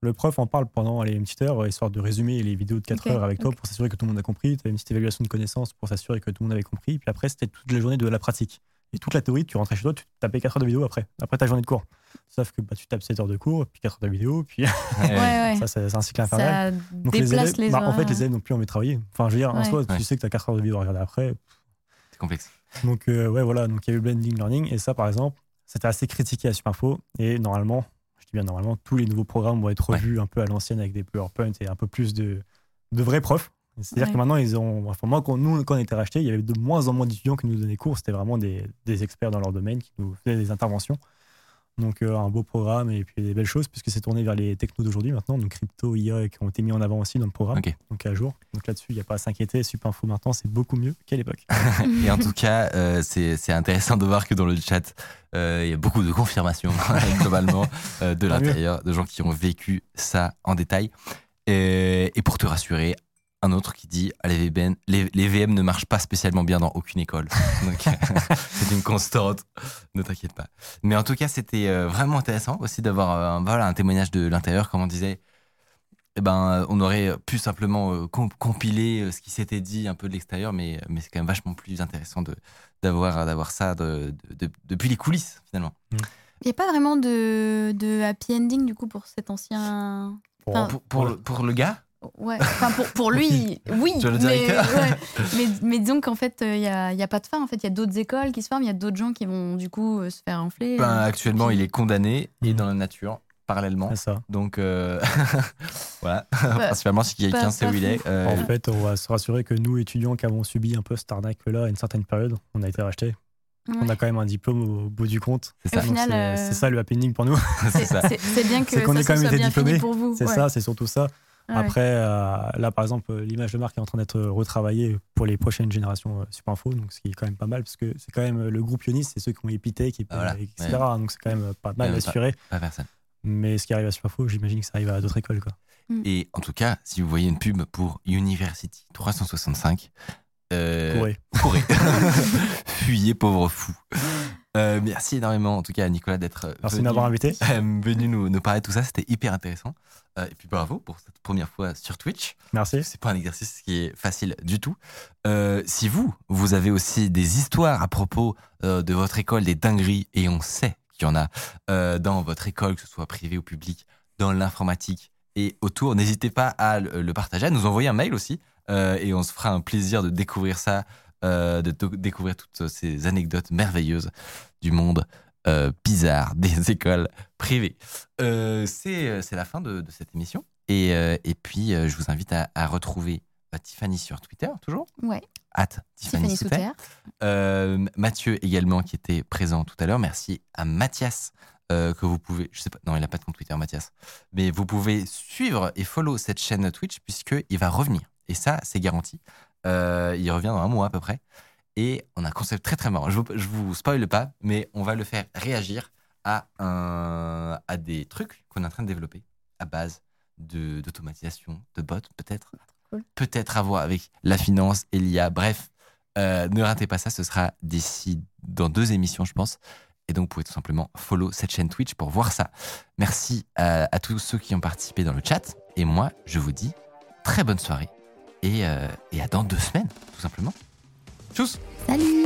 le prof en parle pendant allez, une petite heure, euh, histoire de résumer les vidéos de 4 Ok, heures avec toi pour s'assurer que tout le monde a compris. Tu as une petite évaluation de connaissances pour s'assurer que tout le monde avait compris. Puis après, c'était toute la journée de la pratique. Et toute la théorie, tu rentrais chez toi, tu tapais 4 heures de vidéo après, après ta journée de cours. Sauf que bah, tu tapes 7 heures de cours, puis 4 heures de vidéo, puis Ouais, Ouais, *laughs* ouais. ça, c'est un cycle infernal. Ça Donc déplace les élèves, les bah, en fait, les élèves n'ont plus envie de travailler. Enfin, je veux dire, en soi, Ouais. tu sais que tu as 4 heures de vidéo à regarder après. C'est complexe. Donc, euh, ouais, voilà. Donc, il y a eu le blending learning. Et ça, par exemple, c'était assez critiqué à Superinfo. Et normalement, je dis bien normalement, tous les nouveaux programmes vont être Ouais. revus un peu à l'ancienne avec des PowerPoint et un peu plus de, de vrais profs. C'est-à-dire Ouais. que maintenant, ils ont. Enfin, moi, quand, nous, quand on était rachetés, il y avait de moins en moins d'étudiants qui nous donnaient cours. C'était vraiment des, des experts dans leur domaine qui nous faisaient des interventions. Donc, euh, un beau programme et puis des belles choses, puisque c'est tourné vers les technos d'aujourd'hui maintenant, donc crypto, IA, qui ont été mis en avant aussi dans le programme, donc à jour. Donc là-dessus, il n'y a pas à s'inquiéter. Superinfo maintenant, c'est beaucoup mieux qu'à l'époque. *laughs* Et en tout cas, euh, c'est c'est intéressant de voir que dans le chat, euh, il y a beaucoup de confirmations *laughs* globalement euh, de l'intérieur, de gens qui ont vécu ça en détail. Et pour te rassurer, un autre qui dit ah, les, VBN, les, les VM ne marchent pas spécialement bien dans aucune école. *laughs* Donc *laughs* c'est une constante, ne t'inquiète pas. Mais en tout cas, c'était euh, vraiment intéressant aussi d'avoir euh, un, voilà, un témoignage de l'intérieur, comme on disait. Eh ben, euh, on aurait pu simplement euh, com- compiler euh, ce qui s'était dit un peu de l'extérieur, mais, mais c'est quand même vachement plus intéressant de, d'avoir, d'avoir ça de, de- de- depuis les coulisses, finalement. Il n'y a pas vraiment de, de happy ending du coup pour cet ancien. Pour- Enfin, Pour, pour, le, pour le gars? Ouais, enfin pour, pour lui, *laughs* oui. Mais, ouais. mais, mais disons qu'en fait, il n'y a, y a pas de fin. En fait, il y a d'autres écoles qui se forment, il y a d'autres gens qui vont du coup euh, se faire enfler. ben, euh, Actuellement, puis- il est condamné et dans la nature, parallèlement. C'est ça. Donc, euh, *laughs* voilà. Principalement, si quelqu'un sait où il est. euh, En fait, on va se rassurer que nous, étudiants qui avons subi un peu cette arnaque-là à une certaine période, on a été rachetés. On a quand même un diplôme au bout du compte. c'est ça. Euh, ça le happening pour nous. *laughs* c'est ça. bien que ça ait quand se même soit été bien fini diplômés. pour vous. C'est ouais. ça, c'est surtout ça. Ouais. Après, euh, là, par exemple, euh, l'image de marque est en train d'être retravaillée pour les prochaines générations euh, Superinfo, donc ce qui est quand même pas mal, parce que c'est quand même euh, le groupe Ionis, c'est ceux qui ont Epitech, qui, voilà. etc. Donc c'est quand même pas mal Ouais, pas- assuré. Pas personne. Mais ce qui arrive à Superinfo, j'imagine que ça arrive à d'autres écoles. Quoi. Et en tout cas, si vous voyez une pub pour University 365, euh, Courez. courez. *laughs* *laughs* Fuyez, pauvre fou. Euh, merci énormément, en tout cas, à Nicolas d'être euh, Merci venu, invité. euh, venu nous, nous parler de tout ça. C'était hyper intéressant. Euh, et puis bravo pour cette première fois sur Twitch. Merci. C'est pas un exercice qui est facile du tout. Si vous, vous avez aussi des histoires à propos de votre école, des dingueries, et on sait qu'il y en a dans votre école, que ce soit privée ou publique, dans l'informatique et autour, n'hésitez pas à le, partager, à nous envoyer un mail aussi, et on se fera un plaisir de découvrir ça, euh, de découvrir toutes ces anecdotes merveilleuses du monde euh, bizarre *laughs* des écoles privées. Euh, c'est c'est la fin de, de cette émission. Et, euh, et puis, euh, je vous invite à, à retrouver euh, Tiffany sur Twitter, toujours. Ouais. At Tiffany, Tiffany Souter. Souter. Euh, Mathieu également, qui était présent tout à l'heure. Merci à Mathias, euh, que vous pouvez. Je sais pas, non, il n'a pas de compte Twitter, Mathias. Mais vous pouvez suivre et follow cette chaîne Twitch, puisqu'il va revenir. Et ça, c'est garanti. Euh, il revient dans un mois à peu près. Et on a un concept très très marrant. Je vous, je vous spoil pas, mais on va le faire réagir à, un, à des trucs qu'on est en train de développer à base de- d'automatisation, de, bots peut-être. Cool. Peut-être à voir avec la finance et l'IA. Bref, euh, ne ratez pas ça, ce sera d'ici dans deux émissions, je pense. Et donc, vous pouvez tout simplement follow cette chaîne Twitch pour voir ça. Merci à, à tous ceux qui ont participé dans le chat. Et moi, je vous dis très bonne soirée. Et, euh, et à dans deux semaines, tout simplement. Tchuss Salut